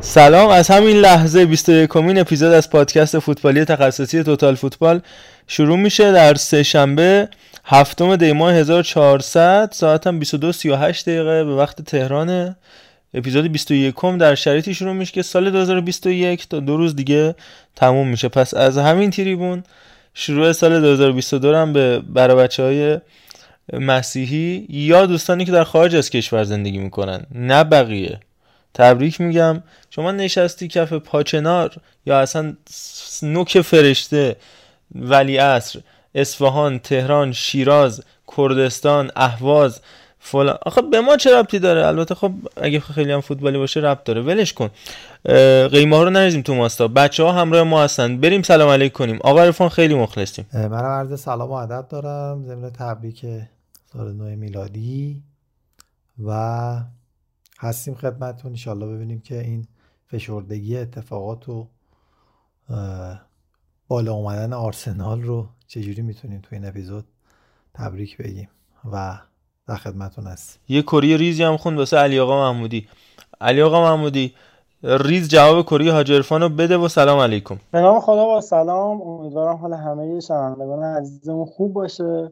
سلام از همین لحظه 21 کمین اپیزود از پادکست فوتبالی تخصصی توتال فوتبال شروع میشه. در سه شنبه هفتم دی ماه 1400 ساعت هم 22 38 دقیقه به وقت تهران اپیزود 21 در شرایطی شروع میشه که سال 2021 تا دو روز دیگه تموم میشه. پس از همین تریبون شروع سال 2022 هم به برای بچه های مسیحی یا دوستانی که در خارج از کشور زندگی می‌کنن. نه بقیه. تبریک میگم. شما نشستی کف پاچنار یا اصلا نوک فرشته ولی اصر اصفهان تهران شیراز کردستان اهواز فلان. آخه به ما چه ربطی داره؟ البته خب اگه خیلی هم فوتبالی باشه ربط داره. ولش کن. قیمه رو نریزیم تو ماستا. بچه ها همراه ما هستن. بریم سلام علیک کنیم آقا عرفان خیلی مخلصیم. من عرض سلام و ادب دارم. ضمن تبریک سال نو میلادی. و هستیم خدمتتون. انشالله ببینیم که این فشردگی اتفاقات و بالا اومدن آرسنال رو چجوری می‌تونیم تو این اپیزود تبریک بگیم و در خدمتون هست یه کری ریزی هم خوند واسه علی آقا محمودی. علی آقا محمودی ریز جواب کری حاج رو بده و سلام علیکم. به نام خدا با سلام. امیدوارم حال همه شنوندگان عزیزمون خوب باشه.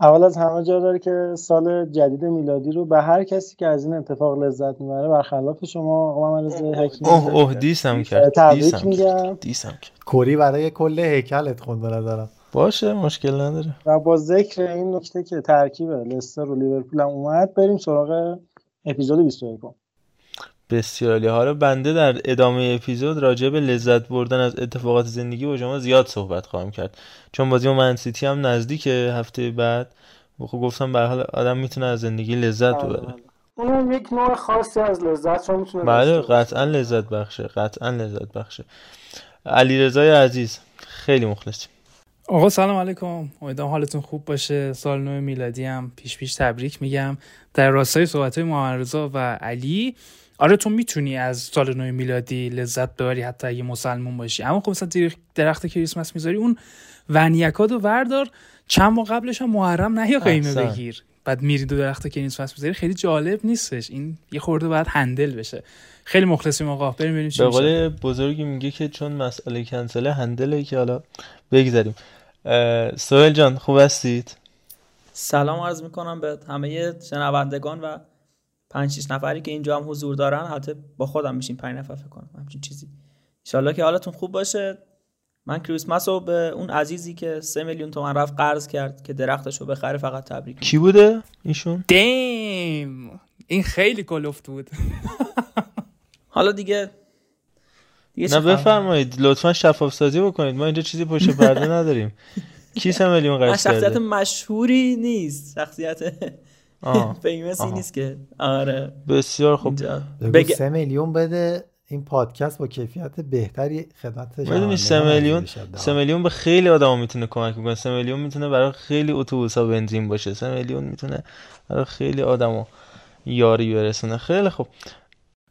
اول از همه جا داره که سال جدید میلادی رو به هر کسی که از این اتفاق لذت می‌بره برخلاف شما آقا من حکیم اوه اوه دیسم کرد تبریک میگم. دیسم کرد. کوری برای کل هیکلت خوند دارم باشه مشکل نداره. و با ذکر این نکته که ترکیب لستر و لیورپول هم اومد بریم سراغ اپیزود 21 بسیار حالا بنده در ادامه اپیزود راجع به لذت بردن از اتفاقات زندگی با شما زیاد صحبت خواهم کرد. چون بازی من سیتی هم نزدیک هفته بعد. خب گفتم به حال آدم می‌تونه از زندگی لذت بله، ببره. بله. اون یک نوع خاصی از لذت رو می‌تونه بله قطعا لذت بخشه قطعا لذت بخشه. علیرضای عزیز خیلی مخلصیم. آقا سلام علیکم. امیدوارم حالتون خوب باشه. سال نو میلادی هم پیش پیش تبریک میگم. در راستای صحبت های محمد و علی آره تو می‌تونی از سال نو میلادی لذت ببری حتی اگه مسلمون باشی. اما خب مثلا درخت کریسمس می‌ذاری اون ونیکادو وردار. چند ماه قبلش هم محرم نه یا قیمه بگیر. بعد میری دو درخت کریسمس می‌ذاری. خیلی جالب نیستش. این یه خورده باید هندل بشه. خیلی مخلصیم آقا. بریم ببینیم به قول بزرگی میگه که چون مسئله کنسله هندله که حالا بگذاریم. سوهل جان خوب هستید؟ سلام عرض می‌کنم به همه شنوندگان و پنج شیش نفری که اینجا هم حضور دارن. حتی با خودم میشیم پنج نفر فکر کنم همچین چیزی. انشالله که حالتون خوب باشه. من کریسمس رو به اون عزیزی که سه میلیون تومن رفت قرض کرد که درختش رو بخره فقط تبریک کی بوده ایشون؟ دیم! این خیلی کلفت بود. حالا دیگه نه بفرمایید. لطفا شفاف سازی بکنید. ما اینجا چیزی پشت پرده نداریم. کی سه میلیون قرض کرده شخصیت مشهوری نیست. شخصیت فیمسی نیست که. آره. بسیار خوب. بگ... سه میلیون بده این پادکست با کیفیت بهتری خدمت می‌دونی سه میلیون سه میلیون به خیلی آدم می‌تونه کمک بکنه. سه میلیون می‌تونه برای خیلی اتوبوس ها بنزین باشه. سه میلیون می‌تونه برای خیلی آدم یاری برسونه. خیلی خوب.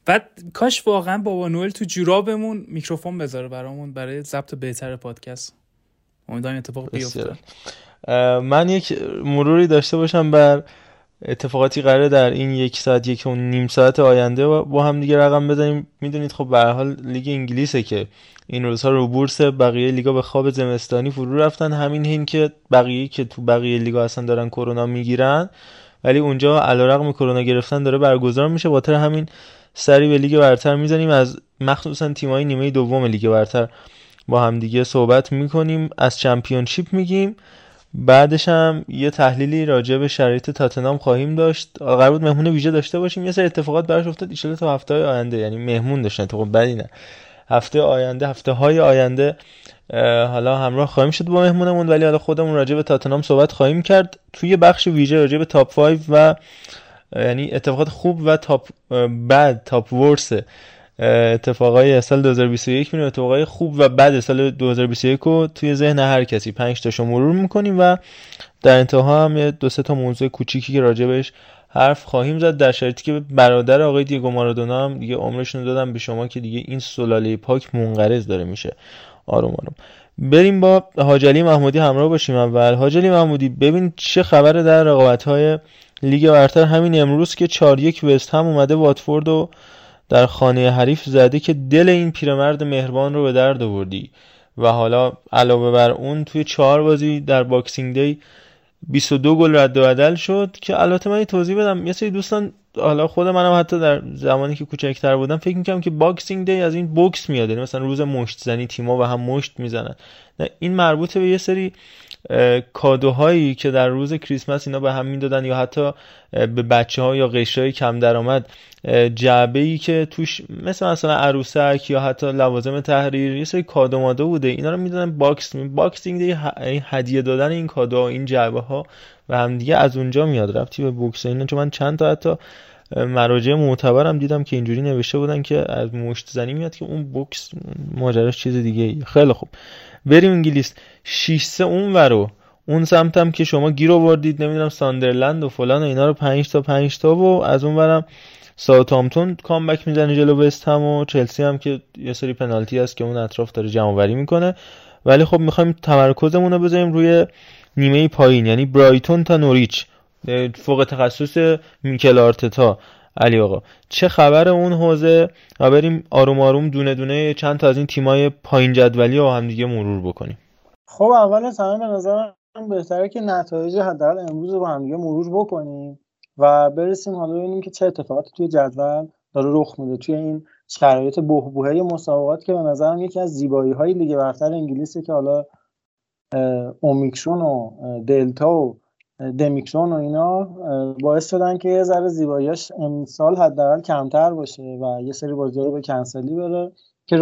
بعد کاش واقعا بابا نوئل تو جورابمون میکروفون بذاره برامون برای ضبط بهتر پادکست. امیدوارم اتفاق بیفته. من یک مروری داشته باشم بر اتفاقاتی قراره در این یک ساعت یک و نیم ساعت آینده با هم دیگه رقم بزنیم. می‌دونید خب به حال لیگ انگلیسه که این روزها رو بورس بقیه لیگا به خواب زمستانی فرو رفتن. همین هین که بقیه که تو بقیه لیگا اصلا دارن کرونا می‌گیرن ولی اونجا علیرغم کرونا گرفتن داره برگزار میشه. با همین سری به لیگ برتر می‌زنیم. از مخصوصا تیمای نیمه دوم لیگ برتر با همدیگه صحبت می‌کنیم. از چمپیونشیپ میگیم. بعدش هم یه تحلیلی راجع به شرایط تاتنام خواهیم داشت. قرار بود مهمون ویژه داشته باشیم. یه سری اتفاقات براش افتاد. ان تا هفته های آینده یعنی مهمون داشتن. خب بدی نه هفته آینده هفته های آینده حالا همراه خواهیم شد با مهمونمون. ولی حالا خودمون راجع به تاتنام صحبت خواهیم کرد. توی بخش ویژه راجع به تاپ 5 و یعنی اتفاقات خوب و تاپ بد تاپ ورس اتفاقای سال 2021 میریم اتفاقای خوب و بد سال 2021 رو توی ذهن هر کسی. 5 تاشو مرور می‌کنیم و در انتها هم دو سه تا موضوع کوچیکی که راجبش حرف خواهیم زد در شرایطی که برادر آقای دیگو مارادونا هم دیگه عمرشون دادم به شما که دیگه این سلاله پاک منقرض داره میشه. آروم آروم. بریم با حاجلی محمودی همراه باشیم اول. حاجلی محمودی ببین چه خبره در رقابت های لیگ برتر همین امروز که 4 1 وست هم اومده واتفورد و در خانه حریف زده که دل این پیرمرد مهربان رو به درد آوردی. و حالا علاوه بر اون توی چهار بازی در Boxing Day 22 گل رد و بدل شد که البته من توضیح بدم. یه سری دوستان حالا خود منم حتی در زمانی که کوچکتر بودم فکر می‌کنم که Boxing Day از این بوکس میاد. یعنی مثلا روز مشت زنی تیما به هم مشت می‌زنن. این مربوطه به یه سری کادوهایی که در روز کریسمس اینا به هم می‌دادن یا حتی به بچه ها یا قشرهای کم درآمد. جعبه ای که توش مثل مثلا عروسک یا حتی لوازم تحریر یه سری کادو مادو بوده اینا رو می‌دادن box Boxing Day هدیه دادن این کادو این جعبه ها به هم دیگه از اونجا میاد ربطی به بوکس اینا. چون من چند تا حتی مراجع معتبرم دیدم که اینجوری نوشته بودن که از مشت زنی میاد که اون بوکس ماجراش چیز دیگه ای. خیلی خوب. بریم انگلیس. 6 اون ورو اون سمتم که شما گیر آوردید نمی‌دونم ساندرلند و فلان و اینا رو 5 تا 5 تا و از اون ورم ساوثهامپتون comeback می‌زنه جلو وست هم و چلسی هم که یه سری پنالتی هست که اون اطراف داره جمع آوری می‌کنه. ولی خب می‌خوایم تمرکزمون رو بذاریم روی نیمه پایین یعنی برایتون تا نوریچ. فوق تخصص میکل آرتتا. علی آقا چه خبر اون حوزه؟ و بریم آروم آروم دونه دونه چند تا از این تیمای پایین جدولی رو هم دیگه مرور بکنیم. خب اول از همه به نظر بهتره که نتایج حداقل امروز رو با هم دیگه مرور بکنیم و برسیم حالا ببینیم که چه اتفاقاتی توی جدول داره رخ میده توی این شرایط بحبوحه مسابقات که به نظرم یکی از زیبایی های لیگ برتر انگلیسه که حالا اومیکرون و دلتا و دمیکرون و اینا باعث شدن که یه ذره زیباییش امسال حداقل کمتر باشه و یه سری بازی رو به کنسلی بره. که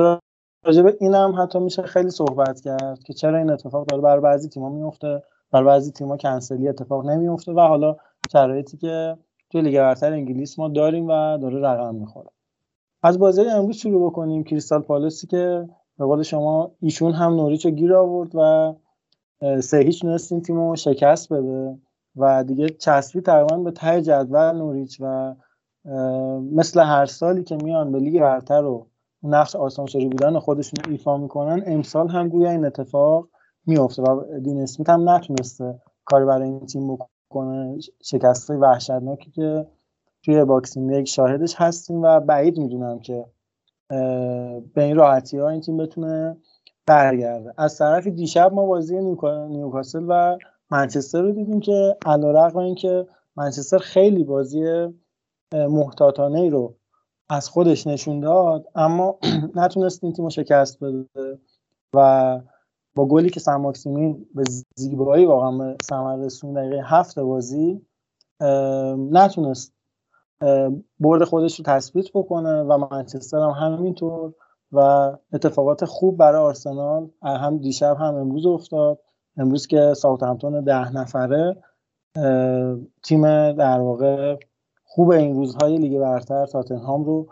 راجع به اینم حتی میشه خیلی صحبت کرد که چرا این اتفاق داره. برای بعضی تیم‌ها میفته برای بعضی تیم‌ها کنسلی اتفاق نمیفته و حالا شرایطی که توی لیگ برتر انگلیس ما داریم و داره رقم می‌خوره. از بازی امروز شروع بکنیم. کریستال پالاسی که به قول شما ایشون هم نوریچو گیر آورد و سه هیچ تیم رو شکست بده و دیگه چسبید تقریبا به ته جدول نوریچ و مثل هر سالی که میان به لیگ برتر رو نقش آسانسوری بودن خودشون ایفا می‌کنن امسال هم گویا این اتفاق میفته و دین اسمیت هم نتونسته کاری برای این تیم بکنه. شکست وحشتناکی که توی Boxing Day شاهدش هستیم و بعید می‌دونم که به این راحتی ها این تیم بتونه برگرده. از طرف دیشب ما بازی نیوکاسل و منچستر رو دیدیم که علیرغم اینکه منچستر خیلی بازی محتاطانه ای رو از خودش نشون داد اما نتونست این تیم شکست بده و با گلی که سماکسیمین به زیبایی واقعا به ثمر رسون دقیقه هفت بازی نتونست برد خودش رو تثبیت بکنه و منچستر هم همینطور و اتفاقات خوب برای آرسنال هم دیشب هم امروز افتاد. امروز که ساوثهمپتون ده نفره تیم در واقع خوب این روزهای لیگ برتر تاتنهام رو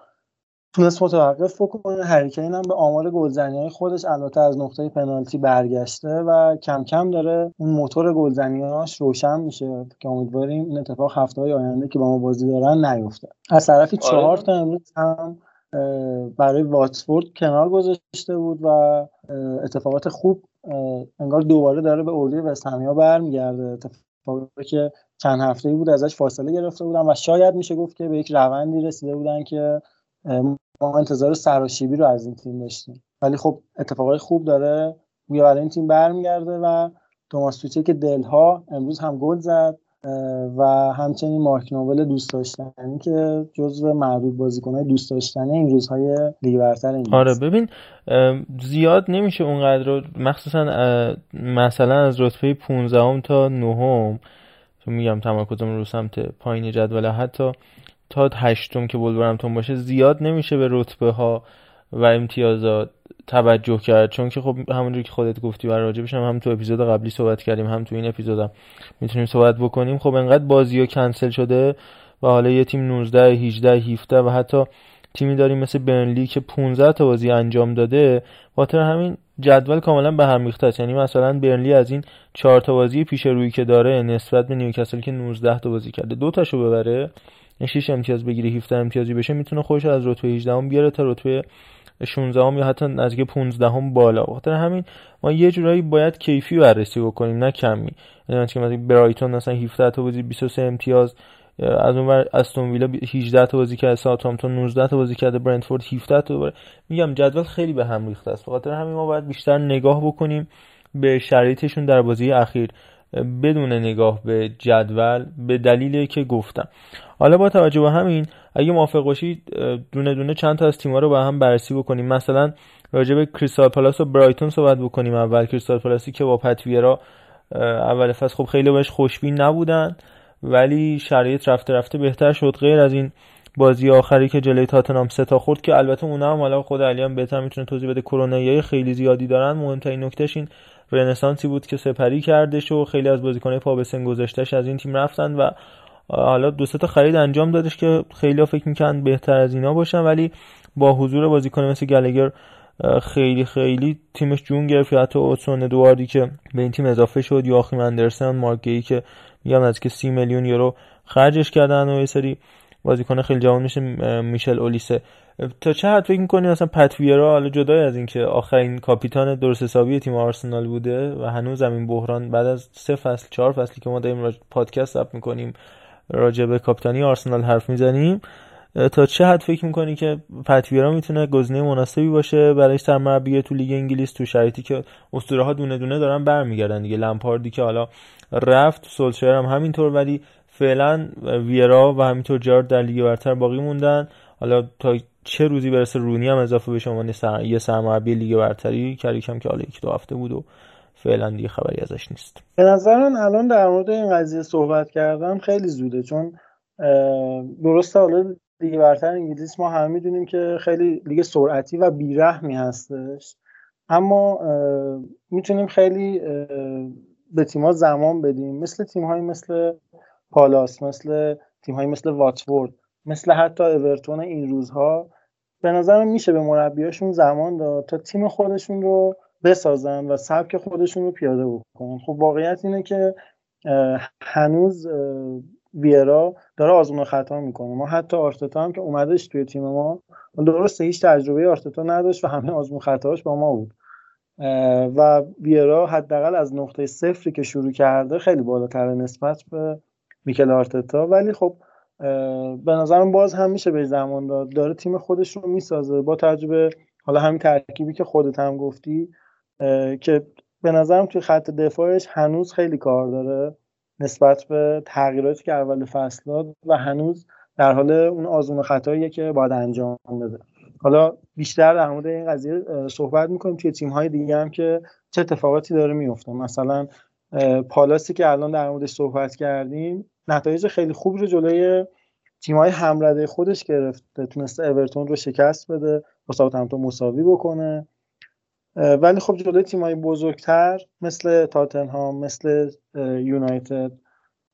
تونست متوقف بکنه. هریکین هم به آمار گلزنی های خودش البته از نقطه پنالتی برگشته و کم کم داره اون موتور گلزنیاش روشن میشه که امیدواریم این اتفاق هفته های آینده که با ما بازی دارن نیفته. از طرفی آره. چهار تا امروز هم برای واتفورد کنار گذاشته بود و اتفاقات خوب انگار دوباره داره به اولی وستهمیا برمیگرده. اتفاقی که چند هفته بود ازش فاصله گرفته بودن و شاید میشه گفت که به یک روندی رسیده بودن که ما انتظار سراشیبی رو از این تیم داشتیم. ولی خب اتفاقای خوب داره میگه برای این تیم برمیگرده و توماس توچه که دلها امروز هم گل زد. و همچنین مارک نوبل دوست داشتنی که جزو معروف بازیکنهای دوست داشتنی این روزهای لیگ برتر انگلیس. آره ببین زیاد نمیشه اونقدر مخصوصا مثلا از رتبه 15 تا 9 میگم تمرکزم رو سمت پایین جدول حتی تا هشتم که بولورهمپتون باشه زیاد نمیشه به رتبه ها و امتیازات توجه کرد. چون که خب همونجوری که خودت گفتی و راجبش هم, هم تو اپیزود قبلی صحبت کردیم هم تو این اپیزودم می‌تونیم صحبت بکنیم. خب انقدر بازی ها کنسل شده و حالا یه تیم 19 18 17 و حتی تیمی داریم مثل برنلی که 15 تا بازی انجام داده. خاطر همین جدول کاملا به هم ریخته است. یعنی مثلا برنلی از این 4 تا بازی پیش روی که داره نسبت به نیوکاسل که 19 تا بازی کرده دو تاشو ببره 6 امتیاز بگیره 17 امتیازی بشه می‌تونه خودش از رتبه 18 بیاره تا رتبه 16 هم یا حتی نزدیک 15 هم بالا بخاطر همین ما یه جورایی باید کیفی بررسی بکنیم نه کمی. یعنی مثلا برایتون مثلا 17 تا بازی 23 امتیاز از اون استون ویلا 18 تا بازی کرده ساوثهامپتون 19 تا بازی کرده برنتفورد 17 تا باره. میگم جدول خیلی به هم ریخته است. بخاطر همین ما باید بیشتر نگاه بکنیم به شرایطشون در بازی اخیر بدون نگاه به جدول به دلیلی که گفتم. حالا با توجه به همین اگه موافق باشید دونه دونه چند تا از تیم‌ها رو با هم بررسی بکنیم. مثلا راجع به کریستال پالاس و برایتون صحبت بکنیم. اول کریستال پالاسی که با پتویرا اول فصل خب خیلی بهش خوشبین نبودن ولی شرایط رفته رفته بهتر شد. غیر از این بازی آخری که جلوی تاتنهام سه تا خورد که البته اونها هم حالا خود علی هم بهتر می‌تونه توضیح بده کرونایی خیلی زیادی دارن. مهمترین نکتهش این رنسانسی بود که سپری کردش و خیلی از بازیکن‌های پا به سن از این تیم رفتن و حالا دو تا خرید انجام دادش که خیلی فکر می‌کنن بهتر از اینا باشن ولی با حضور بازیکن مثل گلگر خیلی خیلی تیمش جون گرفت حتی اوتسون ادواردی که به این تیم اضافه شد یا آخیم اندرسن مارگی که میگم از که سی میلیون یورو خرجش کردن و یه سری بازیکن خیلی جوان میشه میشل اولیسه. تا چه حد فکر می‌کنی مثلا پتویرا حالا جدای از اینکه آخرین کاپیتان درست حسابی تیم آرسنال بوده و هنوز این بحران بعد از سه فصل چهار فصلی که ما داریم پادکست اپ می‌کنیم راجع به کاپیتانی آرسنال حرف می‌زنیم. تا چه حد فکر می‌کنی که پتویرا می‌تونه گزینه مناسبی باشه؟ برای سرمربی تو لیگ انگلیس تو شرایطی که اسطوره ها دونه دونه دارن برمیگردن دیگه. لمپاردی که حالا رفت سولشر هم همینطور ولی فعلا ویرا و همینطور جارد در لیگ برتر باقی موندن. حالا تا چه روزی برسه رونی هم اضافه بشه عنوان سر... یه سرمربی لیگ برتری؟ کریکم که حالا یک دو هفته بود و فعلا دیگه خبری ازش نیست. به نظر من الان در مورد این قضیه صحبت کردم خیلی زوده چون درسته حالا لیگ برتر انگلیس ما هم می‌دونیم که خیلی لیگ سرعتی و بیرحمی هستش اما می‌تونیم خیلی به تیم‌ها زمان بدیم. مثل تیم‌های مثل پالاس مثل تیم‌های مثل واتفورد مثل حتی اورتون این روزها به نظرم میشه به مربیاشون زمان داد تا تیم خودشون رو بسازن و سبک خودشون رو پیاده بکنن. خب واقعیت اینه که هنوز ویرا داره آزمون خطا می‌کنه. ما حتی آرتتا هم که اومدش توی تیم ما درسته هیچ تجربه آرتتا نداشت و همه آزمون خطاش با ما بود. و ویرا حداقل از نقطه صفری که شروع کرده خیلی بالاتر نسبت به میکل آرتتا. ولی خب به نظرم باز هم میشه به زمان داد. داره تیم خودش رو می‌سازه. با تجربه حالا همین ترکیبی که خودت هم گفتی که به نظرم توی خط دفاعش هنوز خیلی کار داره نسبت به تغییراتی که اول فصل داد و هنوز در حال اون آزمون خطاییه که باید انجام بده. حالا بیشتر در مورد این قضیه صحبت می‌کنیم. توی تیم های دیگه هم که چه اتفاقاتی داره میفته مثلا پالاسی که الان در موردش صحبت کردیم نتایج خیلی خوب رو جلوی تیمای همرده خودش گرفته. تونسته اورتون رو شکست بده با همتون مساوی بکنه. ولی خب جلوی تیمای بزرگتر مثل تاتنهام مثل یونایتد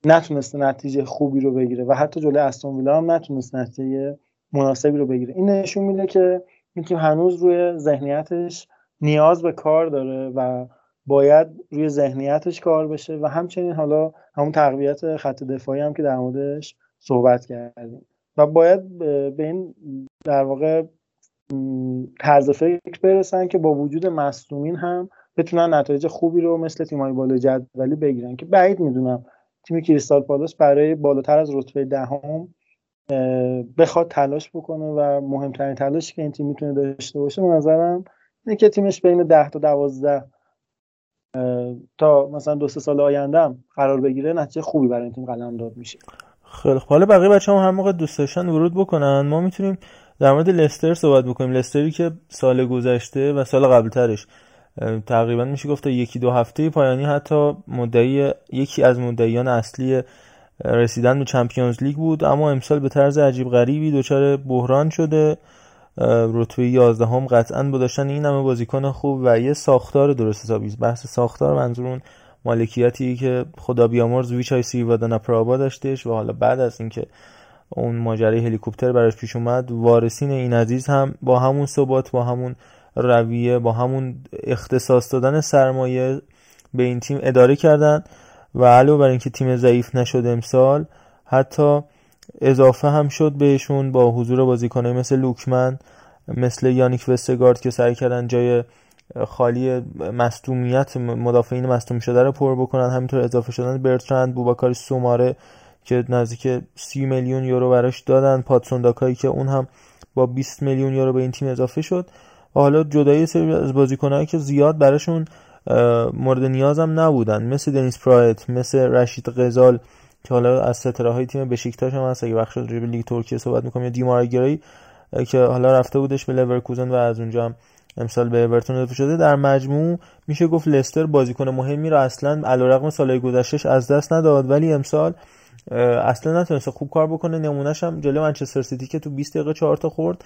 نتونسته نتیجه خوبی رو بگیره و حتی جلوی استون ویلا هم نتونسته نتیجه مناسبی رو بگیره. این نشون میده که این تیم هنوز روی ذهنیتش نیاز به کار داره و باید روی ذهنیتش کار بشه و همچنین حالا همون تقویت خط دفاعی هم که در موردش صحبت کردیم. و باید به این در واقع طرز فکر برسن که با وجود مصدومین هم بتونن نتایج خوبی رو مثل تیمای بالا جدولی بگیرن. که بعید می‌دونم تیم کریستال پالاس برای بالاتر از رتبه دهم بخواد تلاش بکنه و مهمترین تلاشی که این تیم می‌تونه داشته باشه به نظرم اینه که تیمش بین 10 تا 12 تا مثلا دو سه سال آینده قرار بگیره نتیجه خوبی برای این تیم قلم داد میشه. خیلی حالا بقیه بچه هم هر موقع دوست داشتن ورود بکنن. ما می‌تونیم در مورد لستر صحبت بکنیم. لستری که سال گذشته و سال قبلترش تقریبا میشه گفت یکی دو هفته پایانی حتی مدعی یکی از مدعیان اصلی رسیدن به چمپیونز لیگ بود. اما امسال به طرز عجیب غریبی دچار بحران شده. رتبه 11 هم قطعا با داشتن این همه بازیکن خوب و یه ساختار درست حسابی. بحث ساختار منظورون مالکیتی که خدا بیامرز ویچای سیوادانا پرابا داشتش و حالا بعد از اینکه اون ماجرای هلیکوپتر براش پیش اومد. وارثین این عزیز هم با همون ثبات با همون رویه با همون اختصاص دادن سرمایه به این تیم اداره کردن و علاوه بر اینکه تیم ضعیف نشد امسال حتی اضافه هم شد بهشون با حضور بازیکنایی مثل لوکمن مثل یانیک وستگارد که سعی کردن جای خالی مصدومیت مدافعین مصدوم شده رو پر بکنن. همینطور اضافه شدن برترند بوباکار سوماره که نزدیک 30 میلیون یورو براش دادن. پاتسون داکایی که اون هم با 20 میلیون یورو به این تیم اضافه شد. و حالا جدایی سری از بازیکنایی که زیاد براشون مورد نیازم نبودن. مثل دنیس پرایت مثل رشید غزال که حالا از ستاره تیم بشیکتاش هم هست. اگه بخش لیگ ترکیه صحبت می‌کنم یا دیمارگری که حالا رفته بودش به لورکوزن و از اونجا هم امسال به اورتون اضافه شده. در مجموع میشه گفت لستر بازیکن مهمی رو اصلا علیرغم سالهای گذشتهش از دست نداد. ولی امسال اصلا نتونست خوب کار بکنه. نمونهش هم جلوی منچستر سیتی که تو 20 دقیقه 4 تا خورد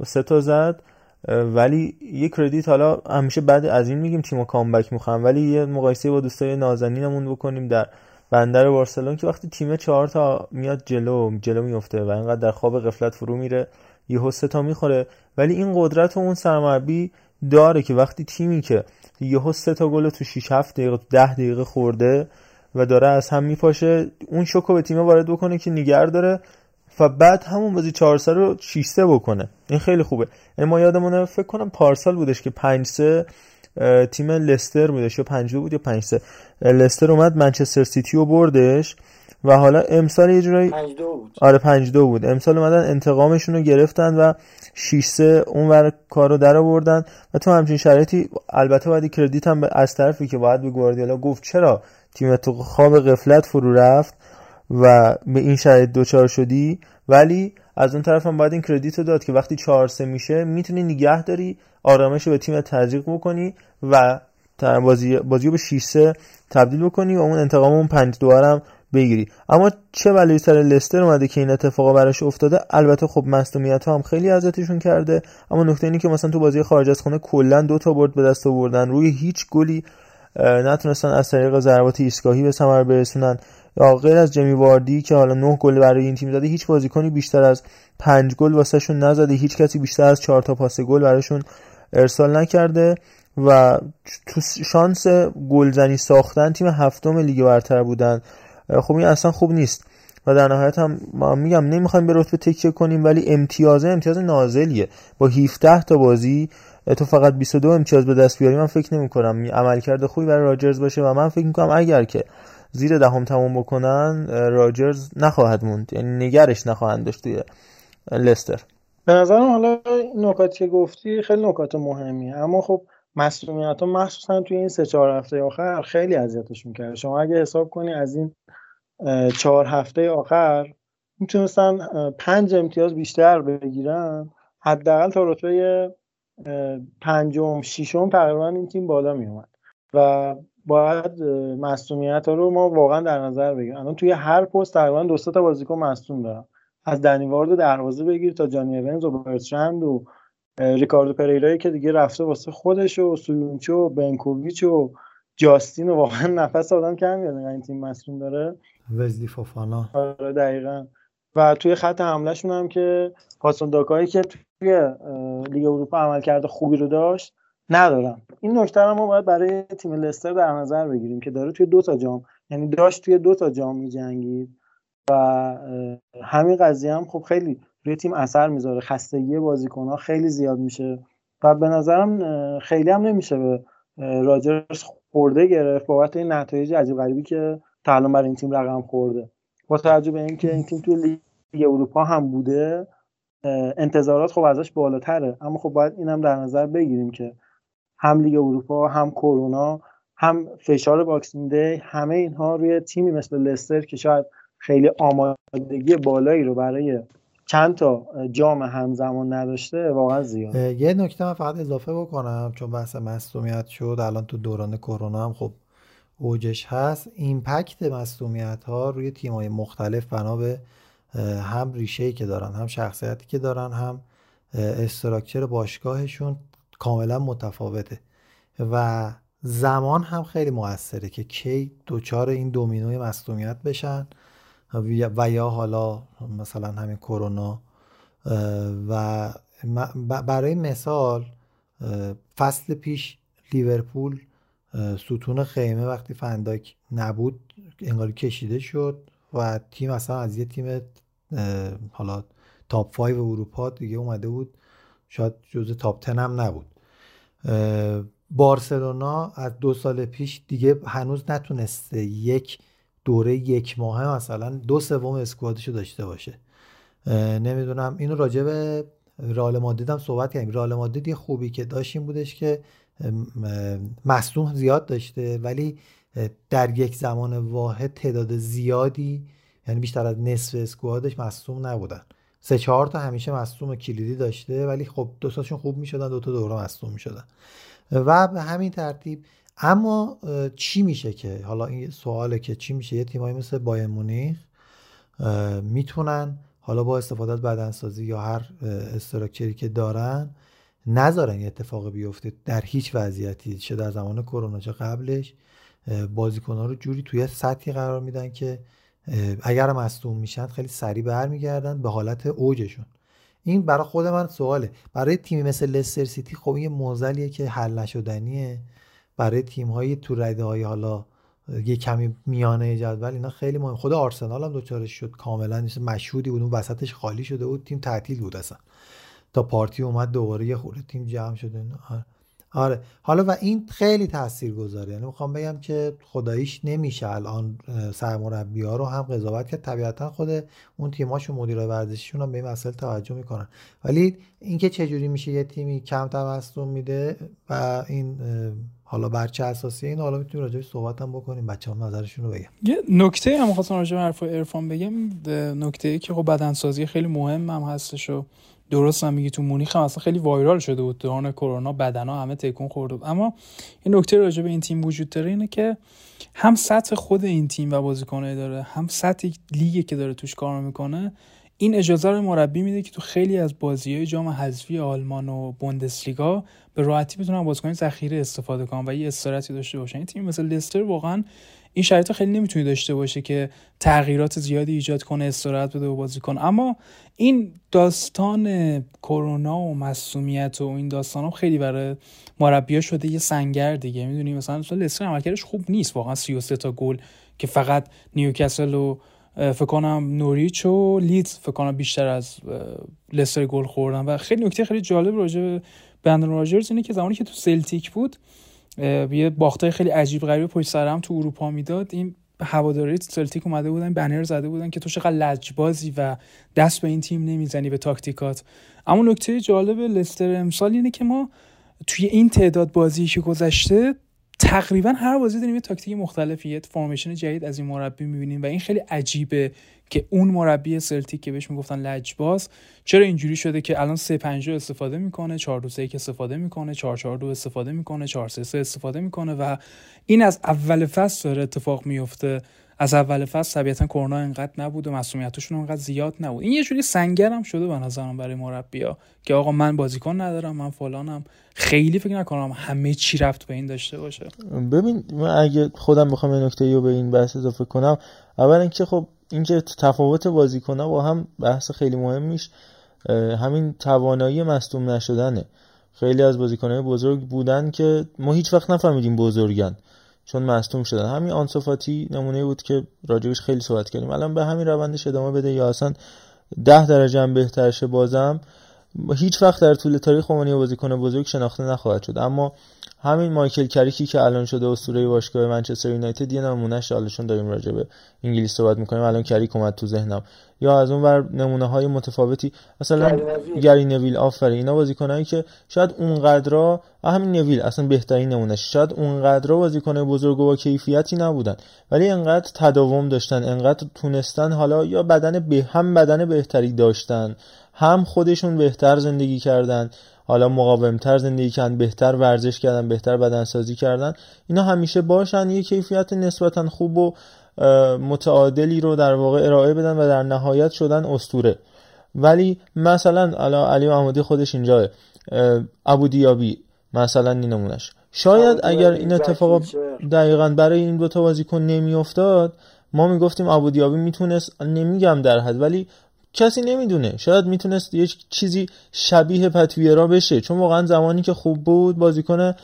و 3 تا زد. ولی یه credit حالا همیشه بعد از این میگیم تیم comeback می‌خوام ولی یه مقایسه با دوستای نازنینمون بکنیم در بندر بارسلون که وقتی تیم چهار تا میاد جلو جلو میفته و اینقدر در خواب غفلت فرو میره یه سه تا می‌خوره. ولی این قدرت و اون سرمربی داره که وقتی تیمی که یه سه تا گل تو 6 7 دقیقه 10 دقیقه خورده و داره از هم میپاشه. اون شوکو به تیم وارد بکنه که نیگر داره و بعد همون بازی 4 رو 6 بکنه. این خیلی خوبه. یعنی ما یادمونه فکر کنم پارسال بودش که 5 3 تیم لستر بودش یا 5 بود یا 5 3 لستر اومد منچستر سیتی رو بردش و حالا امسال یه جورایی بود. آره 5 2 بود. امسال اومدن انتقامشون رو گرفتن و 6 3 اونور کارو در آوردن و تو همچین شرایطی البته باید کردیت هم از طرفی که باید به گواردیولا گفت چرا تیم تو خواب قفلت فرو رفت و به این شرایط دوچار شدی. ولی از اون طرف هم باید این کردیت رو داد که وقتی 4 3 میشه می‌تونی نگه داری آرامش رو به تیم تزریق بکنی و بازی بازی به 6 3 تبدیل بکنی و اون انتقام اون 5 2 هم بگیری. اما چه بلایی سر لستر اومده که این اتفاقا براش افتاده؟ البته خب مصونیت ها هم خیلی اذیتشون کرده. اما نکته اینه که مثلا تو بازی خارج از خونه کلا دو تا برد به دست آوردن. روی هیچ گلی نتونستن از طریق ضربات ایستگاهی به ثمر برسونن. یا غیر از جمی واردی که حالا 9 گل برای این تیم زده هیچ بازیکنی بیشتر از 5 گل واسهشون نزده. هیچ کسی بیشتر از 4 تا پاس گل براشون ارسال نکرده. و تو شانس گلزنی ساختن تیم هفتم لیگ برتر بودن. خب این اصلا خوب نیست. و در نهایت هم ما میگم نمی‌خوایم به رتبه تکیه کنیم ولی امتیاز امتیاز نازلیه. با 17 تا بازی تو فقط 22 امتیاز به دست بیاری من فکر نمی کنم عملکرد خوبی برای راجرز باشه و من فکر می‌کنم اگر که زیر دهم تموم بکنن راجرز نخواهد موند یعنی نگرش نخواهند داشت توی لستر. به نظرم حالا نکاتی که گفتی خیلی نکات مهمی اما خب مسئولیت ها مخصوصا توی این سه چهار هفته آخر خیلی اذیتشون کرد شما اگه حساب کنی از این چهار هفته آخر می‌تونستن پنج امتیاز بیشتر بگیرن حداقل تا رتبه پنجم ششم تقریبا این تیم بالا میومد و باید مصومیت ها رو ما واقعا در نظر بگیریم. الان توی هر پست تقریبا دو تا بازیکن مصدوم دارن. از دنیوارد دروازه بگیر تا جانی اونز و برترند و ریکاردو پریرایی که دیگه رفته واسه خودش و سویونچو و بنکوویچ و جاستین و واقعا نفس آدم کم میاد این تیم مصدوم داره. وزلی فافانا آره دقیقا. و توی خط حملهشون هم که پاسون داکایی که توی لیگ اروپا عمل کرده خوبی رو داشت ندارم. این نکته رو ما باید برای تیم لستر در نظر بگیریم که داره توی دو تا جام یعنی داشت توی دو تا جام میجنگید و همین قضیه هم خب خیلی روی تیم اثر می‌ذاره. خستگی بازیکن ها خیلی زیاد میشه و به نظرم خیلی هم نمیشه به راجرز خورده گرفت بابت این نتایج عجیب غریبی که تا الان برای این تیم رقم خورده. با توجه به اینکه این تیم توی لیگ اروپا هم بوده انتظارات خب ازش بالاتره. اما خب باید اینم در نظر بگیریم که هم لیگ اروپا هم کرونا هم فشار Boxing Day همه اینها روی تیمی مثل لستر که شاید خیلی آمادگی بالایی رو برای چند تا جام همزمان نداشته واقعا زیاد. یه نکته من فقط اضافه بکنم چون بحث مصدومیت شد الان تو دوران کرونا هم خب اوجش هست. impact مصدومیت ها روی تیم های مختلف بنا به هم ریشه که دارن هم شخصیتی که دارن هم استراکچر باشگاهشون کاملا متفاوته. و زمان هم خیلی موثره که کی دوچار این دومینوی مصومیت بشن و یا حالا مثلا همین کرونا و برای مثال فصل پیش لیورپول ستون خیمه وقتی فنداک نبود انگاری کشیده شد. و تیم اصلا از یه تیم حالا تاپ 5 اروپا دیگه اومده بود. شاید جزء تاپ 10 هم نبود. بارسلونا از دو سال پیش دیگه هنوز نتونسته یک دوره یک ماهه مثلا دو سوم اسکوادشو داشته باشه. نمی‌دونم. اینو راجع به رئال مادرید هم صحبت کردیم. رئال مادرید یه خوبی که داشت این بودش که مصدوم زیاد داشته ولی در یک زمان واحد تعداد زیادی یعنی بیشتر از نصف اسکوادش مصدوم نبودن. سه چهار تا همیشه مصدوم کلیدی داشته ولی خب دو تاشون خوب می‌شدن دو تا دوره مصدوم می‌شدن. و به همین ترتیب اما چی میشه که؟ حالا این سواله که چی میشه؟ یه تیمایی مثل بایر مونیخ می‌تونن حالا با استفاده از بدنسازی یا هر استراکچری که دارن نذارن یه اتفاق بیفته در هیچ وضعیتی چه در زمان کرونا چه قبلش. بازیکنها رو جوری توی سطحی قرار میدن که اگر مصدوم میشن خیلی سریع برمیگردن به حالت اوجشون. این برای خود من سواله. برای تیمی مثل لستر سیتی خب این موزلیه که حل نشدنیه. برای تیم های تو رده های حالا یه کمی میانه جدول اینا خیلی مهم. خود آرسنال هم دوچارش شد. کاملا مشهودی بود. اون وسطش خالی شده بود. تیم تعطیل بود اصلا. تا پارتی اومد دوباره یه خورده تیم جمع شده آره. حالا و این خیلی تاثیر گذاره یعنی می‌خوام بگم که خداییش نمیشه الان سرمربی ها رو هم قضاوت کرد. طبیعتا خود اون تیماش و مدیرای ورزشیشون هم به این مسئله توجه می‌کنن. ولی اینکه چجوری میشه یه تیمی کم توسط میده و این حالا برچه اساسی این حالا می‌تونیم راجعش صحبت هم بکنیم. بچه هم نظرشون رو بگم. یه نکته هم خواستم راجع به حرف ارفان بگم. نکته ای که خب بدنسازی خیلی مهم هم هستش و درست هم میگی تو مونیخ هم اصلا خیلی وایرال شده بود. دوران کرونا بدنا همه تکون خورده بود. اما این نکته راجع به این تیم وجود داره اینه که هم سطح خود این تیم و بازیکنای داره هم سطح لیگی که داره توش کار می‌کنه. این اجازه رو مربی میده که تو خیلی از بازی های جام حذفی آلمان و بوندسلیگا به راحتی بتونن بازیکن ذخیره استفاده کنن و یه استراتی داشته باشن. این تیم مثل لستر واقعا این شرایط خیلی نمی‌تونه داشته باشه که تغییرات زیادی ایجاد کنه استراحت بده و بازی کنه. اما این داستان کرونا و مسئولیت و این داستان هم خیلی برای مربیا شده یه سنگر دیگه. می‌دونی؟ مثلا لستر عملکردش خوب نیست. واقعا 33 تا گل که فقط نیوکاسل و فکر کنم نوریچ و لیدز فکر کنم بیشتر از لستر گل خوردن. و خیلی نکته خیلی جالب راجع به بندن راجرز اینه که زمانی که تو سلتیک بود یه باختای خیلی عجیب غریب پشت سر تو اروپا می‌داد. این هواداری سلتیک اومده بودن بنر زده بودن که تو چقدر لجبازی و دست به این تیم نمی‌زنی به تاکتیکات. اما نکته جالب لستر امسال اینه که ما توی این تعداد بازی که گذشته تقریبا هر بازی داریم یه تاکتیک مختلفی یه formation جدید از این مربی می‌بینیم و این خیلی عجیبه که اون مربی سلتیک که بهش می‌گفتن لجباز چرا اینجوری شده که الان 3 5 استفاده می‌کنه 4 2 3 استفاده می‌کنه 4 4 2 استفاده می‌کنه 4 3 3 استفاده می‌کنه و این از اول فصل داره اتفاق میفته از اول فصل طبیعتا کرونا انقدر نبود و مسئولیتشون انقدر زیاد نبود. این یه جوری سنگر هم شده به نظرم برای مربیا که آقا من بازیکن ندارم من فلانم. خیلی فکر نکنم همه چی رفت به این داشته باشه. ببین من اگه خودم بخوام این نکته رو به این بحث اضافه کنم اول اینکه خب اینکه تفاوت بازیکن‌ها با هم بحث خیلی مهمیش. همین توانایی مصدوم نشدنه. خیلی از بازیکن‌های بزرگ بودن که ما هیچ وقت نفهمیدیم بزرگن. چون مصدوم شدن. همین آنسوفاتی نمونه بود که راجبش خیلی صحبت کردیم. الان به همین روندش ادامه بده. یا اصلا ده درجه هم بهتر شه بازم. هیچ وقت در طول تاریخ عنوان بازیکن بزرگ شناخته نخواهد شد. اما همین مایکل کریکی که الان شده اسطوره باشگاه منچستر یونایتد یه نمونهش حالشون داریم راجع به انگلیس صحبت می‌کنیم. الان کریک اومد تو ذهنم. یا از اون ور نمونه های متفاوتی مثلا گری نویل. آفرین. اینا بازیکنایی که شاید اونقدر همین نویل اصلا بهترین نمونهش. شاید اونقدر بازیکن بزرگ و با کیفیتی نبودن. ولی انقدر تداوم داشتن انقدر تونستن حالا یا بدن به هم بدن بهتری داشتن. هم خودشون بهتر زندگی کردن حالا مقاومتر زندگی کردن بهتر ورزش کردن بهتر بدنسازی کردن اینا همیشه باشن یه کیفیت نسبتا خوب و متعادلی رو در واقع ارائه بدن و در نهایت شدن استوره ولی مثلا علی محمودی خودش اینجا ابو دیابی مثلا این نمونش شاید اگر این اتفاق دقیقا برای این دوتا بازیکن نمیافتاد ما می‌گفتیم ابو دیابی می‌تونست نمیگم در حد ولی کسی نمی‌دونه. شاید می‌تونست یه چیزی شبیه پتویرا بشه. چون واقعا زمانی که خوب بود بازیکن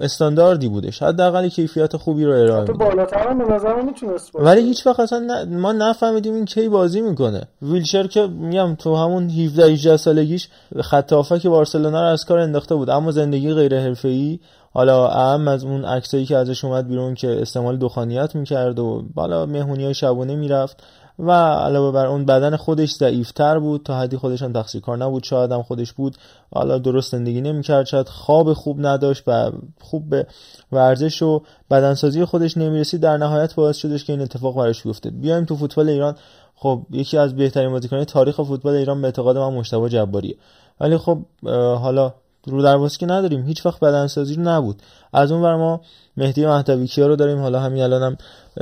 استانداردی بوده شاید حداقل کیفیت خوبی رو ارائه میده بالاتر به می‌تونست ولی هیچ وقت اصلا ما نفهمیدیم این کی بازی می‌کنه. ویلچر که میگم تو همون 17 18 سالگیش خط که بارسلونا رو از کار انداخته بود. اما زندگی غیر حرفه‌ای. حالا اهم از اون عکسایی که ازش اومد بیرون که استعمال دخانیات می‌کرد و بالا مهمونی های شبانه می‌رفت. و علاوه بر اون بدن خودش ضعیفتر بود. تا حدی خودش هم تقصیر کار نبود. شاید هم خودش بود. حالا درست زندگی نمی‌کرد. شاید خواب خوب نداشت و خوب به ورزش و بدنسازی خودش نمی‌رسید. در نهایت باعث شدش که این اتفاق براش بیفته. بیایم تو فوتبال ایران. خب یکی از بهترین بازیکنان تاریخ فوتبال ایران به اعتقاد من مشتبه جباریه ولی خب حالا رو دروازه که نداریم. هیچ وقت بدنسازی رو نبود. از اون ور ما مهدی مهدوی کیا رو داریم. حالا همین الان هم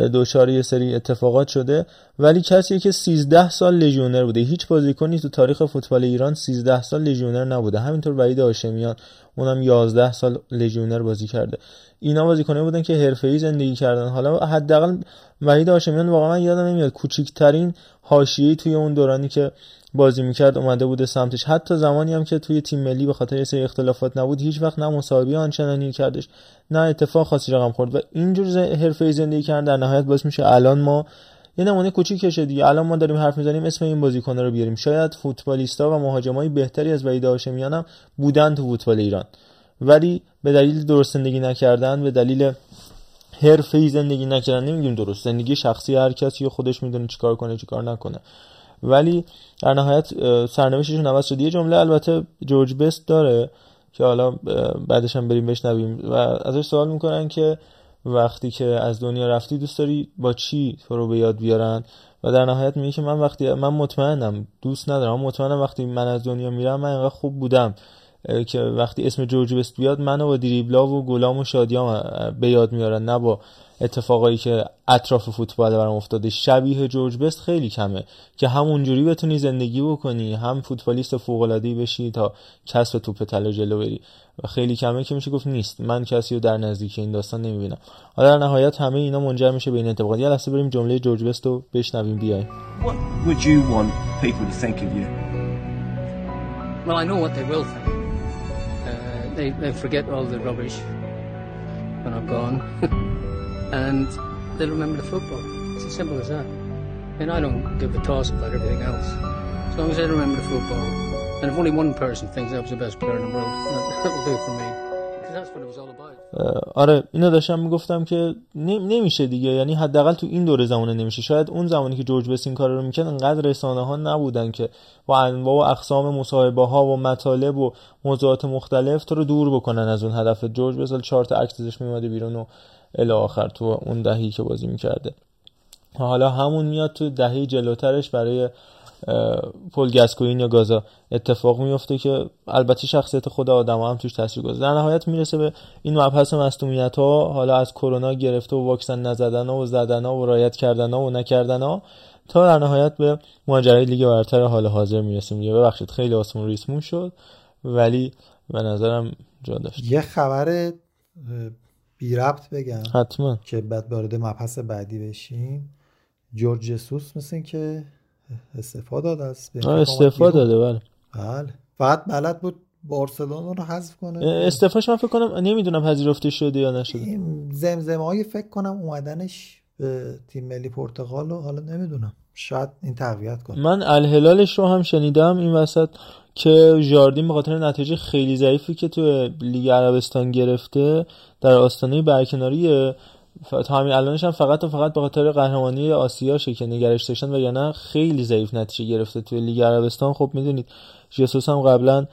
دوچار یه سری اتفاقات شده. ولی کسی که 13 سال لژیونر بوده. هیچ بازیکنی تو تاریخ فوتبال ایران 13 سال لژیونر نبوده. همینطور وحید هاشمیان اونم 11 سال لژیونر بازی کرده. اینا بازیکنایی بودن که حرفه‌ای زندگی کردن. حالا حداقل وحید هاشمیان واقعا یادم نمیاد کوچیکترین حاشیه‌ای توی اون دورانی که بازی می‌کرد اومده بوده سمتش. حتی زمانی هم که توی تیم ملی به خاطر سری اختلافات نبود هیچ وقت نه مساوی آنچنانی کردش نه اتفاق خاصی رقم خورد. و اینجور حرفه زندگی کردن در نهایت باعث میشه الان ما یه نمونه کوچیکشه دیگه. الان ما داریم حرف می‌زنیم اسم این بازیکن رو بیاریم. شاید فوتبالیستا و مهاجمای بهتری از وحید هاشمیان هم بودن تو فوتبال ایران. ولی به دلیل درست زندگی نکردن به دلیل حرفه‌ای زندگی نکردن نمیگیم درست. زندگی شخصی هر کسی خودش می‌دونه چیکار کنه چیکار نکنه. ولی در نهایت سرنوشتشون عوض شد یه جمله البته جورج بست داره که حالا بعدش هم بریم بشنویم. و ازش سوال می‌کنن که وقتی که از دنیا رفتی دوست داری با چی تو رو به یاد بیارن؟ و در نهایت میگه که من وقتی من مطمئنم دوست ندارم مطمئنم وقتی من از دنیا میرم من انقدر خوب بودم. که وقتی اسم جورج بست بیاد منو با دریبلا و گلام و شادیام به یاد میارن نه با اتفاقایی که اطراف فوتبال برام افتاده. شبیه جورج بست خیلی کمه که همونجوری بتونی زندگی بکنی هم فوتبالیست فوق العاده بشی تا کسب توپ طلا جلو بری. و خیلی کمه که میشه گفت نیست. من کسی رو در نزدیک این داستان نمی‌بینم. حالا در نهایت همه اینا منجر میشه به این اتفاقات. یه لحظه بریم جمله جورج بست رو بشنویم. بیایم Well, I know what they will think. They, they forget all the rubbish when I'm gone. and they'll remember the football. It's as simple as that. And I don't give a toss about everything else. As long as they remember the football. And if only one person thinks I was the best player in the world, that will do for me. Because that's what it was all about. آره اینو داشتم می‌گفتم که نمیشه دیگه. یعنی حداقل تو این دوره زمانه نمیشه. شاید اون زمانی که جورج بس این کار رو می‌کرد انقدر رسانه ها نبودن که با انواع و اقسام مصاحبه ها و مطالب و موضوعات مختلف تو رو دور بکنن از اون هدف. جورج بس چهار تا عکس ازش میومده بیرون و الی آخر تو اون دهی که بازی می‌کرده. حالا همون میاد تو دهی جلوترش برای پل گسکوین یا گازا اتفاق میفته که البته شخصیت خود آدم هم توش تاثیر گذاره در نهایت می‌رسه به این مبحث مصونیت ها حالا از کرونا گرفته و واکسن نزدن ها و زدن ها و رایت کردن ها و نکردن ها تا در نهایت به ماجرای لیگ برتر حال حاضر می‌رسیم. یه ببخشید خیلی آسمون ریسمون شد ولی به نظرم جا داشت. یه خبر بی ربط بگم حتما. که بعد وارد مبحث بعدی بشیم. جورج جسوس مثل که استفاده داده است. استفاده داده بله. بله. فقط بلد بود بارسلونا رو حذف کنه. استفاش من فکر کنم نمی‌دونم پذیرفته شده یا نشده. زمزمه های فکر کنم اومدنش به تیم ملی پرتغال رو حالا نمی‌دونم. شاید این تقویت کنه. من الهلالش رو هم شنیدم این وسط که جاردین به خاطر نتیجه خیلی ضعیفی که تو لیگ عربستان گرفته در آستانه برکناریه تا همین الانش هم فقط و فقط به خاطر قهرمانی آسیاشه که نگرش داشتن وگرنه خیلی ضعیف نتیجه گرفته توی لیگ عربستان. خب می‌دونید ژسوس هم قبلا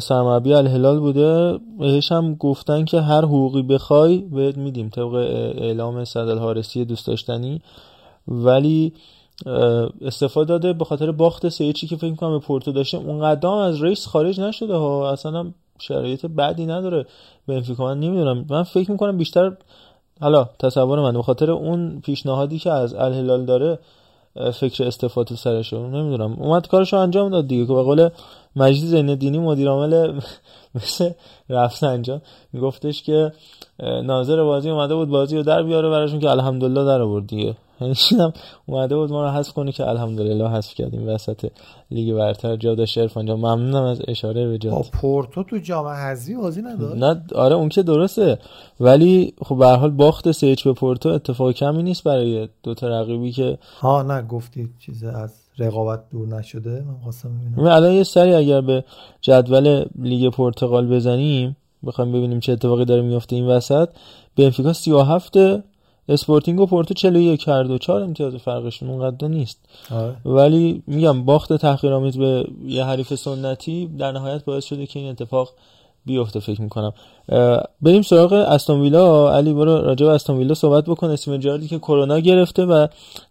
سرمربی الهلال بوده. بهش هم گفتن که هر حقوقی بخوای بهت میدیم طبق اعلام صد الحارسی دوست داشتنی. ولی استفاده داده به خاطر باخت سه چی که فکر می‌کنم به پورتو داشته. اون قدم از ریس خارج نشده ها. اصلا هم شرایط بدی نداره. بنفیکا من نمی‌دونم. من فکر می‌کنم بیشتر حالا تصور من به خاطر اون پیشنهادی که از الهلال داره فکر استفاده سرشه نمی‌دونم. اومد کارشو انجام داد دیگه. که به قول مجید زین دینی مدیر عامل مثل رفسنجان میگفتش که ناظر بازی اومده بود بازی رو در بیاره براشون که الحمدلله در آورد دیگه. هم اومده بود ما رو حذف کنه که الحمدلله حذف کردیم. وسط لیگ برتر جا داشت عرفان جان. ممنونم از اشاره به جا پورتو تو جام حذفی بازی نداد نه آره اون که درسته. ولی خب به هر حال باخت سه به پورتو. اتفاق کمی نیست برای دو تا رقیبی که ها نه گفتی چیز از رقابت دور نشده. من خواستم ببینم. الان یه سری اگر به جدول لیگ پرتغال بزنیم بخوایم ببینیم چه اتفاقی داره میفته این وسط بنفیکا 37 اسپورتینگ و پورتو 41 کرد و 4 امتیاز فرقشون اونقدر نیست. آه. ولی میگم باخت تحقیرآمیز به یه حریف سنتی در نهایت باعث شده که این اتفاق بیفته فکر می‌کنم. بریم سراغ استون ویلا. علی برو راجع به استون ویلا صحبت بکن. اسم جراردی که کرونا گرفته و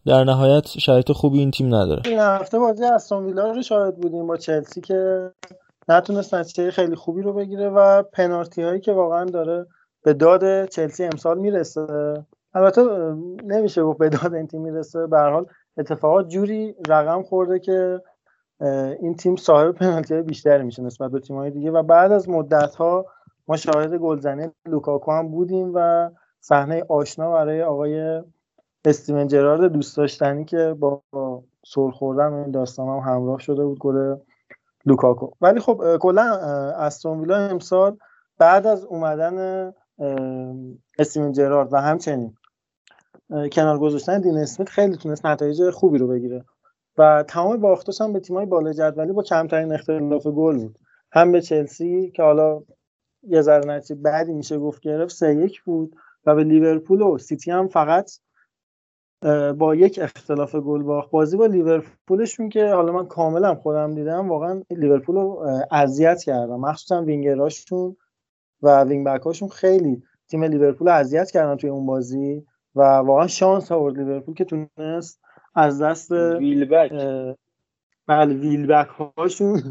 در نهایت شرایط خوبی این تیم نداره. این هفته بازی استون ویلا رو شاهد بودیم با چلسی که نتونست نتیجه خیلی خوبی رو بگیره و پنالتی هایی که واقعا داره به داد چلسی امسال می‌رسه. البته نمیشه گفت به داد این تیم می‌رسه. به حال اتفاقات جوری رقم خورده که این تیم صاحب پنالتی های بیشتری میشه نسبت به تیم های دیگه. و بعد از مدت ها ما شاهد گلزنی لوکاکو هم بودیم و صحنه آشنا برای آقای استیون جرارد دوست داشتنی که با سر خوردن این داستان هم همراه شده بود گل لوکاکو. ولی خب کلا استون ویلا امسال بعد از اومدن استیون جرارد و همچنین کنار گذاشتن دین اسمیت خیلی تونست نتایج خوبی رو بگیره. و تمام باختاش هم به تیمای بالای جدولی با کمترین اختلاف گل بود. هم به چلسی که حالا یه ذره نتیجه بعدی میشه گفت گرفت سه یک بود. و به لیورپول و سیتی هم فقط با یک اختلاف گل باخت. بازی با لیورپولشون که حالا من کاملا خودم دیدم واقعا لیورپول رو اذیت کردن مخصوصا وینگراشون و wing-back هاشون خیلی تیم لیورپول اذیت کردن توی اون بازی. و واقعا شانس آورد لیورپول که تونست از دست ویلبک. بله ویلبک هاشون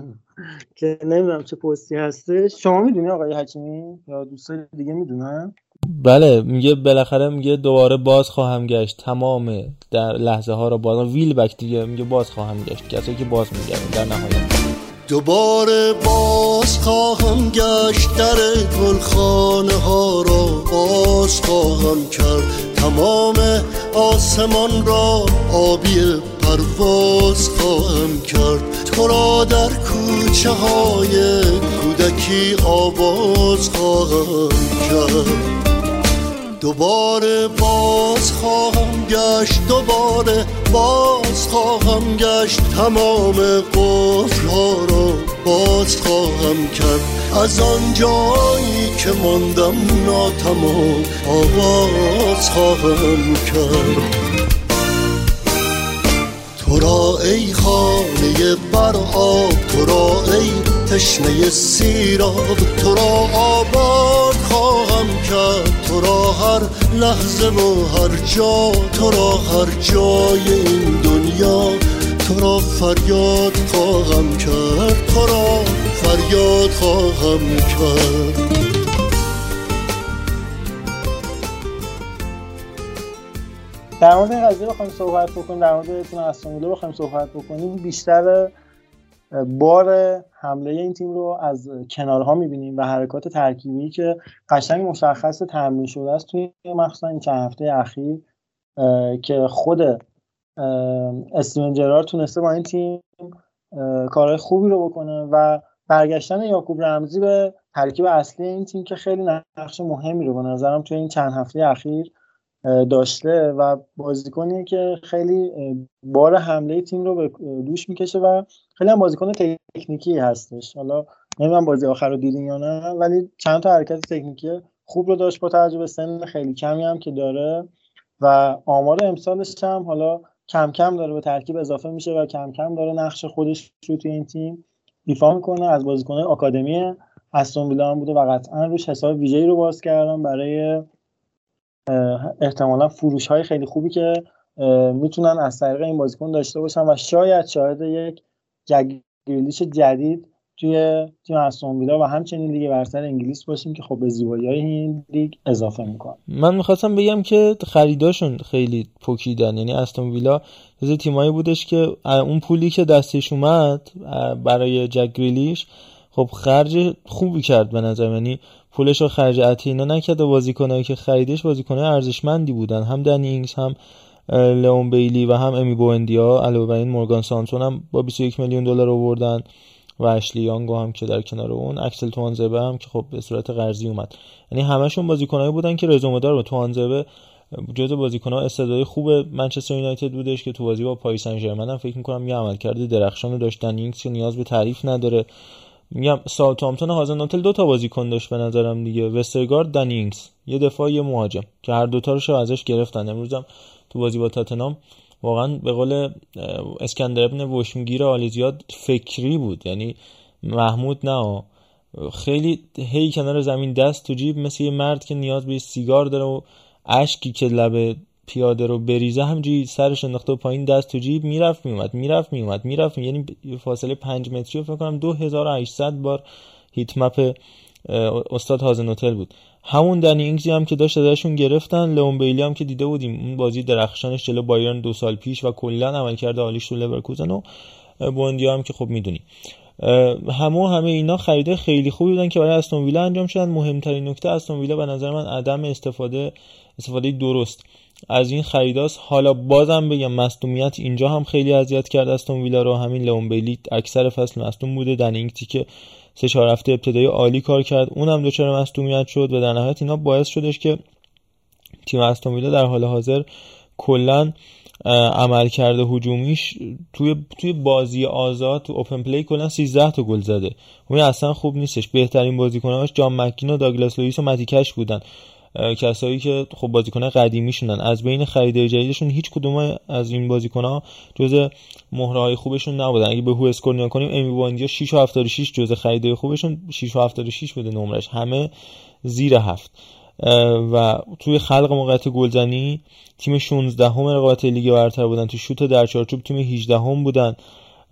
که نمی‌دونم چه پستی هستش. شما می‌دونی آقای حکیمی؟ یا دوستان دیگه می‌دونن؟ بله میگه بالاخره میگه دوباره باز خواهم گشت. تمام در لحظه ها رو باز ویلبک دیگه میگه باز خواهم گشت. کسایی که باز میگردن در نهایت. دوباره باز خواهم گشت در گلخانه ها را. باز خواهم کرد تمام آسمان را. آبی پرواز خواهم کرد. تو را در کوچه های کودکی آواز خواهم کرد. دوباره باز خواهم گشت. دوباره باز خواهم گشت تمام قفل ها را. باز خواهم کرد از آن جایی که ماندم ناتمام. آواز خواهم کرد. تو را ای خانه بر آب تو را ای تشنه سیراب تو را آباد خواهم کرد. تو را هر لحظه و هر جا تو را هر جای این دنیا. تو را فریاد خواهم کرد تو را فریاد خواهم کرد. در مورد این قضیه بخوایم صحبت بکنیم در مورد تیم استون بخوایم صحبت بکنیم. بیشتر بار حمله این تیم رو از کنارها می‌بینیم و حرکات ترکیبی که قشنگ مشخص تمرین شده است توی مخصوصا این چند هفته اخیر که خود استیون جرار تونسته با این تیم کارهای خوبی رو بکنه و برگشتن یاکوب رمزی به ترکیب اصلی این تیم که خیلی نقش مهمی رو به نظرم توی این چند هفته اخیر داشته و بازیکنی که خیلی بار حمله تیم رو به دوش می‌کشه و خیلی هم بازیکن تکنیکی هستش. حالا نمی‌دونم بازی آخر رو دیدین یا نه ولی چند تا حرکت تکنیکی خوب رو داشت با توجه به سن خیلی کمی هم که داره و آمار امسالش هم حالا کم کم داره به ترکیب اضافه میشه و کم کم داره نقش خودش رو توی این تیم ایفا می‌کنه. از بازیکن آکادمی استون ویلا هم بوده و قطعا روش حساب ویژه‌ای رو باز کردم برای احتمالا فروش های خیلی خوبی که می‌تونن از طریق این بازیکن داشته باشن و شاید شاهد یک گریلیش جدید توی تیم استون ویلا و همچنین لیگ برتر انگلیس باشیم که خب به زیبایی های این لیگ اضافه می‌کنه. من می‌خواستم بگم که خریداشون خیلی پوکیدن. یعنی استون ویلا یه تیمایی بودش که اون پولی که دستش اومد برای جک گریلیش خب خرج خوبی کرد به نظر یعنی پولش رو خرج اتینا نکرد و بازیکنایی که خریدش بازیکنای ارزشمندی بودن. هم دنینگز هم لئون بیلی و هم امی بوندیا علاوه بر این مورگان سانسون هم با 21 میلیون دلار آوردن و اشلی یانگو هم که در کنار اون اکسل توانزبه هم که خب به صورت قرضی اومد. یعنی همشون بازیکنایی بودن که رزومه دار با توانزبه جزء بازیکن‌ها استعدادی خوب منچستر یونایتد بودش که تو بازی با پاریس سن هم فکر می‌کنم یه عملکرد درخشان داشتن. اینکس که نیاز به تعریف نداره. میگم ساوثهامپتون هازناتل دو تا بازیکن داشت به نظرم دیگه. وسترگارد دنینگز یه دفاع یه مهاجم که هر دوتا رو ازش گرفتن. امروزم تو بازی با تاتنام واقعا به قول اسکندر ابن وشمگیر آلیزیاد فکری بود. یعنی محمود نه خیلی هی کنار زمین دست تو جیب مثل یه مرد که نیاز به سیگار داره و اشکی که لب پیاده رو بریزه همجوری سرش انداخته پایین دست تو جیب می‌رفت میومد می‌رفت میومد می‌رفت. یعنی فاصله 5 متری رو فکر کنم 2800 بار هیت مپ استاد هازنوتل بود. همون دنی اینگزی هم که داشت ازشون گرفتن لئون بیلی هم که دیده بودیم. اون بازی درخشانش جلو بایرن دو سال پیش و کلا عمل کرده عالیش تو لورکوزن و بوندیا هم که خب می‌دونی. همه همه اینا خریده خیلی خوبی بودن که برای استون ویلا انجام شدن. مهمترین نکته استون ویلا به نظر من عدم استفاده استفاده درست. از این خریداست. حالا بازم بگم مصدومیت اینجا هم خیلی اذیت کرد استون ویلا رو. همین لئون بیلی اکثر فصل مصدوم بوده. دنی اینگزی که سه چهار هفته ابتدایی عالی کار کرد. اونم دچار مصدومیت شد و در نهایت اینا باعث شدش که تیم استون در حال حاضر کلا عملکرد هجومیش توی توی بازی آزاد تو open play کلا 13 تا گل زده. اون اصلا خوب نیستش. بهترین بازیکناش جان مک‌گین و داگلاس لوئیس و متی کش بودن. کسایی که خب بازیکن قدیمیشونن از بین خرید جدیدشون هیچ کدوم از این بازیکن‌ها جز مهره های خوبشون نبودن. اگه به WhoScored نگاه کنیم امی بوئندیا 6 و 76 جز خرید خوبشون 6 و 76 بوده نمرش. همه زیر هفت. و توی خلق موقعیت گلزنی تیم 16 هم رقابت لیگ برتر بودن. تو شوت در چارچوب تیم 18 هم بودن.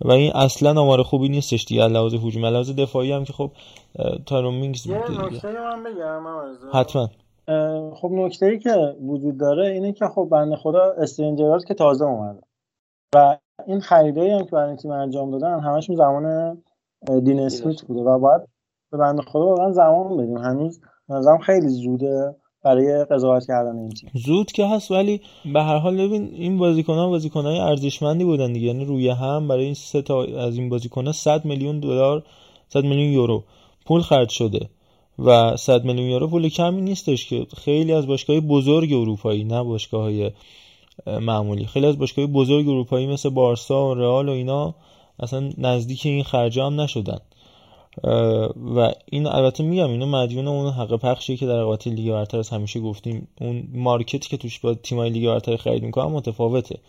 و این اصلا آمار خوبی نیستش دیگه. لحاظ هجومی لحاظ دفاعی هم که خب تایرون مینگز حتما. خب نکته ای که وجود داره اینه که خب بنده خدا استرنجرات که تازه اومده. و این خریدایی هم که برای تیم انجام دادن همشون زمان دین اسمیت بوده و باید به بنده خدا واقعا زمان بدیم. هنوز نظرم خیلی زوده برای قضاوت کردن این تیم. زود که هست ولی به هر حال ببین این بازیکن ها بازیکن های ارزشمندی بودن دیگه. یعنی روی هم برای این سه تا از این بازیکن ها 100 میلیون دلار 100 میلیون یورو پول خرج شده. و 100 میلیون یورو پول کمی نیستش که خیلی از باشگاه بزرگ اروپایی نه باشگاه های معمولی. خیلی از باشگاه بزرگ اروپایی مثل بارسا و رئال و اینا اصلا نزدیک این خرجا هم نشدن. و این البته میگم اینو مدیون اون حق پخشی که در رقابت لیگ برتر از همیشه گفتیم. اون مارکتی که توش با تیمای لیگ برتر خرید می‌کنن متفاوته.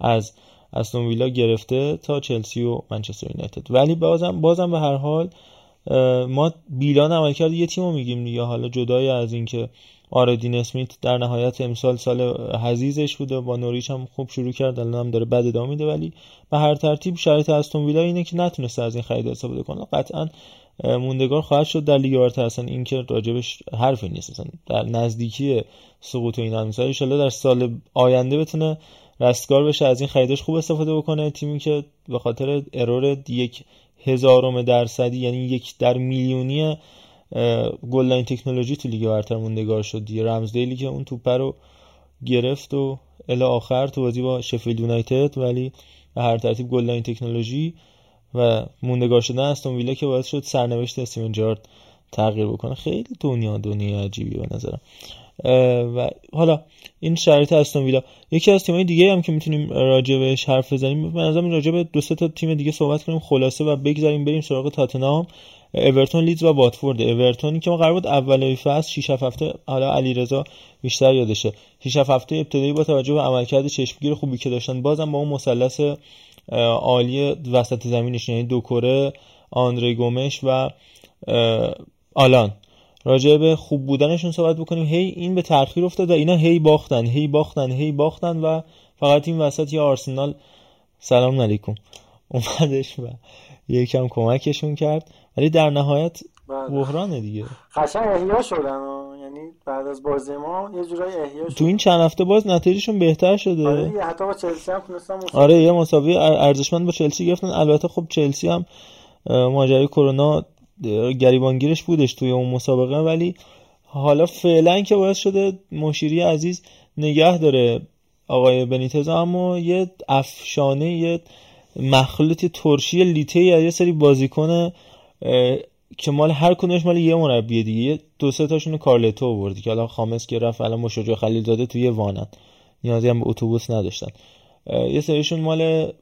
از استون ویلا گرفته تا چلسی و منچستر یونایتد. ولی بازم بازم به هر حال ما بیلان عملکرد یه تیم رو میگیم دیگه. حالا جدای از اینکه آردین اسمیت در نهایت امسال سال حزیزش بوده با نوریچ هم خوب شروع کرد الان هم داره بد ادامه میده. ولی به هر ترتیب شرایط استون ویلا اینه که نتونسته از این خرید استفاده کنه. قطعا موندگار خواهد شد در لیگ برتر اصلا این که راجبش حرفی نیست. اصلا در نزدیکی سقوط این همسایه ان در سال آینده بتونه رستگار بشه از این خریدش خوب استفاده بکنه. تیمی که به خاطر error یک هزارم درصدی یعنی یک در میلیونی goal-line technology تو لیگ برتر موندگار شد دیگه. رمزدیلی که اون توپ رو گرفت و الی آخر تو بازی با شفیلد یونایتد ولی به هر ترتیب goal-line technology و موندگار شدن استون ویلا که باعث شد سرنوشت استیون جارد تغییر بکنه. خیلی دنیا دنیا عجیبی به نظرم. و حالا این شرایط استون ویلا یکی از تیم‌های دیگه هم که می‌تونیم راجع بهش حرف بزنیم به نظرم راجع به دو سه تا تیم دیگه صحبت کنیم خلاصه و بگذاریم بریم سراغ تاتنهام اورتون لیدز و واتفورد اورتونی که ما قرار بود اول فصل 6 هفته حالا علیرضا بیشتر یادشه. 6 هفته ابتدایی با توجه به عملکرد چشمگیر خوبی که داشتن بازم با اون مثلث عالی وسط زمینش یعنی دو کره آندری گومش و آلان. راجع به خوب بودنشون صحبت بکنیم. هی این به تاخیر افتاد و اینا هی باختن هی باختن هی باختن و فقط این وسط یه آرسنال سلام علیکم اومدش و یکم کمکشون کرد. ولی در نهایت بله. بحران دیگه. قشنگ احیا شدن یعنی بعد از بازی ما یه جورایی احیا شدن تو این چند هفته باز نتیجهشون بهتر شده. آره حتی با چلسی هم آره یه مساوی ارزشمند با چلسی گرفتن. البته خب چلسی هم ماجرای کرونا گریبانگیرش بودش توی اون مسابقه ولی حالا فعلا که باعث شده مشیری عزیز نگه داره آقای بنیتز اما یه افشانه یه مخلوط ترشی لیته یه سری بازیکن که مال هر کنش مال یه مربی دیگه. دو سه تاشون کارلتو آوردی که الان خامس که رفت الان مشجع خلیل زاده توی وانن. نیازی هم به اتوبوس نداشتن. یه سریشون مال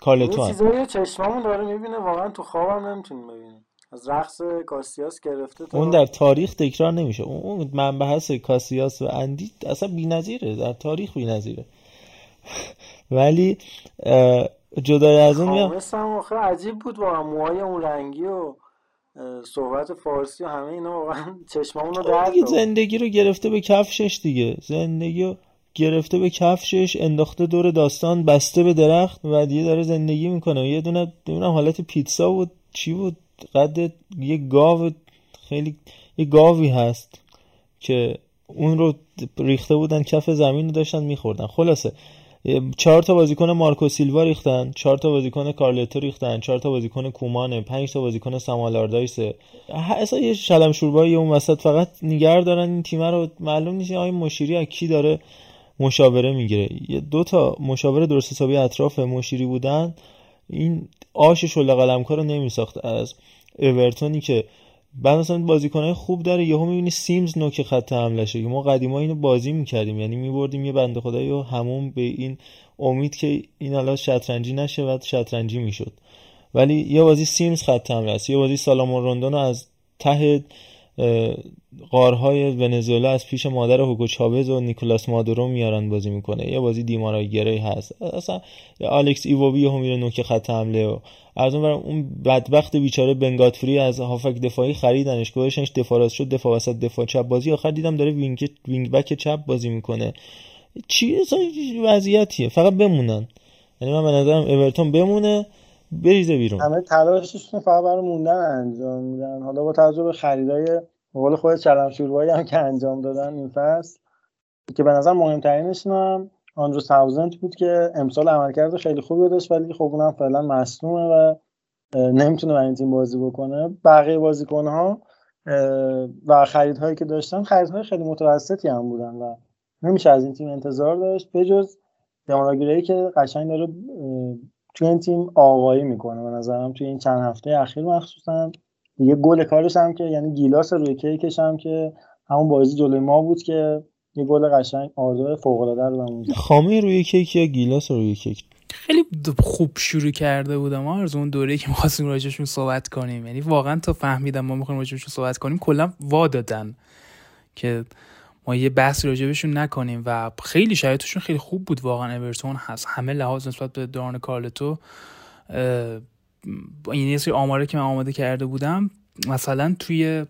کارلتو هم چیزایی چشممون داره می‌بینه واقعا تو خوابم نمی‌تونیم ببینیم از رقص کاسیاس گرفته اون در تاریخ تکرار نمیشه. اون منبع هست کاسیاس و اندی اصلا بی‌نظیره در تاریخ بی‌نظیره. ولی جدا از اون میام آخه عجیب بود واقعا. موهای اون رنگی و صحبت فارسی و همه اینا واقعا چشمامون رو درد زندگی رو گرفته به کفشش دیگه. زندگی رو گرفته به کفشش انداخته دور داستان بسته به درخت و دیگه داره زندگی می‌کنه. یه دونه دونه حالت پیتزا بود چی بود؟ قد یه گاو خیلی یه گاوی هست که اون رو ریخته بودن کف زمین داشتن میخوردن. خلاصه چهار تا بازیکن مارکو سیلوا ریختن چهار تا بازیکن کارلتو ریختن چهار تا بازیکن کومانه پنج تا بازیکن سامال آردایس اصلا یه شلم شوربایی اون وسط فقط نگر دارن این تیم رو معلوم نیست آقای مشیری از کی داره مشاوره می‌گیره. دو تا مشاوره درست حسابی اطراف مشیری بودن. این آش شل قلمکار رو نمیساخت. از اورتونی که بعد مثلا بازیکنای خوب داره یهو می‌بینی سیمز نوک خط حملشه ما قدیما اینو بازی می‌کردیم. یعنی میبردیم یه بنده خدایی و همون به این امید که این حالا شطرنجی نشه و شطرنجی می‌شد. ولی یه بازی سیمز خط حمله است. یه بازی سالامون روندون از ته غارهای ونزوئلا از پیش مادر هوگو چاوز و نیکولاس مادورو میارن بازی می‌کنه. یه بازی دیمارای گری هست. اصلا آلکس ایووی هم میره نوک خط حمله و از اون اون بدبخت بیچاره بن گادفری از هافبک دفاعی خریدنش. گذاشتنش دفاع شد دفاع وسط دفاع چپ. بازی آخر دیدم داره wing wing back چپ بازی می‌کنه. چی؟ وضعیتیه. فقط بمونن. یعنی من به نظرم اورتون بمونه. بریزه بیرون. همه تلاششون فقط برای موندن انجام میدن. حالا با توجه به خریدای قول خود چلم شروعایی هم که انجام دادن این فصل که به نظر مهمترینشون هم آندرو ساوزنت بود که امسال عملکرد خیلی خوبی داشت ولی خب اونم فعلا مصدومه و نمی‌تونه برای این تیم بازی بکنه. بقیه بازیکنها و خریدهایی که داشتن خریدهای خیلی متوسطی هم بودن و نمیشه از این تیم انتظار داشت. بجز دماراگیری که قشنگ داره توی این تیم آقایی می‌کنه به نظرم توی این چند هفته اخیر مخصوصا. یه گل کارش هم که یعنی گیلاس روی کیکش هم که همون بازی جلوی ما بود که یه گل قشنگ آرزو فوق العاده رو خامه روی کیک یا گیلاس روی کیک؟ خیلی خوب شروع کرده بودم. از اون دوره که می‌خواستیم راجعشون صحبت کنیم. یعنی واقعا تا فهمیدم ما می‌خوایم راجعشون صحبت کنیم کلا وا دادن که ما یه بحث راجبشون نکنیم و خیلی شرایطشون خیلی خوب بود. واقعا اورتون هست. همه لحاظ نسبت به دوران کارلتو این یه سری آماره که من آماده کرده بودم مثلا توی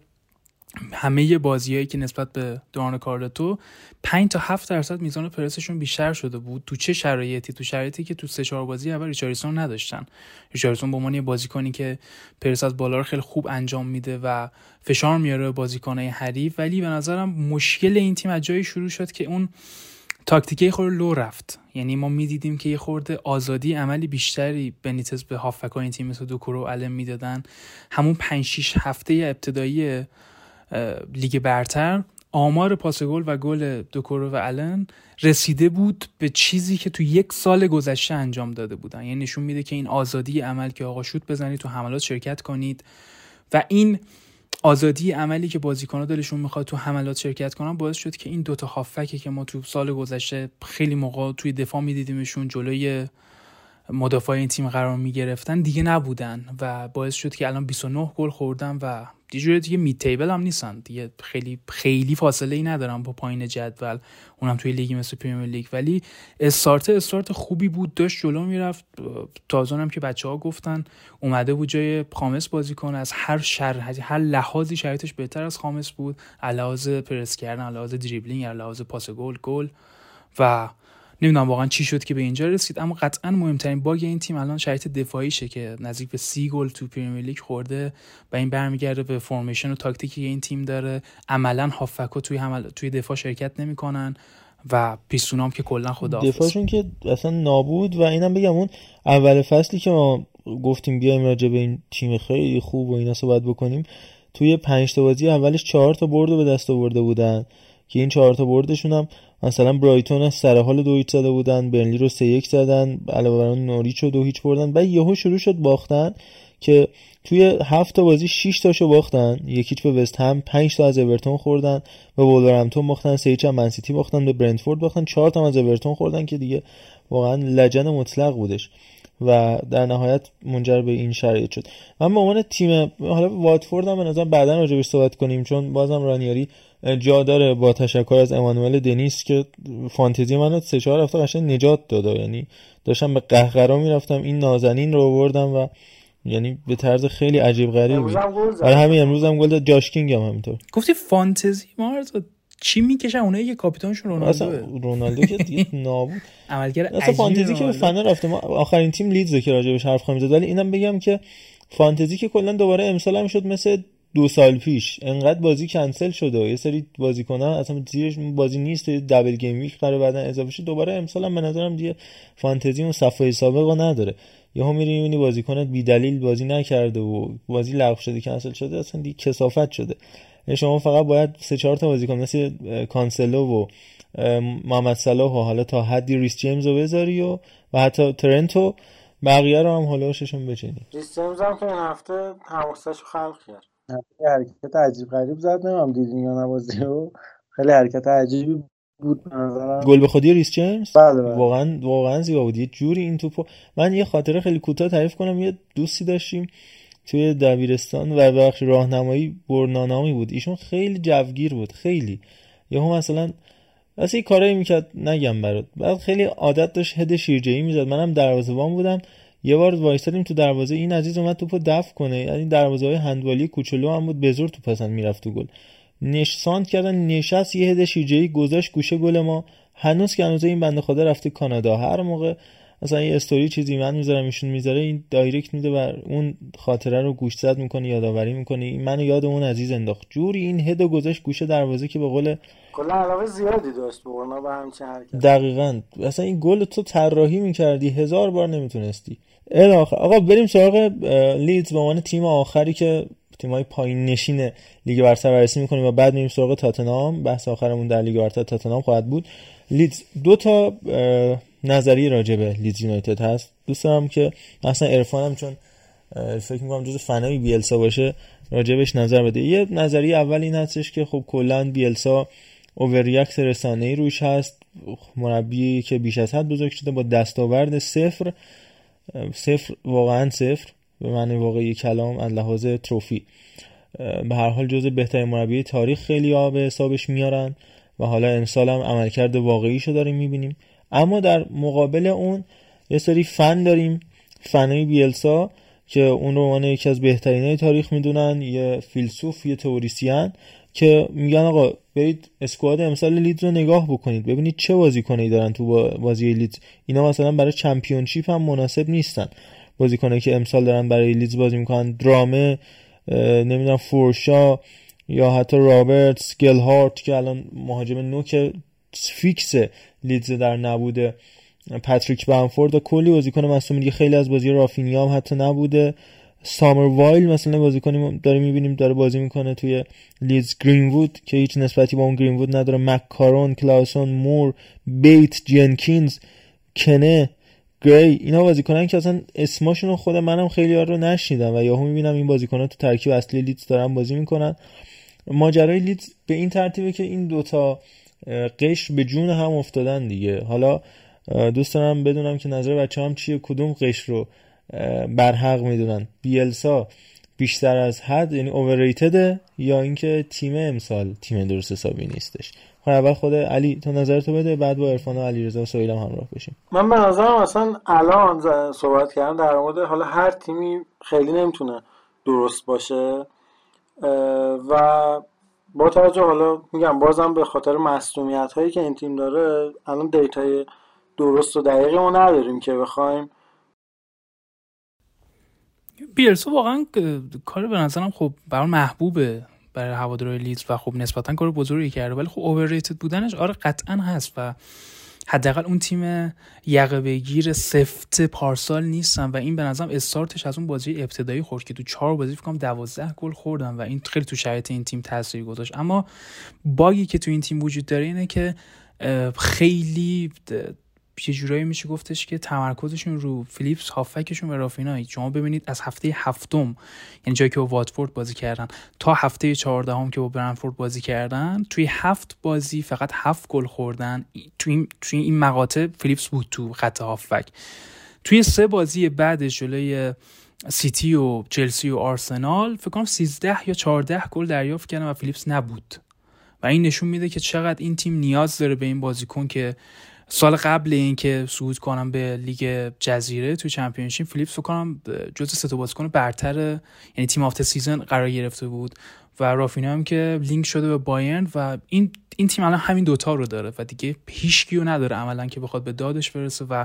همه بازیهایی که نسبت به دوران کارلتو 5 تا 7 درصد میزان پرسشون بیشتر شده بود. تو چه شرایطی؟ تو شرایطی که تو سه چهار بازی اول ریچاریسون نداشتن. ریچاریسون به عنوان بازیکنی که پرس از بالا رو خیلی خوب انجام میده و فشار میاره بازیکنای حریف. ولی به نظرم مشکل این تیم از جایی شروع شد که اون تاکتیکه خورده لو رفت. یعنی ما می‌دیدیم که یه خورده آزادی عملی بیشتری بنیتز به هافکا این تیم مثل دوکورو و علم می‌دادن. همون 5 6 هفته ابتدایی لیگ برتر آمار پاس گل و گل دوکورو و الن رسیده بود به چیزی که تو یک سال گذشته انجام داده بودن. یعنی نشون میده که این آزادی عمل که آقا شوت بزنید تو حملات شرکت کنید و این آزادی عملی که بازیکن‌ها دلشون می‌خواد تو حملات شرکت کنن باعث شد که این دوتا هافکی که ما تو سال گذشته خیلی موقع توی دفاع میدیدیمشون جلوی مدافع این تیم قرار می‌گرفتن دیگه نبودن و باعث شد که الان 29 گل خوردن و دیگه دیگه می تیبل هم نیستن. دیگه خیلی خیلی فاصله ای ندارن با پایین جدول. اونم توی لیگ مثل پریمیر لیگ. ولی استارت استارت خوبی بود. داشت جلو می‌رفت. تازه هم که بچه ها گفتن اومده بود جای خامس بازی کنه. از هر شر هر لحاظی شرایطش بهتر از خامس بود. علاوه پرس کردن علاوه دریبلینگ علاوه پاس گل گل. و نمی‌دونم واقعا چی شد که به اینجا رسید اما قطعا مهمترین باگ این تیم الان شرایط دفاعیشه که نزدیک به سی گل تو Premier League خورده و این برمیگرده به formation و تاکتیکی که این تیم داره. عملا هافبکا توی حمله توی دفاع شرکت نمی‌کنن و پیستونام که کلا خدا دفاعشون که اصلا نابود و اینم بگم اون اول فصلی که ما گفتیم بیایم راجع به این تیم خیلی خوب و اینا صحبت بکنیم توی پنج تا بازی اولش چهار تا برد به دست آورده بودن که این چهار تا بردشون هم مثلا برایتون از سر حال دو هیچ زده بودن برنلی رو سه یک زدن علاوه بر اون نوریچ رو دو هیچ بردن بعد یهو شروع شد باختن که توی هفت تا بازی 6 تاشو باختن. یکیچ به وست هم 5 تا از اورتون خوردن به وولورهمپتون باختن سه هم منسیتی باختن به برنتفورد باختن 4 تا از اورتون خوردن که دیگه واقعا لجن مطلق بودش و در نهایت منجر به این شرایط شد. من به عنوان تیم حالا واتفورد هم به نظر بعدا راجبش صحبت کنیم چون بازم رانیاری جا داره با تشکر از امانوئل دنیس که فانتزی منو سه چهار هفته قشنگ نجات داده یعنی داشتم به قهقرا می‌رفتم این نازنین رو آوردم و یعنی به طرز خیلی عجیب غریبی آره همین امروز هم گل داد جاش کینگ هم همینطور. گفتی فانتزی بازا چی می‌کشن؟ اونایی که کاپیتانشون رونالدو اصلا رونالدو که دیگه نابود. عملگر اصلا فانتزی که به فنا رفته. ما آخرین تیم لیدز که راجبش حرف خواهیم زد. ولی اینم بگم که فانتزی که کلا دوباره امسال هم شد مثل دو سال پیش. انقدر بازی کنسل شده. و یه سری بازیکن ها اصلا زیرش بازی نیست. double game week قرار بعدا اضافه شد دوباره امسال هم به نظرم دیگه فانتزی اون صفای سابق نداره. یهو میری می‌بینی بازیکن بی دلیل بازی نکرده و بازی لغو شده کنسل شده. اصلا دیگه کثافت شده. یعنی شما فقط باید سه چهار تا بازیکن مثل کانسلو و محمد صلاح و حالا تا حدی ریس جیمز رو بذاری و حتی ترنت و بقیه رو هم حالا ششون بچینی. ریس جیمز هم که این هفته حماسه خلق کرد. حرکت عجیب غریب زد نمیدونم دیدین یا نه بازی و خیلی حرکت عجیبی بود گل به خودی ریس جیمز؟ بله بله. واقعا واقعا زیبا بود. یه جوری این توپو من یه خاطره خیلی کوتاه تعریف کنم. یه دوستی داشتیم توی دبیرستان و بخش راهنمایی برنانامی بود. ایشون خیلی جوگیر بود خیلی. یهو مثلا اصلا یه کارایی می‌کرد نگم برات. بعد خیلی عادت داشت هد شیرجهی می‌زد. منم دروازه‌بان بودم. یه بار وایستادیم تو دروازه این عزیز اومد توپو دفع کنه. یعنی دروازه های هندوالی کوچولو هم بود به زور تو پسند می‌رفت تو گل. نش ساند کردن نشست یه هد شیرجهی گذاشت گوشه گل ما. هنوز که هنوز این بنده خدا رفته کانادا. هر موقع مثلا یه استوری چیزی من می‌ذارم ایشون می‌ذاره این دایرکت میده و اون خاطره رو گوش زد می‌کنه یادآوری می‌کنه. منو یاد اون عزیز انداخت. جوری این هدو گذاشت گوشه دروازه که به قول کلا علاقه زیادی داشت به به همچین حرکت دقیقاً. اصلا این گل تو طراحی می‌کردی هزار بار نمی‌تونستی. آخر. آقا بریم سراغ لیدز به عنوان تیم آخری که تیمای پایین نشین لیگ برتر بررسی می‌کنیم و بعد میریم سراغ تاتنهام. بحث آخرمون در لیگ برتر تاتنهام خواهد بود. لیدز دو تا نظریه راجع به لیدز یونایتد هست. دوست دارم که اصلا عرفانم چون فکر می‌کنم جز فنای بیلسا باشه راجبش نظر بده. یه نظریه اول این هستش که خب کلا بیلسا overreact رسانه ای روش هست. مربی که بیش از حد بزرگ شده با دستاورد صفر صفر واقعا صفر به معنی واقعی کلام از لحاظ تروفی. به هر حال جز بهترین مربی تاریخ خیلی ها به حسابش میارن و حالا امسال هم عملکرد واقعیشو داریم می‌بینیم. اما در مقابل اون یه سری فن داریم فنای بیلسا که اون رو عنوان یکی از بهترین های تاریخ می‌دونن یه فیلسوف یه توریسیان که میگن آقا برید اسکواد امسال لیدز رو نگاه بکنید. ببینید چه بازیکنایی دارن تو بازی لیدز. اینا مثلا برای چمپیونشیپ هم مناسب نیستن. بازیکنایی که امسال دارن برای لیدز بازی می‌کنن درامه نمی‌دونم فورشا یا حتی رابرت گلهارت که الان مهاجم نوک فیکس لیدز در نبوده. پاتریک بنفورد و کلی بازیکن مصدوم دیگه خیلی از بازی رافینیا هم حتی نبوده. سامر وایل مثلا بازیکنی داریم می‌بینیم داره بازی می‌کنه توی لیدز گرینوود که هیچ نسبتی با اون گرینوود نداره. مکارون کلاوسون مور بیت جنکینز کنه گری اینا بازیکنان که اصلا اسمشون رو خود منم خیلی رو نشنیدم و یهو می‌بینم این بازیکنان تو ترکیب اصلی لیدز دارن بازی می‌کنن. ماجرای لیدز به این ترتیبه که این دوتا قشر به جون هم افتادن دیگه. حالا دوست دارم بدونم که نظر بچه هم چیه کدوم قشر رو برحق می‌دونن. بیلسا بیشتر از حد یعنی اوورریتده یا اینکه تیم امسال تیم درست حسابی نیستش. خب اول خود علی تو نظرتو بده بعد با عرفان و علیرضا و هم همراه بشیم. من به نظرم اصلا الان صحبت کردم در مورد حالا هر تیمی خیلی نمی‌تونه درست باشه. و با توجه حالا میگم بازم به خاطر مصومیت هایی که این تیم داره الان دیتای درست و دقیقی ما نداریم که بخوایم بیرسو واقعا کار به نظرم خب برای محبوبه برای هوادارهای لیدز و خب نسبتا کار بزرگی کرده ولی خب اوورریتد بودنش آره قطعا هست و حداقل اون تیم یقه بگیر سفت پارسال نیستن و این به نظرم استارتش از اون بازی ابتدایی خورد که تو چهار بازی فکر کنم 12 گل خوردن و این خیلی تو شرایط این تیم تاثیر گذاشت. اما باگی که تو این تیم وجود داره اینه که خیلی یه جورایی میشه گفتش که تمرکزشون رو فیلیپس هافکشون و رافینایی. شما ببینید از هفته هفتم یعنی جایی که با واتفورد بازی کردن تا هفته چهاردهم که با برنفورد بازی کردن توی هفت بازی فقط هفت گل خوردن. توی این, توی این مقاطع فیلیپس بود تو خط هافبک. توی سه بازی بعد جلوی سیتی و چلسی و آرسنال فکر کنم 13 یا 14 گل دریافت کردن و فیلیپس نبود. و این نشون میده که چقدر این تیم نیاز داره به این بازیکن که سال قبل اینکه صعود کنن به لیگ جزیره تو Championship فیلیپس فکر کنم جزو سه تا بازیکن برتر یعنی team of the season قرار گرفته بود و رافینو هم که لینک شده به بایرن و این این تیم الان همین دوتا رو داره و دیگه هیچ کیو نداره عملا که بخواد به دادش برسه و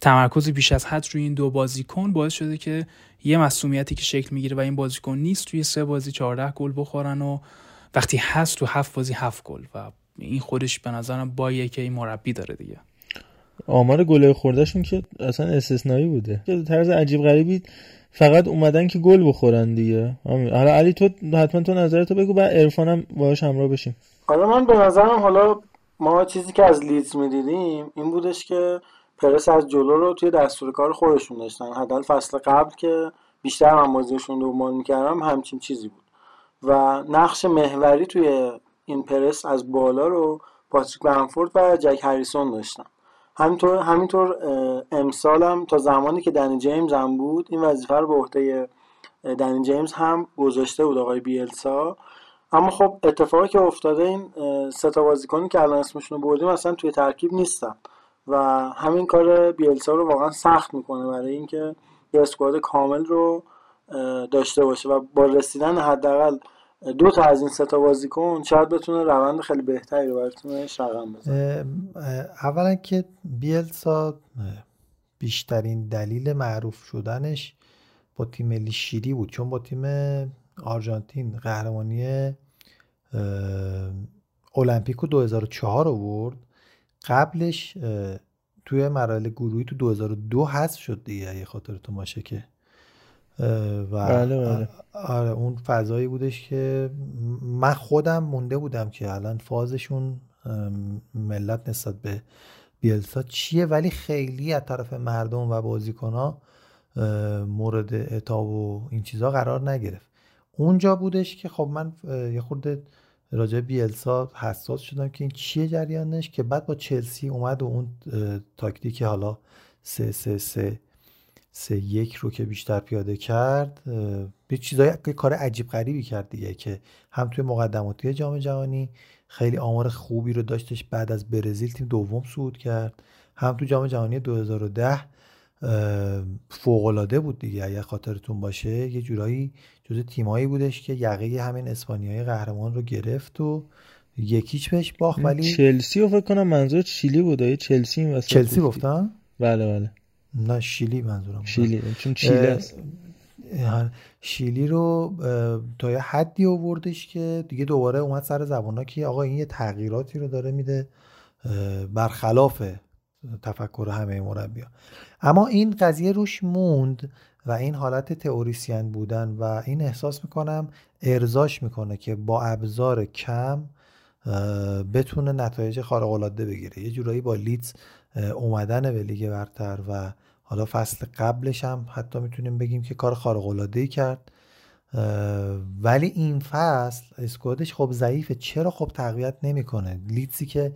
تمرکز بیش از حد روی این دو بازیکن باعث شده که یه مسئولیتی که شکل می‌گیره و این بازیکن نیست توی سه بازی 14 گل بخورن و وقتی هست تو هفت بازی هفت گل و این خودش به نظرم باگیه که این مربی داره دیگه. آمار گل خوردهشون که اصلا استثنایی بوده. طرز عجیب غریبی فقط اومدن که گل بخورن دیگه. حالا علی تو حتما تو نظرتو بگو بعد عرفانم باهاش همراه بشیم. حالا من به نظرم حالا ما چیزی که از لیدز می‌دیدیم این بودش که پرس از جلو رو توی دستور کار خودشون داشتن. حداقل فصل قبل که بیشتر من بازیشون رو می‌کردم همچین چیزی بود. و نقش محوری توی این پرس از بالا رو پاتریک بنفورد و جک هریسون داشتن همینطور همینطور امسال هم تا زمانی که دنی جیمز هم بود این وظیفه رو به عهده دنی جیمز هم گذاشته بود آقای بیلسا. اما خب اتفاقی که افتاده این سه تا بازیکنی که الان اسمشون رو بردیم اصلا توی ترکیب نیستن. و همین کار بیلسا رو واقعا سخت می‌کنه برای اینکه یه اسکواد کامل رو داشته باشه و با رسیدن حداقل دو تا از این سه تا بازیکن شاید بتونه روند خیلی بهتری رو براتون رقم بزنه. اولا که بیلسا بیشترین دلیل معروف شدنش با تیم ملی شیلی بود چون با تیم آرژانتین قهرمانی المپیکو 2004 آورد. قبلش توی مراحل گروهی تو 2002 حذف شد دیگه اگه خاطرتون باشه که و بله بله. آره اون فضایی بودش که من خودم مونده بودم که الان فازشون ملت نسبت به بیلسا چیه ولی خیلی از طرف مردم و بازیکنها مورد اتاب و این چیزها قرار نگرفت اونجا بودش که خب من یه خورده راجع بیلسا حساس شدم که این چیه جریانش که بعد با چلسی اومد و اون تاکتیک حالا سه سه سه سه یک رو که بیشتر پیاده کرد به چیزای کار عجیب غریبی کرد دیگه که هم توی مقدماتی جام جهانی خیلی آمار خوبی رو داشتش بعد از برزیل تیم دوم صعود کرد. هم تو جام جهانی 2010 فوقالعاده بود دیگه اگر خاطرتون باشه. یه جورایی جز تیمایی بودش که یقه همین اسپانیایی قهرمان رو گرفت و یکیچ بهش باخت ولی چلسی رو فکر کنم منظور چیلی بود چلسی این چلسی گفتم؟ بله بله. نه شیلی منظورم شیلی چون چیلی است. شیلی رو تا یه حدی آوردش که دیگه دوباره اومد سر زبان ها که آقا این یه تغییراتی رو داره میده برخلاف تفکر همه مربی اما این قضیه روش موند و این حالت تئوریسین بودن و این احساس می‌کنم ارزاش می‌کنه که با ابزار کم بتونه نتایج خارق العاده بگیره. یه جورایی با لیدز اومدن به لیگ برتر و حالا فصل قبلش هم حتی می‌تونیم بگیم که کار خارق العاده کرد ولی این فصل اسکوادش خب ضعیفه. چرا خب تقویت نمی‌کنه؟ لیدزی که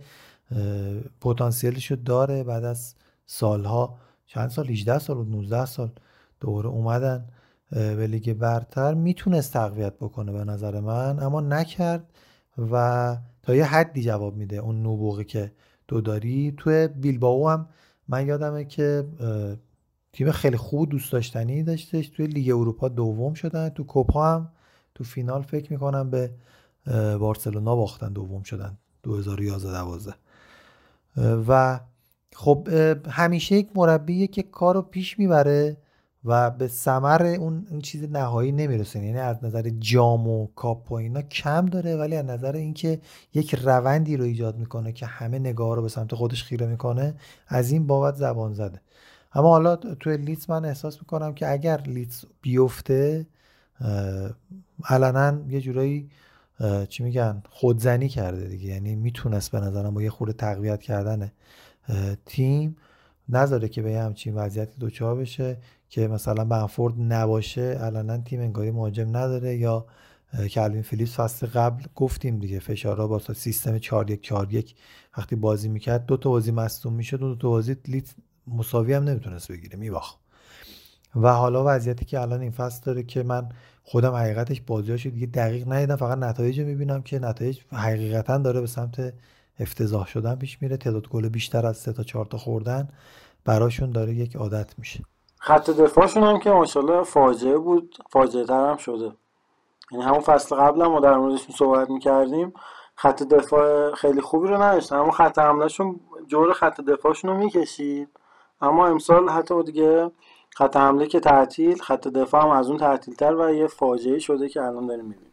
پتانسیلش رو داره بعد از سالها چند سال؟ 18 سال و 19 سال دوباره اومدن به لیگ برتر. می‌تونست تقویت بکنه به نظر من اما نکرد و تا یه حدی جواب میده اون نوبوغی که دو داری توی بیلباو هم من یادمه که تیم خیلی خوب دوست داشتنی داشتش توی لیگ اروپا دوم شدن. تو کوپا هم تو فینال فکر می‌کنم به بارسلونا باختن دوم شدن 2011 12 و خب همیشه یک مربیه که کارو پیش می‌بره. و به ثمر اون این چیز نهایی نمی‌رسه. یعنی از نظر جام و کاپ و اینا کم داره ولی از نظر اینکه یک روندی رو ایجاد می‌کنه که همه نگاه رو به سمت خودش خیره می‌کنه از این بابت زبان زده. اما حالا توی لیتس من احساس می‌کنم که اگر لیتس بیفته علنا یه جورایی چی میگن خودزنی کرده دیگه. یعنی می‌تونست به نظرم با یه خورده تقویت کردن تیم نذاره که به همچین وضعیتی دوچار بشه. که مثلا بنفورد نباشه علنا تیم انگاری مهاجم نداره یا کلوین فیلیپس فصل قبل گفتیم دیگه فشارها با سیستم 4 1 4 1 وقتی بازی می‌کرد دو تا بازی مصدوم می‌شد دو تا بازی لیت مساوی هم نمی‌تونست بگیره میباخت. و حالا وضعیتی که الان این فصل داره که من خودم حقیقتش بازیاشو دیگه دقیق ندیدم فقط نتایج می‌بینم که نتایج حقیقتا داره به سمت افتضاح شدن پیش میره. تعداد گل بیشتر از سه تا چهار تا خوردن براشون داره یک عادت میشه. خط دفاعشون هم که ماشاءالله فاجعه بود فاجعه تر هم شده. یعنی همون فصل قبل هم ما در موردشون صحبت می‌کردیم. خط دفاع خیلی خوبی رو نداشتن اما خط حملهشون جور خط دفاعشون رو می‌کشید. اما امسال حتی دیگه خط حمله که تعطیل خط دفاع هم از اون تعطیل تر و یه فاجعه شده که الان داریم می‌بینیم.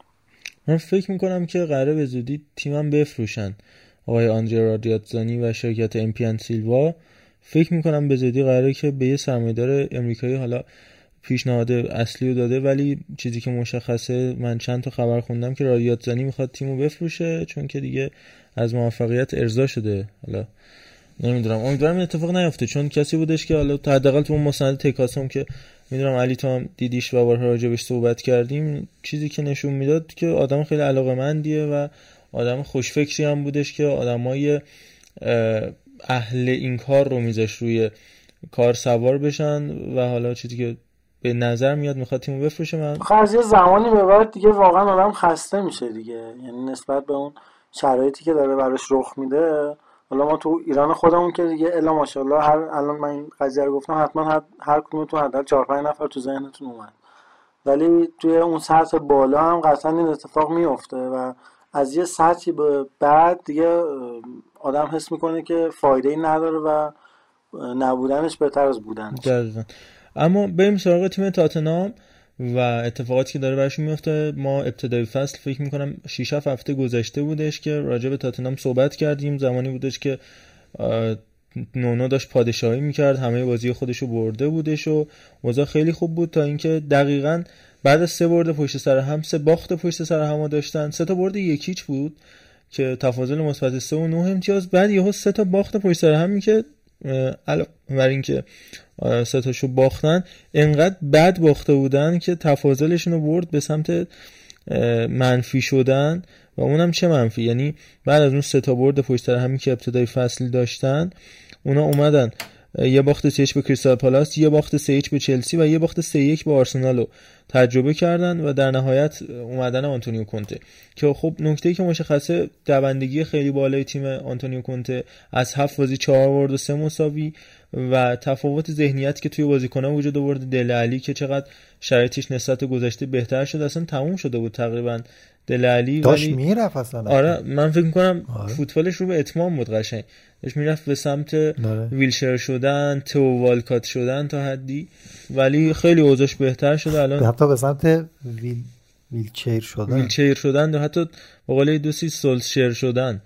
من فکر می‌کنم که قراره به زودی تیمم بفروشن. آقای آندریا رادیاتزانی و شرکت امپیان سیلوا. فکر می‌کنم به زودی قراره که به یه سرمایدار امریکایی حالا پیشنهاد اصلی رو داده ولی چیزی که مشخصه من چند تا خبر خوندم که رادیاتزانی می‌خواد تیمو بفروشه چون که دیگه از موفقیت ارضا شده. حالا نمی‌دونم. امیدوارم این اتفاق نیفته چون کسی بودش که حالا حداقل تو اون مسند تکاسم که می‌دونم علی تو هم دیدیش و بارها راجبش صحبت کردیم چیزی که نشون می‌داد که آدم خیلی علاقه مندیه و آدم خوشفکری هم بودش که آدمای اهل این کار رو میذاش روی کار سوار بشن و حالا چیزی که به نظر میاد می‌خواد تیمو بفروشه من از یه زمانی به بعد دیگه واقعا آدم خسته میشه دیگه. یعنی نسبت به اون شرایطی که داره براش رخ میده حالا ما تو ایران خودمون که دیگه الا ماشاءالله هر الان من این قضیه رو گفتم حتما هر, هر تو حداقل 4 5 نفر تو ذهنتون اومد. ولی توی اون سطح بالا هم قطعا این اتفاق میفته و از یه سطحی به بعد دیگه آدم حس می‌کنه که فایده ای نداره و نبودنش بهتر از بودنش. اما بریم سراغ تیم تاتنام و اتفاقاتی که داره برشون میفته ما ابتدای فصل فکر می‌کنم 6 هفته گذشته بودش که راجع به تاتنام صحبت کردیم. زمانی بودش که نونو داشت پادشاهی می‌کرد همه بازی خودشو برده بودش و وضع خیلی خوب بود تا اینکه دقیقا بعد از سه برد پشت سر هم سه باخت پشت سر هم داشتن. سه تا برد یکیچ بود که تفاضل مثبت 3 و 9 امتیاز. بعد یهو سه تا باخت پشت سر هم که علاوه بر اینکه سه تاشو باختن انقدر بد باخته بودن که تفاضلشون رو برد به سمت منفی شدن و اونم چه منفی؟ یعنی بعد از اون سه تا برد پشت سر همی که ابتدای فصل داشتن اونا اومدن. یه باخت 3 به کریستال پالاس یه باخت 3 به چلسی و یه باخت 3 به آرسنال رو تجربه کردن و در نهایت اومدن آنتونیو کونته. که خب نکته که مشخصه دوندگی خیلی بالای تیم آنتونیو کونته. از هفت بازی 4 برد و 3 مساوی. و تفاوت ذهنیت که توی بازیکنان وجود آورد دلی علی که چقدر شرایطش نسبت گذشته بهتر شد اصلا تموم شده بود تقریبا دل علی. داشت ولی... می‌رفت اصلا. آره من فکر کنم آره. فوتبالش رو به اتمام بود قشنگ. داشت می‌رفت به سمت آره. ویلشر شدن تو والکات شدن تا حدی. ولی خیلی اوضاعش بهتر شده الان حتی به سمت ویل... ویلچیر شدن. ویلچیر شدن حتی به قول دوستی سولشر شدن.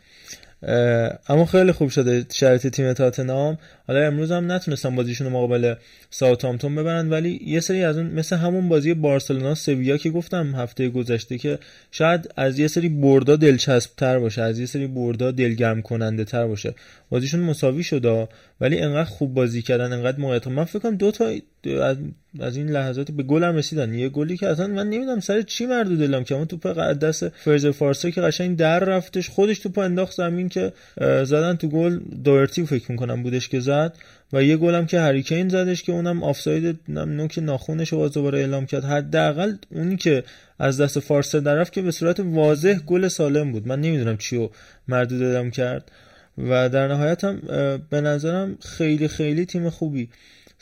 اما خیلی خوب شده شرایط تیم تاتنهام. حالا امروز هم نتونستن بازیشون مقابل ساوثهامپتون ببرن ولی یه سری از اون مثل همون بازی بارسلونا سویا که گفتم هفته گذشته که شاید از یه سری بردا دلچسب تر باشه از یه سری بردا دلگرم کننده تر باشه. بازیشون مساوی شده ولی انقدر خوب بازی کردن انقدر موقعیت. من فکر کنم دو تا از این لحظات به گلم رسیدن. یه گلی که اصلا من نمی‌دونم سر چی مردود دلم که اون توپ دست فرز فارسه که قشنگ در رفتش خودش توپ انداخت زمین که زدن تو گل. دورتی فکر می‌کنم بودش که و یه گلم که هریکین زدش که اونم آفساید نوک ناخونش رو دوباره اعلام کرد. حداقل اونی که از دست فارسه درف که به صورت واضح گل سالم بود. من نمی‌دونم چی رو مردود دادم کرد. و در نهایت هم به نظرم خیلی خیلی تیم خوبی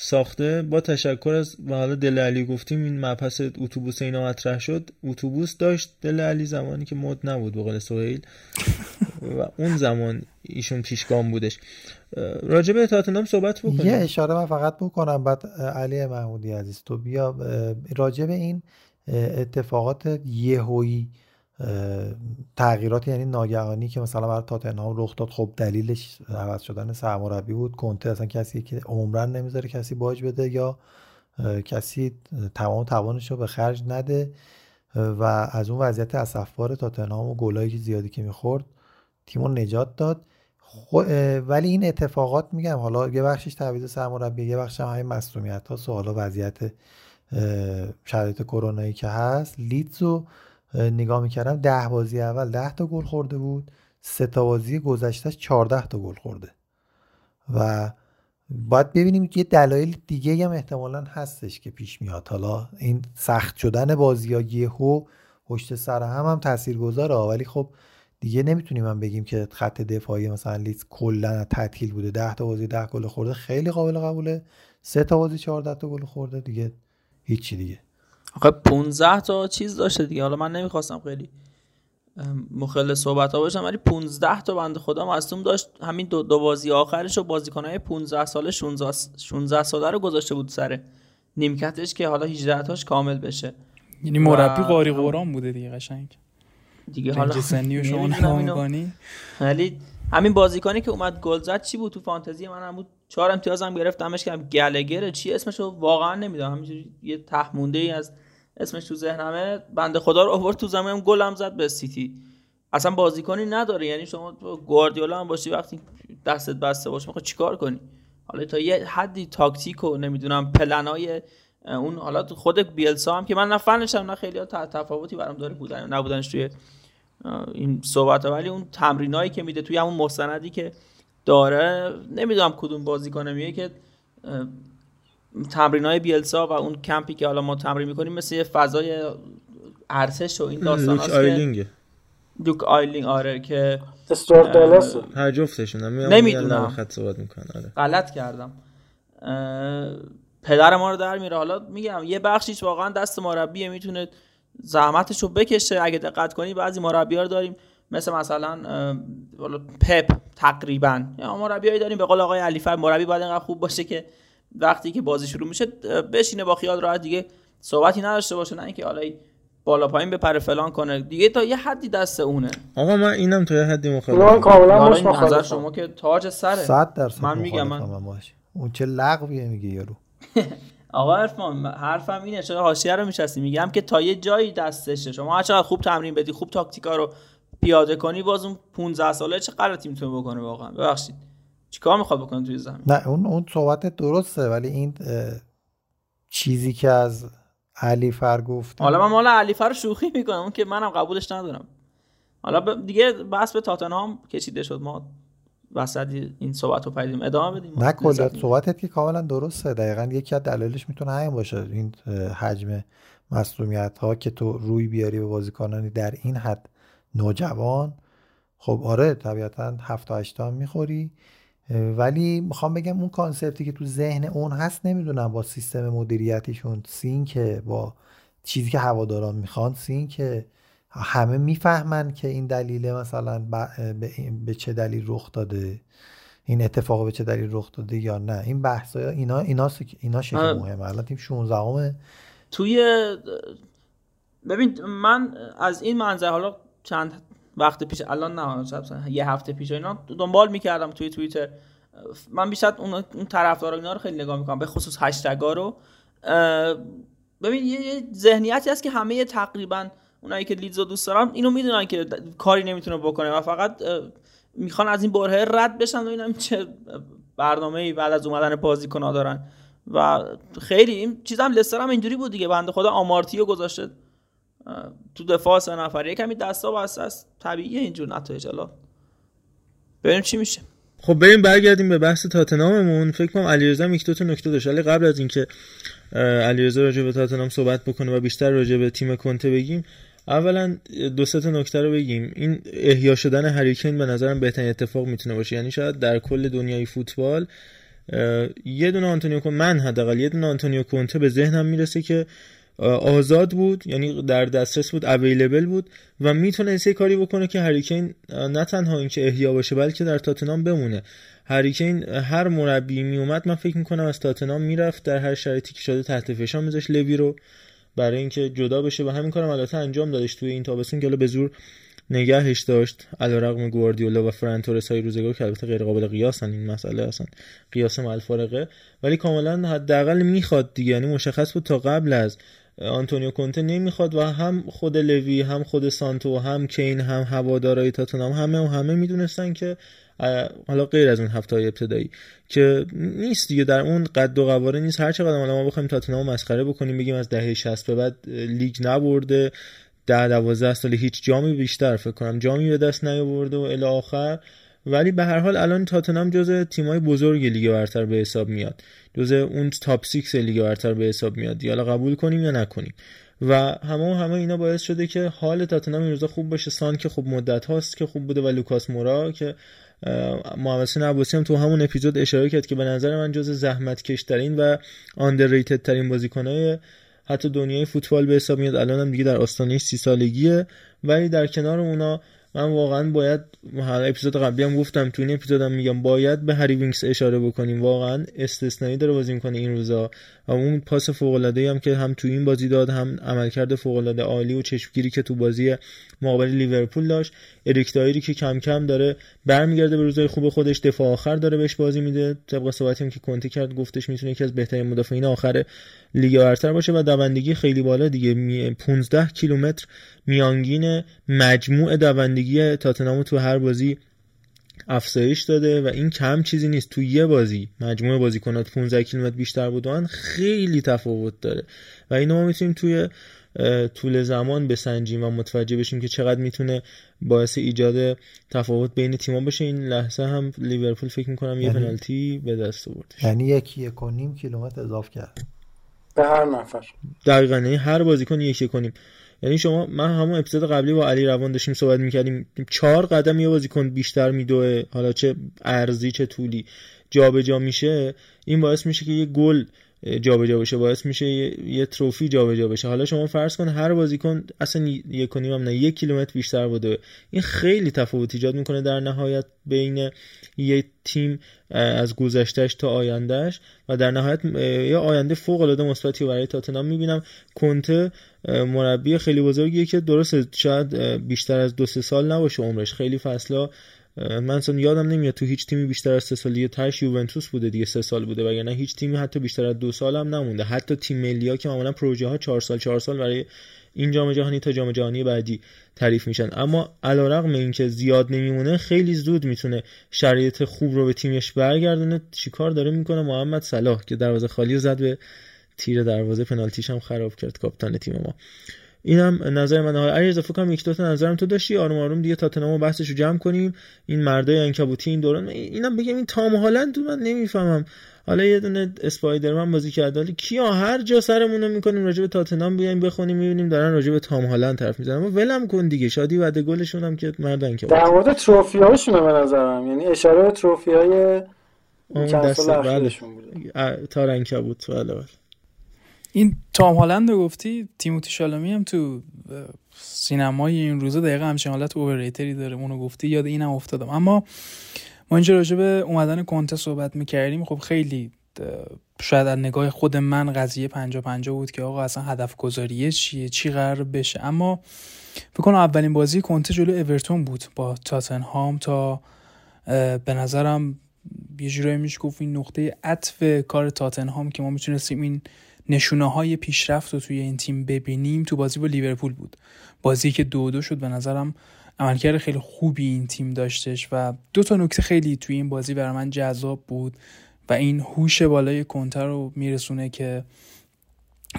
ساخته. با تشکر از و حالا دل علی گفتیم این مبحث اتوبوس اینا مطرح شد. اتوبوس داشت دل علی زمانی که مد نبود به قول سهیل. و اون زمان ایشون پیشگام بودش. راجع به تاتنهام صحبت بکنیم. یه اشاره من فقط بکنم. بعد علی محمودی عزیز تو بیا راجع به این اتفاقات یهویی تغییرات یعنی ناگهانی که مثلا برای تاتنهام رخ داد خب دلیلش عوض شدن سرمربی بود. کنته اصلا کسی که عمرن نمی‌ذاره کسی باج بده یا کسی تمام توانش رو به خرج نده. و از اون وضعیت اسفبار تاتنهام و گلایی زیادی که می‌خورد تیمو نجات داد. ولی این اتفاقات میگم حالا یه بخشش تعویض سرمربی یه بخش هم همین مسئولیت ها حالا وضعیت شرایط کرونایی که هست. لیدزو نگاه می‌کردم ده بازی اول ده تا گل خورده بود سه تا بازی گذشتهش 14 تا گل خورده. و باید ببینیم که یه دلایل دیگه هم احتمالا هستش که پیش میاد. حالا این سخت شدن بازی ها یهو پشت سر هم هم تأثیر گذاره ولی خب دیگه نمی‌تونیم من بگیم که خط دفاعی مثلا لیز کلا تعطیل بوده 10 تا بازی 10 گل خورده. خیلی قابل قبوله. سه تا بازی 14 تا گل خورده. دیگه هیچی دیگه. آخه 15 تا چیز داشته دیگه. حالا من نمی‌خواستم خیلی مخل صحبت ها باشم ولی 15 تا بنده خدا مصدوم داشت. همین دو, دو بازی آخرش و بازیکنهای 15 ساله 16 16 ساله رو گذاشته بود سر نیمکتش که حالا 18 تاش کامل بشه. یعنی مربی قاری قرآن بوده دیگه قشنگ. دیگه حالا سنی و شما ولی همین بازیکنی که اومد گل زد چی بود تو فانتزی من هم بود؟ چهار امتیازم گرفتمش که گلگره چی اسمشو واقعا نمی‌دونم. همینجوری یه تهمونده ای از اسمش تو ذهنمه. بنده خدا رو آورد تو زمین گلم زد به سیتی. اصلا بازیکنی نداره. یعنی شما گواردیولا هم باشی وقتی دستت بسته باشه می‌خوای چیکار کنی؟ حالا تا یه حدی تاکتیک و نمی‌دونم پلنای اون حالا خود بیلسا هم که من نه فنشم نه خیلی تفاوتی برام داره بودن نبودنش توی این صحبت ولی اون تمرینایی که میده توی همون مستندی که داره. نمی‌دونم کدوم بازیکن میگه که تمرین های بیلسا و اون کمپی که حالا ما تمرین می‌کنیم مثل یه فضای ارتش و این داستان هست آیلینگ دوک آیلینگ آره که هر جفتشون. نمی‌دونم. خط صحبت می‌کنن آره. غلط کردم. پدر ما رو در میره. حالا میگم یه بخشیش واقعا دست مربیه. می‌تونه زحمتش رو بکشه. اگه دقت کنی بعضی مربی رو داریم. مثل مثلا پپ تقریبا. یا مربیایی داریم به قول آقای علیفر مربی باید اینقدر خوب باشه که وقتی که بازی شروع میشه بشینه با خیال راحت دیگه صحبتی نداشته باشه نه اینکه حالا بالا پایین بپره فلان کنه. دیگه تا یه حدی دست اونه. آقا من اینم تا یه حدی مخالفم. من کاملا نظر شما که تاج سره. 100 درصد من میگم من اون چه لغویه میگه یارو. آقا عرفان حرفم اینه چرا حاشیه رو میشستی میگم که تا یه جایی دستشه. شما هر چقدر خوب تمرین بدی خوب تاکتیکا رو پیاده کنی باز اون 15 ساله چه غلطی می‌تونه بکنه واقعا؟ ببخشید. چیکار می‌خواد بکنه توی زمین؟ نه اون اون صحبت درسته ولی این چیزی که از علی فر گفت. حالا من مال علی فر شوخی می‌کنم اون که منم قبولش ندارم. حالا دیگه بحث به تاتنهام کشیده شد ما وسط این صحبت رو پیدیم ادامه بدیم. نه کلا صحبتت که کاملا درسته. دقیقا یکی از دلایلش می‌تونه همین باشه. این حجم مصومیت ها که تو روی بیاری به بازیکنانی در این حد نوجوان. خب آره طبیعتا هفت هشت هم می‌خوری. ولی می‌خوام بگم اون کانسپتی که تو ذهن اون هست نمی‌دونم با سیستم مدیریتیشون که با چیزی که هواداران می‌خوان که همه می‌فهمن که این دلیل مثلا به چه دلیل رخ داده این اتفاق به چه دلیل رخ داده یا نه. این بحث اینا اینا اینا شکل مهمه. الان تیم 16 توی ببین من از این منظر حالا چند وقت پیش الان نه یه هفته پیش اینا دنبال می‌کردم توی توییتر. من بیشتر اون اون طرفدارا اینا رو خیلی نگاه می‌کنم به خصوص هشتگا رو. ببین یه ذهنیتی هست که همه تقریبا اونایی که لیدز رو دوست دارن اینو می‌دونن که کاری نمی‌تونه بکنه و فقط می‌خوان از این برهه رد بشن و اینم چه برنامه ای بعد از اومدن بازیکن‌ها دارن. و خیلی این چیز هم لستر هم اینجوری بود دیگه بنده خدا آمارتیو گذاشته. تو دفاع سه نفره کمی دستا بسته است. طبیعیه اینجور نتایج. الان ببینیم چی میشه؟ خب بریم برگردیم به بحث تاتناممون. فکر کنم علیرضا یک دو تا نکته داشت. ولی قبل از اینکه علیرضا راجع به تاتنام صحبت بکنه و بیشتر راجع به تیم کنته بگیم اولا دو سه تا نکته رو بگیم. این احیا شدن هریکین به نظرم بهترین اتفاق می‌تونه باشه. یعنی شاید در کل دنیای فوتبال یه دونه آنتونیو کنته من حداقل یه دونه آنتونیو کنته به ذهنم می‌رسه که آزاد بود یعنی در دسترس بود اویلیبل بود و می‌تونه یه کاری بکنه که هریکین نه تنها اینکه احیا باشه بلکه در تاتنام بمونه. هریکین هر مربی میومد من فکر می‌کنم از تاتنام می‌رفت در هر شرایطی که شده تحت فشار میذاش لوی رو برای اینکه جدا بشه و همین کارم البته انجام دادش توی این تابستون که به زور نگهش داشت. علیرغم گواردیولا و فران تورس های روزگار که البته غیر قابل قیاسن این مسئله اصلا قیاس مع ولی کاملا حداقل می‌خواد دیگه یعنی مشخص بود تا قبل از آنتونیو کونته نمی‌خواد و هم خود لوی هم خود سانتو هم کین هم هوادارای تاتنهام همه و همه می‌دونستن که حالا غیر از اون هفته های ابتدایی که نیست دیگه در اون قد و قواره نیست. هر چقدر ما بخوایم تاتنهام مسخره بکنیم بگیم از دهه 60 به بعد لیگ نبرده ده دوازده سال هیچ جامی بیشتر فکر کنم جامی به دست نیاورده و الی آخر ولی به هر حال الان تاتنهام جزء تیمای بزرگ لیگ برتر به حساب میاد. جزء اون top 6 لیگ برتر به حساب میاد. حالا قبول کنیم یا نکنیم. و همه و همه اینا باعث شده که حال تاتنهام این روزا خوب باشه. سان که خوب مدت هاست که خوب بوده و لوکاس مورا که محمد عباسی هم تو همون اپیزود اشاره کرد که به نظر من جز زحمت کشترین و underrated ترین بازیکنای حتی دنیای فوتبال به حساب میاد. الان هم دیگه در آستانه سی سالگیه. ولی در کنار اونا من واقعا باید حالا اپیزود قبلی هم گفتم تو این اپیزودم میگم باید به هری وینکس اشاره بکنیم. واقعا استثنایی داره بازی می‌کنه این روزا. و اون پاس فوق العاده هم که هم تو این بازی داد هم عملکرد فوق العاده عالی و چشمگیری که تو بازی مقابل لیورپول داشت. اریک دایری که کم کم داره برمیگرده به روزای خوب خودش دفاع آخر داره بهش بازی میده. طبق صحبتی هم که کنتی کرد گفتش می‌تونه یکی از بهترین مدافعین آخر لیگ برتر باشه و دوندگی خیلی بالا دیگه. 15 کیلومتر میانگین مجموع دوندگی تاتنامو تو هر بازی افزایش داده و این کم چیزی نیست. تو یه بازی مجموع بازیکنات 15 کیلومتر بیشتر بودن خیلی تفاوت داره. و اینو ما می‌تونیم توی طول زمان بسنجیم و متوجه بشیم که چقدر می‌تونه باعث ایجاد تفاوت بین تیم‌ها بشه این لحظه هم لیورپول فکر می‌کنم یه یعنی؟ پنالتی به دست آورد یعنی یکی یک و نیم کیلومتر اضافه کرد. به هر نفر. دقیقا یعنی هر بازیکن یک کنیم یعنی شما من همون اپیزود قبلی با علی روان داشتیم صحبت می‌کردیم. چهار قدم یه بازیکن بیشتر میدوه. حالا چه ارزی چه طولی جابجا جا میشه. این باعث میشه که یه گل جابجا جا بشه باعث میشه یه, تروفی جابجا جا بشه. حالا شما فرض کن هر بازیکن اصلا یک کنیم هم نه یک کیلومتر بیشتر بوده. این خیلی تفاوت ایجاد می‌کنه در نهایت بین یه تیم از گذشتهش تا آیندهش و در نهایت یه آینده فوق العاده مثبتی برای تاتنهام. می‌بینم کنته مربی خیلی بزرگیه که درسته شاید بیشتر از دو سه سال نباشه عمرش. خیلی فصلا من اصلا یادم نمیاد تو هیچ تیمی بیشتر از سه سال دیگه تاش یوونتوس بوده دیگه سه سال بوده وگرنه هیچ تیمی حتی بیشتر از دو سال هم نمونده. حتی تیم ملی که معمولا پروژه ها چهار سال چهار سال برای این جام جهانی تا جام جهانی بعدی تعریف میشن. اما علیرغم اینکه زیاد نمیمونه خیلی زود می‌تونه شرایط خوب رو به تیمش برگردونه. چیکار داره می‌کنه محمد صلاح که دروازه خالی زد به تیر دروازه پنالتیش هم خراب کرد کاپیتان تیم ما. اینم نظر من. حالا اگه اضافه کنم یک دو تا نظرم تو داشتی. آروم آروم دیگه تاتنامو بحثشو جمع کنیم. این مردای انکبوتی این دوران. اینم بگم این تام هالند من نمی‌فهمم. حالا یه دونه اسپایدرمن بازی کرده ولی کیا هر جا سرمون می‌کنیم راجع به تاتنام بیایم بخونیم می‌بینیم دارن راجع به تام هالند طرف می‌زنن. ولم کن دیگه. شادی بعد گلشون هم که مردن که در مورد تروفیاشون به نظرم. یعنی اشاره به تروفیای اون دست بله. تارنکبوت بله بله. این تام هالند رو گفتی؟ تیموتی شالمی هم تو سینمای این روزا دقیقا همچین حالت اوورریتری داره. اونو گفتی یاد اینم افتادم. اما ما اینجا راجع به اومدن کنته صحبت می‌کردیم. خب خیلی شاید از نگاه خود من قضیه پنجا پنجا بود که آقا اصلا هدف گذاریه چیه؟ چی قرار بشه؟ اما فکر کنم اولین بازی کنته جلو اورتون بود با تاتنهام تا به نظرم یه جورایی میشه گفت این نقطه عطف کار تاتنهام که ما می‌تونستیم این نشونه های پیشرفت رو توی این تیم ببینیم تو بازی با لیورپول بود. بازی که دو دو شد به نظرم عملکرد خیلی خوبی این تیم داشتش و دو تا نکته خیلی توی این بازی برای من جذاب بود و این هوش بالای کنتر رو میرسونه که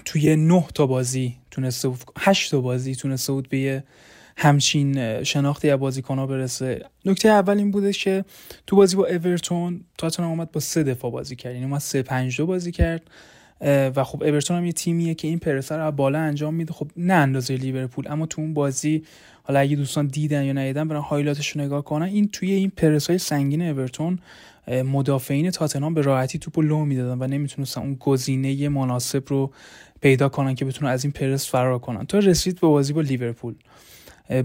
توی نه تا بازی تونسته بود هشت تا بازی تونسته بود به همچین شناختی از بازیکن‌ها برسه. نکته اول این بوده که تو بازی با اورتون تاتنهام اومد با سه دفاع بازی کرد. یعنی اومد سه پنج دو بازی کرد. و خب اورتون هم یه تیمیه که این پرس رو بالا انجام میده. خب نه اندازه لیورپول اما تو اون بازی حالا اگه دوستان دیدن یا ندیدن برن highlight ش رو نگاه کنن. این توی این پرس های سنگین اورتون مدافعین تاتنهام به راحتی توپ لو می‌دادن و نمی‌تونستن اون گزینه مناسب رو پیدا کنن که بتونن از این پرس فرار کنن. تا رسید به بازی با لیورپول.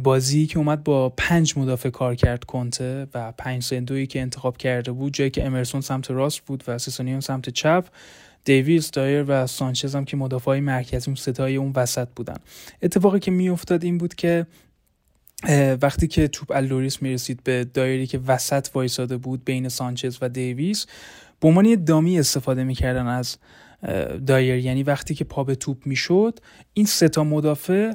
بازی که اومد با پنج مدافع کار کرد کنته و پنج سه دویی که انتخاب کرده بود جایی که امرسون سمت راست بود و سیسونیون سمت چپ. دیویز دایر و سانچز هم که مدافع مرکزی اون سه تای اون وسط بودن. اتفاقی که میافتاد این بود که وقتی که توپ از لوریس می‌رسید به دایری که وسط وایساده بود بین سانچز و دیویس به عنوان dummy استفاده می‌کردن از دایر. یعنی وقتی که پا به توپ می‌شد این سه تا مدافع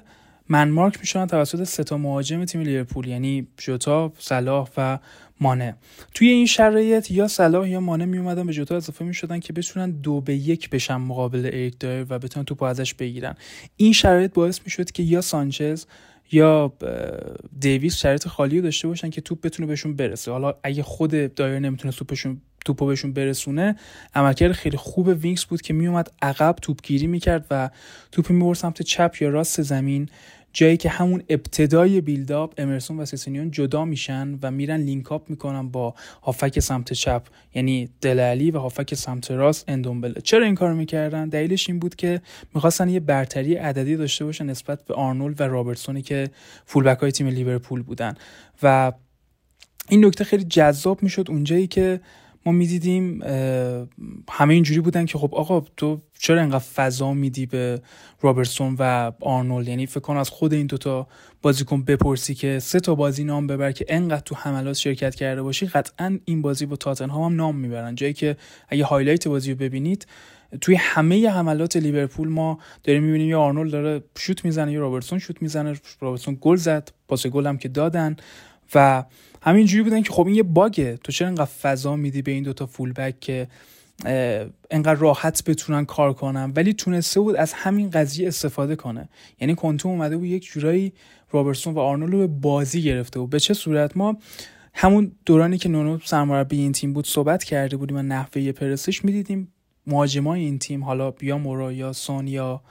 man mark می‌شدن توسط سه تا مهاجم تیم لیورپول. یعنی جوتا صلاح و مانه توی این شرایط یا صلاح یا مانه می اومدن به جوتا اضافه می شدن که بتونن دو به یک بشن مقابل اریک دایر و بتونن توپ ازش بگیرن. این شرایط باعث می شد که یا سانچز یا دیویس شرایط خالی داشته باشن که توپ بتونه بهشون برسه. حالا اگه خود دایر نمی‌تونه توپشون توپو بهشون برسونه عملکرد خیلی خوب وینکس بود که میومد عقب توپگیری می‌کرد و توپ می‌برد سمت چپ یا راست زمین جایی که همون ابتدای build-up امرسون و سیسونیون جدا میشن و میرن link up می‌کنن با هافبک سمت چپ یعنی دل علی و هافبک سمت راست اندومبله. چرا این کار می‌کردن؟ دلیلش این بود که می‌خواستن یه برتری عددی داشته باشن نسبت به آرنولد و رابرتسونی که فولبک های تیم لیورپول بودن. و این نکته خیلی جذاب می‌شد اونجایی که ما می‌دیدیم همه اینجوری بودن که خب آقا تو چرا انقدر فضا میدی به رابرتسون و آرنولد؟ یعنی فکر کن از خود این دوتا بازیکن بپرسی که سه تا بازی نام ببر که انقدر تو حملات شرکت کرده باشی قطعا این بازی با تاتنهام هم نام می‌برن. جایی که اگه highlight بازی رو ببینید توی همه حملات لیورپول ما داریم می‌بینیم یه آرنولد داره شوت می‌زنه یه رابرتسون شوت می‌زنه. رابرتسون گل زد پاس گل هم که دادن و همینجوری بودن که خب این یه باگه. تو چرا انقدر فضا میدی به این دوتا فولبک که انقدر راحت بتونن کار کنن؟ ولی تونسته بود از همین قضیه استفاده کنه. یعنی کنتو اومده بود یک جورایی رابرتسون و آرنولد به بازی گرفته بود. به چه صورت؟ ما همون دورانی که نونو سرمربی این تیم بود صحبت کرده بودیم و نحوه پرسش می‌دیدیم. مهاجمای این تیم حالا بیا مورا یا سون یا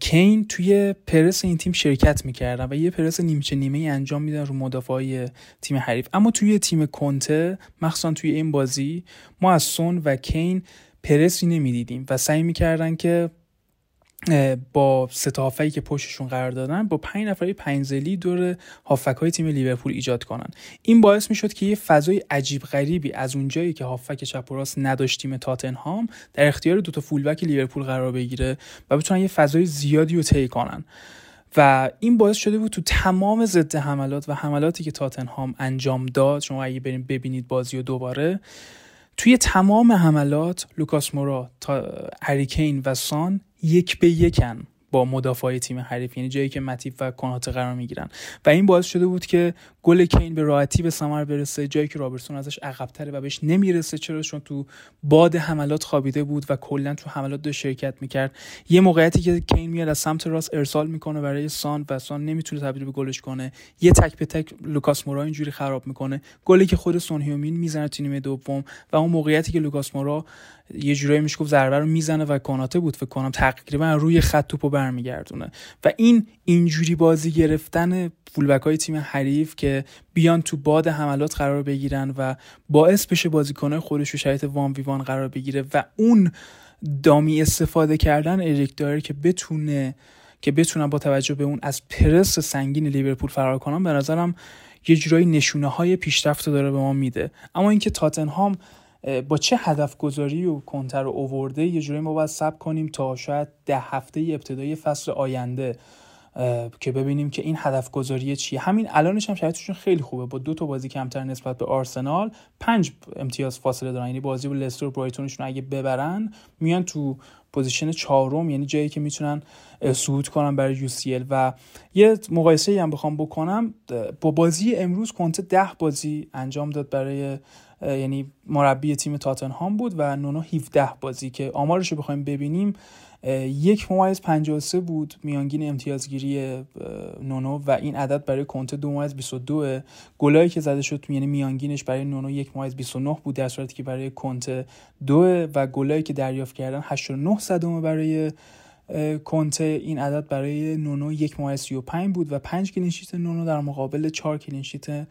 کین توی پرس این تیم شرکت می‌کردن و یه پرس نیمچه نیمه ای انجام میدن رو مدافعای تیم حریف. اما توی تیم کنته مخصوصا توی این بازی ما از سون و کین پرسی نمی‌دیدیم و سعی می‌کردن که با سه که پشتشون قرار دادن با پنج نفری پنجزلی دور هافک های تیم لیورپول ایجاد کنن. این باعث می‌شد که یه فضای عجیب غریبی از اونجایی که هافک چپ و راست نداشت تیم تاتنهام در اختیار دوتا فولبک لیورپول قرار بگیره و بتونن یه فضای زیادی رو طی کنن. و این باعث شده بود تو تمام ضد حملات و حملاتی که تاتنهام انجام داد شما اگه بریم ببینید بازی و دوباره توی تمام حملات لوکاس مورا با هری کین و سان یک به یکن با مدافع تیم حریف یعنی جایی که ماتیپ و کناته قرار می‌گیرن. و این باعث شده بود که گل کین به راحتی به ثمر برسه جایی که رابرتسون ازش عقبتره و بهش نمی‌رسه چرا؟ چون تو باد حملات خوابیده بود و کلا تو حملات دو شرکت می‌کرد. یه موقعیتی که کین میاد از سمت راست ارسال می‌کنه برای سان و سان نمی‌تونه تبدیل به گلش کنه. یه تک به تک لوکاس مورا اینجوری خراب می‌کنه. گلی که خود سون هیونگ مین می‌زنه تو نیمه دوم و اون موقعیتی که لوکاس مورا یه جورایی میشه گفت ضربه رو می‌زنه و کناته بود. فکر کنم تقریبا روی خط توپو برمیگردونه. و این اینجوری بازی گرفتن فولبک های تیم حریف که بیان تو باد حملات قرار بگیرن و باعث بشه بازیکنهای خودش رو شرایط وان ویوان قرار بگیره و اون dummy استفاده کردن اریک دایر که بتونه که بتونن با توجه به اون از پرس سنگین لیورپول فرار کنن به نظرم یه جورایی نشونه های پیشرفت داره به ما میده. اما اینکه تاتنهام با چه هدف گذاری و کنته رو اوورده یه جوری ما باید صبر کنیم تا شاید ده هفته ابتدای فصل آینده که ببینیم که این هدف گذاری چیه. همین الانش هم شرایطشون خیلی خوبه. با دو تا بازی کمتر نسبت به آرسنال پنج امتیاز فاصله دارن. یعنی بازی با لستر و برایتونشون اگه ببرن میان تو position چهارم یعنی جایی که می‌تونن صعود کنن برای یو و یه مقایسه هم بخوام بکنم با بازی امروز کنته ده بازی انجام داد برای یعنی مربی تیم تاتنهام بود و نونو 17 بازی که آمارش رو بخوایم ببینیم یک ممیز 53 بود میانگین امتیازگیری نونو و این عدد برای کنته دو ممیز 22 گلایی که زده شد یعنی میانگینش برای نونو یک ممیز 29 بود در صورتی که برای کنته دو. و گلایی که دریافت کردن 89 صدم برای کنته. این عدد برای نونو یک ممیز 35 بود و 5 clean sheet نونو در مقابل 4 clean sheet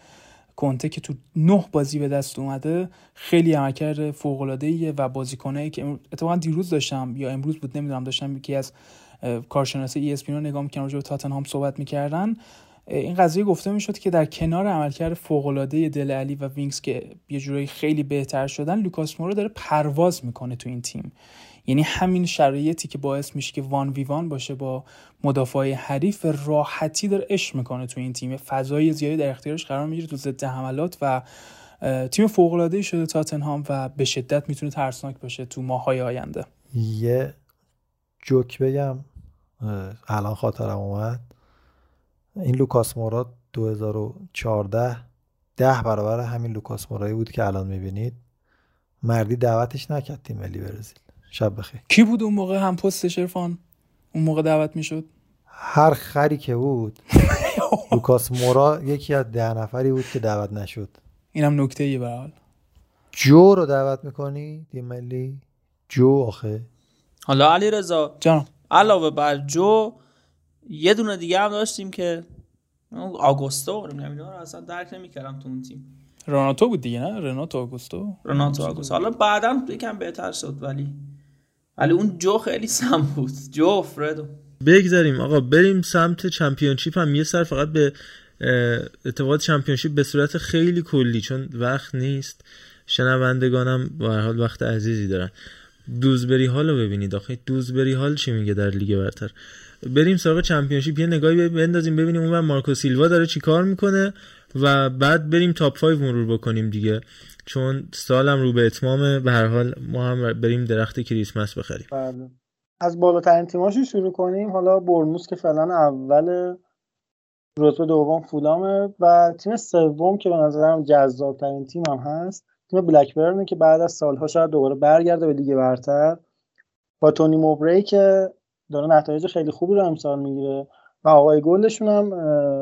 کنته که تو نه بازی به دست اومده خیلی عملکرد فوق العاده و بازیکنایی که اتفاقا دیروز داشتم یا امروز بود نمی‌دونم داشتم یکی از کارشناسا رو نگاه می‌کنم راجع به تاتنهام صحبت می‌کردن. این قضیه گفته می‌شد که در کنار عملکرد فوق العاده دل علی و وینکس که یه جورایی خیلی بهتر شدن لوکاس مورا داره پرواز می‌کنه تو این تیم. یعنی همین شرایطی که باعث میشه که وان ویوان باشه با مدافع حریف راحتی داره عشق می‌کنه تو این تیم. فضای زیادی در اختیارش قرار می‌گیره تو ضد حملات و تیم فوق العاده شده تاتنهام و به شدت می‌تونه ترسناک باشه تو ماهای آینده. یه جوک بگم الان خاطرم اومد. این لوکاس مورا 2014 ده برابر همین لوکاس مورایی بود که الان می‌بینید. مردی دعوتش نکرد تیم ملی برزیل. شب بخیر. کی بود اون موقع هم پست شرفان؟ اون موقع دعوت می‌شد؟ هر خری که بود. لوکاس مورا یکی از ده نفری بود که دعوت نشد. اینم نکته ای به حال. جو رو دعوت می‌کنی دی ملی؟ جو آخه. حالا علی رضا جان. علاوه بر جو یه دونه دیگه هم داشتیم که آگوستو رو اصلا درک نمی‌کردم تو اون تیم. روناتو بود دیگه نه؟ رناتو آگوستو. رناتو آگوستو. حالا بعدا یکم بهتر شد ولی. ولی اون جو خیلی سم بود. جو فردو بگذاریم. آقا بریم سمت چمپیونشیپ هم. یه سر فقط به اتفاقات چمپیونشیپ به صورت خیلی کلی چون وقت نیست. شنوندگانم به حال وقت عزیزی دارن. دوزبری هال رو ببینید آخه. دوزبری هال چی میگه در لیگ برتر؟ بریم سراغ چمپیونشیپ. یه نگاهی بندازیم ببینیم اون مارکو سیلوا داره چی کار می‌کنه و بعد بریم تاپ 5 مرور بکنیم دیگه. چون سالم رو به اتمام به هر حال ما هم بریم درخت کریسمس بخریم. بله. از بالاترین تیماشو شروع کنیم. حالا برموس که فعلا اول رتبه دوم فولامه و تیم سوم که به نظرم جذاب ترین تیم هم هست تیم بلکبرنه که بعد از سالها شاید دوباره برگرده به لیگ برتر. با تونی موبری که داره نتایج خیلی خوبی رو امسال می‌گیره و آقای گلشون هم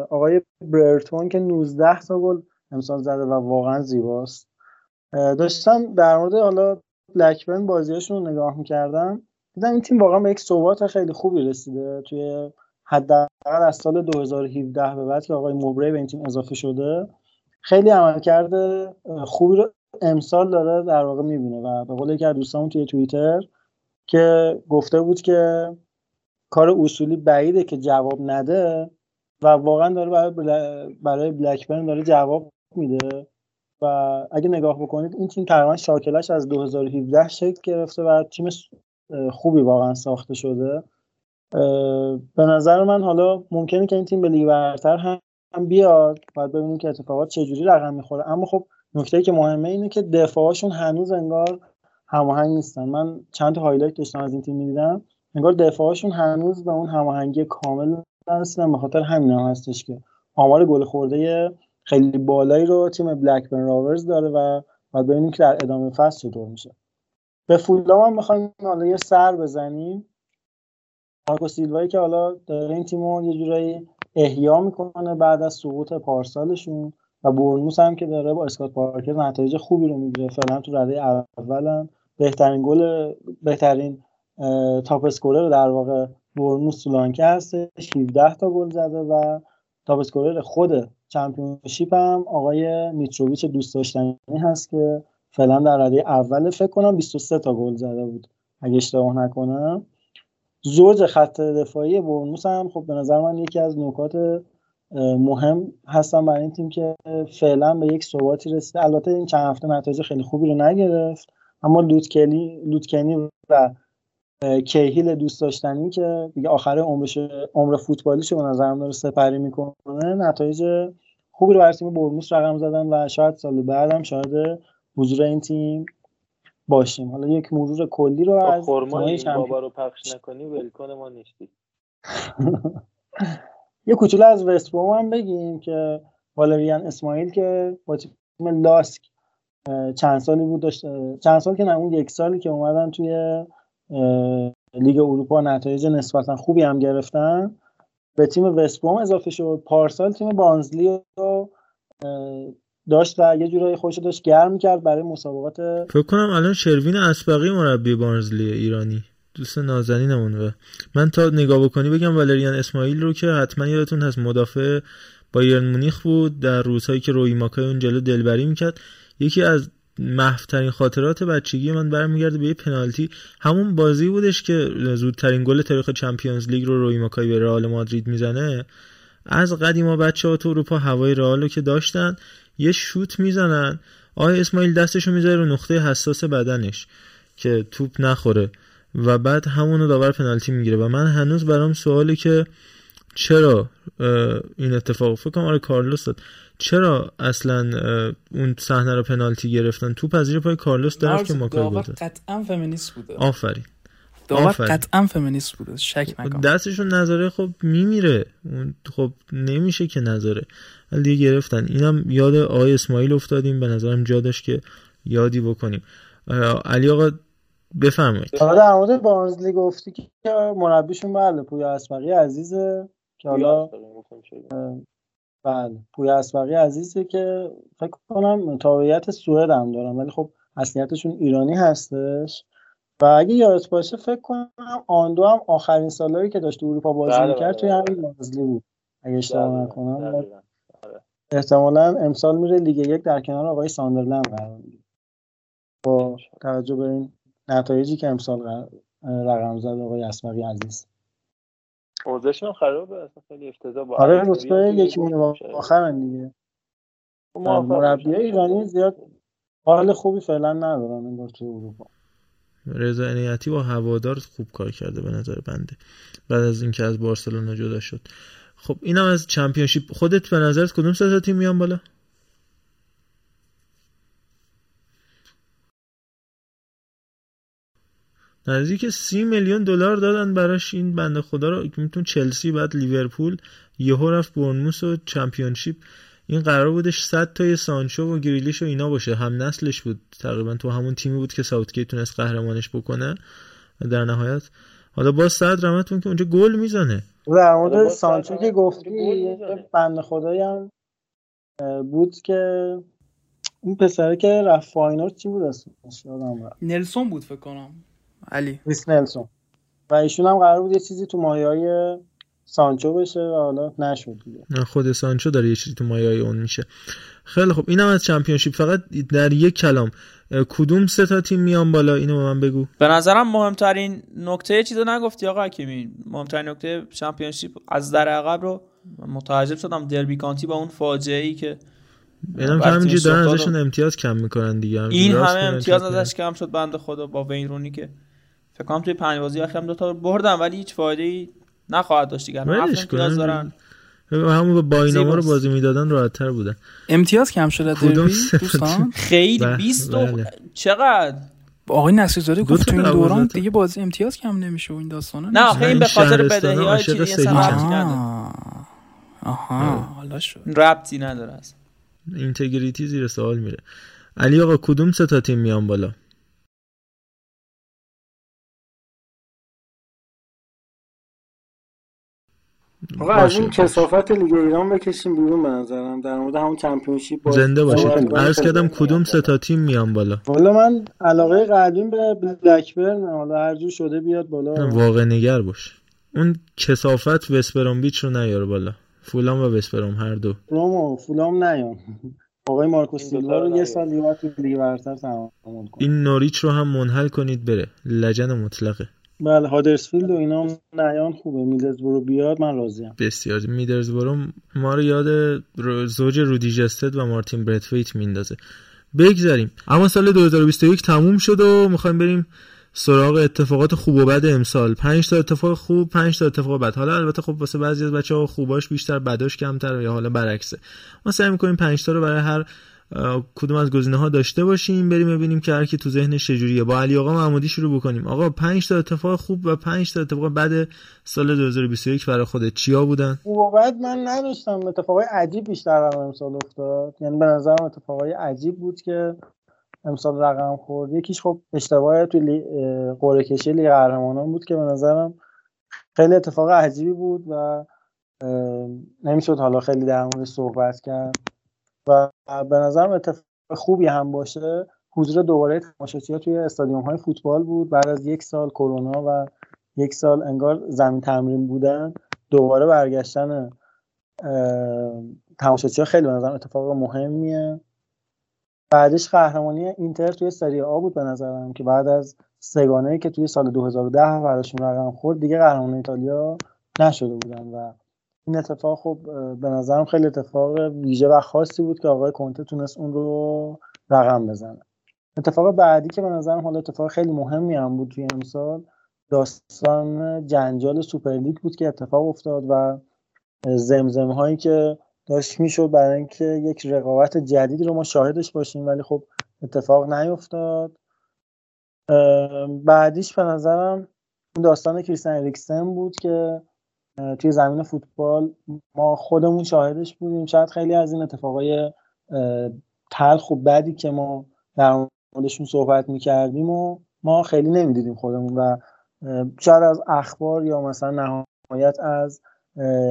آقای برتون که 19 تا گل امسال زده و واقعا زیباست. داشتم در مورد حالا بلکبرن بازیاشون رو نگاه می‌کردم. دیدم این تیم واقعا به یک ثبات خیلی خوبی رسیده. توی حداقل از سال 2017 به بعد که آقای موبری به این تیم اضافه شده خیلی عمل کرده خوبی رو امسال داره در واقع می‌بینه و به قول یکی از دوستامون توی توییتر که گفته بود که کار اصولی بعیده که جواب نده و واقعا داره برای, برای بلکبرن داره جواب میده. و اگه نگاه بکنید این تیم تقریبا شاکلش از 2017 شکل گرفته و تیم خوبی واقعا ساخته شده. به نظر من حالا ممکنه که این تیم به لیگ برتر هم بیاد باید ببینیم که اتفاقات چجوری رقم می‌خوره. اما خب نکته که مهمه اینه که دفاعشون هنوز انگار هماهنگ نیستن. من چند تا highlight داشتم از این تیم می‌دیدم. انگار دفاعشون هنوز به اون هماهنگی کامل نرسیدن به خاطر همین هم هستش که آمار گل خورده خیلی بالایی رو تیم بلکبرن راورز داره و باید ببینیم که در ادامه فصل چطور میشه. به فولام هم می‌خوایم حالا یه سر بزنیم. مارکو سیلوایی که حالا داره این تیمو یه جورایی احیا می‌کنه بعد از سقوط پارسالشون و برنوس هم که داره با اسکات پارکر نتایج خوبی رو می‌گیره. فعلا تو رده اولن بهترین گل بهترین top scorer در واقع برنموث سولانکه هستش. 17 تا گل زده و top scorer خود چمپیونشیپ هم آقای میتروویچ دوست داشتنی هست که فعلا در رده اول فکر کنم 23 تا گل زده بود اگه اشتباه نکنم. زوج خط دفاعی برنوس هم خب به نظر من یکی از نکات مهم هستن برای این تیم که فعلا به یک ثباتی رسیده. البته این چند هفته نتایج خیلی خوبی رو نگرفت اما لوتکنی لوتکنی و کیهیل دوست داشتنی که دیگه آخر عمرش عمر فوتبالیش به نظرم داره سپری می‌کنه نتایج خوبی رو برای تیم برموس رقم زدن و شاید سال بعدم شاید حضور این تیم باشیم. حالا یک مرور کلی رو از بابا رو پخش نکنی ولکن ما نیستی یه کوچولو از وست هم بگیم که والریان اسماعیل که با تیم لاسک چند سالی بود داشته چند سال که نه اون یک سالی که اومدن توی لیگ اروپا نتایج نسبتا خوبی هم گرفتن. به تیم وستبروم اضافه شد. پارسال تیم بانزلی رو داشت و یه جورایی خوش داشت گرم کرد برای مسابقات فکر کنم الان شروین اسبقی مربی بارنزلی ایرانی. دوست نازنینمون و من تا نگاه بکنی بگم والریان اسماعیل رو که حتما یادتون هست مدافع بایرن مونیخ بود. در روزهایی که روی ماکای اون جلو دلبری می‌کرد یکی از محفترین خاطرات بچگی من برمیگرده به یه پنالتی. همون بازی بودش که زودترین گل تاریخ چمپیونز لیگ رو روی ماکای به رئال مادرید می‌زنه. از قدیما بچه ها تو اروپا هوای رئال رو که داشتن یه شوت می‌زنن. آقای اسماعیل دستشو می‌ذاره رو نقطه حساس بدنش که توپ نخوره و بعد همونو داور پنالتی می‌گیره. و من هنوز برام سوالی که چرا این اتفاق؟ فکر کنم آره کارلوس داد. چرا اصلا اون صحنه رو پنالتی گرفتن؟ توپ از پای کارلوس درف که ماکای بوده. قطعا فمینیست بوده. آفرین. داور قطعا فمینیست بوده. شک نکن. دستشون نظاره خب میمیره. خب نمیشه که نظاره ولی دیگه گرفتن. اینم یاد آقای اسماعیل افتادیم. به نظرم جا داشت که یادی بکنیم. علی آقا بفرمایید. حالا در مورد بارنزلی گفتی که مربیشون بله پویا اسمقی عزیزه که حالا بله. پویا اسبقی عزیزه که فکر کنم تابعیت سوئد هم دارم ولی خب اصلیتشون ایرانی هستش. و اگه یادت باشه فکر کنم آندو هم آخرین سالهایی که داشت اروپا بازی بله می‌کرد توی بله. همین بازلی بود. اگه اشتباه بله، نکنم. آره. احتمالا امسال میره لیگ یک در کنار آقای ساندرلند قرار می‌گیره. با توجه به این نتایجی که امسال رقم زد آقای اسمقی عزیز. اوضاعشون خرابه اصلا خیلی افتضاح. با آره رتبه یکی مون آخرن دیگه. خب مربی ایرانی زیاد حال خوبی فعلا ندارن انگار توی اروپا. رضا انیتی با هوادار خوب کار کرده به نظر بنده بعد از اینکه از بارسلونا جدا شد. خب اینم از چمپیونشیپ. خودت به نظرت کدوم سه تیم میان بالا؟ نزدیک سی میلیون دلار دادن براش این بنده خدا رو. میتون چلسی بعد لیورپول یهو رفت برنموس و چمپیونشیپ. این قرار بودش 100 تای سانچو و گریلیش و اینا باشه. هم نسلش بود. تقریبا تو همون تیمی بود که ساوتگیت تونست قهرمانش بکنه. در نهایت. حالا با صد رحمتون که اونجا گل می‌زنه. در مورد سانچو که گفتی بنده خدایی هم بود که این پسره که رفت فاینورد چی بود اسمش؟ نلسون بود فکر کنم. علی. ریس نلسون. و ایشون هم قرار بود یه چیزی تو مایه های سانچو بشه و حالا نشد نه خود سانچو داره یه چیزی تو مایه های اون میشه. خیلی خب اینم از چمپیونشیپ. فقط در یک کلام کدوم سه تا تیم میان بالا؟ اینو به من بگو. به نظرم مهمترین نکته چیزو نگفتی آقا حکیمی. مهمترین نکته چمپیونشیپ از در عقب رو متعجب شدم. دربی کانتی با اون فاجعه ای که اینم که همینجوری دارن ازشون امتیاز کم می‌کنن دیگه. این همه امتیاز ازش کم شد. بنده خدا با وین رونی که فکر کنم توی پنج بازی اخیرم دو تا بردم ولی هیچ فایده ای نخواهد داشت دیگه. امتیاز دارن. همون با ایناما رو بازی می‌دادن راحت تر بودن. امتیاز کم شده دوستان؟ خیلی 20 بله. چقدر؟ آقای نصیرزاده گفت تو این دوران دیگه بازی امتیاز کم نمیشه و این داستانا نه خیلی به خاطر بدهی. های چیزی اصلا آها حالا شد. ربطی نداره اصلا. اینتگریتی زیر سوال میره. علی آقا کدوم سه تا تیم میان بالا؟ آقا از این کثافت لیگ ایران بکشیم بیرون به نظرم. در مورد همون چمپیونشیپ زنده باشید عرض کردم کدوم سه تا تیم میان بالا؟ والا من علاقه قدیم به بلکبرن حالا هر جور شده بیاد بالا. واقع نگر باش. اون کثافت وست برومویچ رو نیار بالا. فولهام و وست بروم هر دو. رومو فولهام نیام آقای مارکو سیلوا رو یه سال دیگه تو لیگ برتر این نوریچ رو هم منحل کنید بره. لجن مطلقه. بله هادرسفیلد و اینا نیان خوبه میدرزبرو بیاد من راضیم. بسیار میدرزبرو ما رو یاد زوج رودی جستد و مارتین برتفیت میندازه. بگذاریم. اما سال 2021 تموم شد و می‌خوایم بریم سراغ اتفاقات خوب و بد امسال. 5 تا اتفاق خوب 5 تا اتفاق بد. حالا البته خب واسه بعضی از بچه‌ها خوباش بیشتر بداش کمتر یا حالا برعکسه. ما سعی می‌کنیم 5 تا رو برای هر کدوم از گزینه ها داشته باشیم بریم ببینیم که هر کی تو ذهنش چجوریه با علی آقا محمودی شروع بکنیم. آقا 5 تا اتفاق خوب و 5 تا اتفاق بد سال 2021 برای خودت چیا بودن؟ بعد من نداشتم اتفاقای عجیب بیشتر هم امسال افتاد. یعنی به نظرم اتفاقای عجیب بود که امسال رقم خورد. یکیش خب اشتباه توی قرعه کشی لیگ قهرمانان بود که به نظرم خیلی اتفاق عجیبی بود و نمی‌شد حالا خیلی در مورد صحبت کرد. و به نظرم اتفاق خوبی هم باشه. حضور دوباره تماشاچی‌ها توی استادیوم های فوتبال بود. بعد از یک سال کرونا و یک سال انگار زمین تمرین بودن دوباره برگشتن تماشاچی‌ها خیلی به نظرم اتفاق مهمیه. بعدش قهرمانی اینتر توی سری آ بود به نظرم که بعد از سگانه که توی سال 2010 براشون رقم خورد دیگه قهرمان ایتالیا نشده بودن و این اتفاق خب به نظرم خیلی اتفاق ویژه و خاصی بود که آقای کنته تونست اون رو رقم بزنه. اتفاق بعدی که به نظرم حالا اتفاق خیلی مهمی هم بود توی امسال داستان جنجال سوپرلیگ بود که اتفاق افتاد و زمزمه هایی که داشت می‌شد برای اینکه یک رقابت جدیدی رو ما شاهدش باشیم ولی خب اتفاق نیفتاد. بعدیش به نظرم داستان کریستین اریکسن بود که توی زمین فوتبال ما خودمون شاهدش بودیم. شاید خیلی از این اتفاقای تلخ و بدی که ما در موردشون صحبت می‌کردیم و ما خیلی نمی‌دیدیم خودمون و شاید از اخبار یا مثلا نهایت از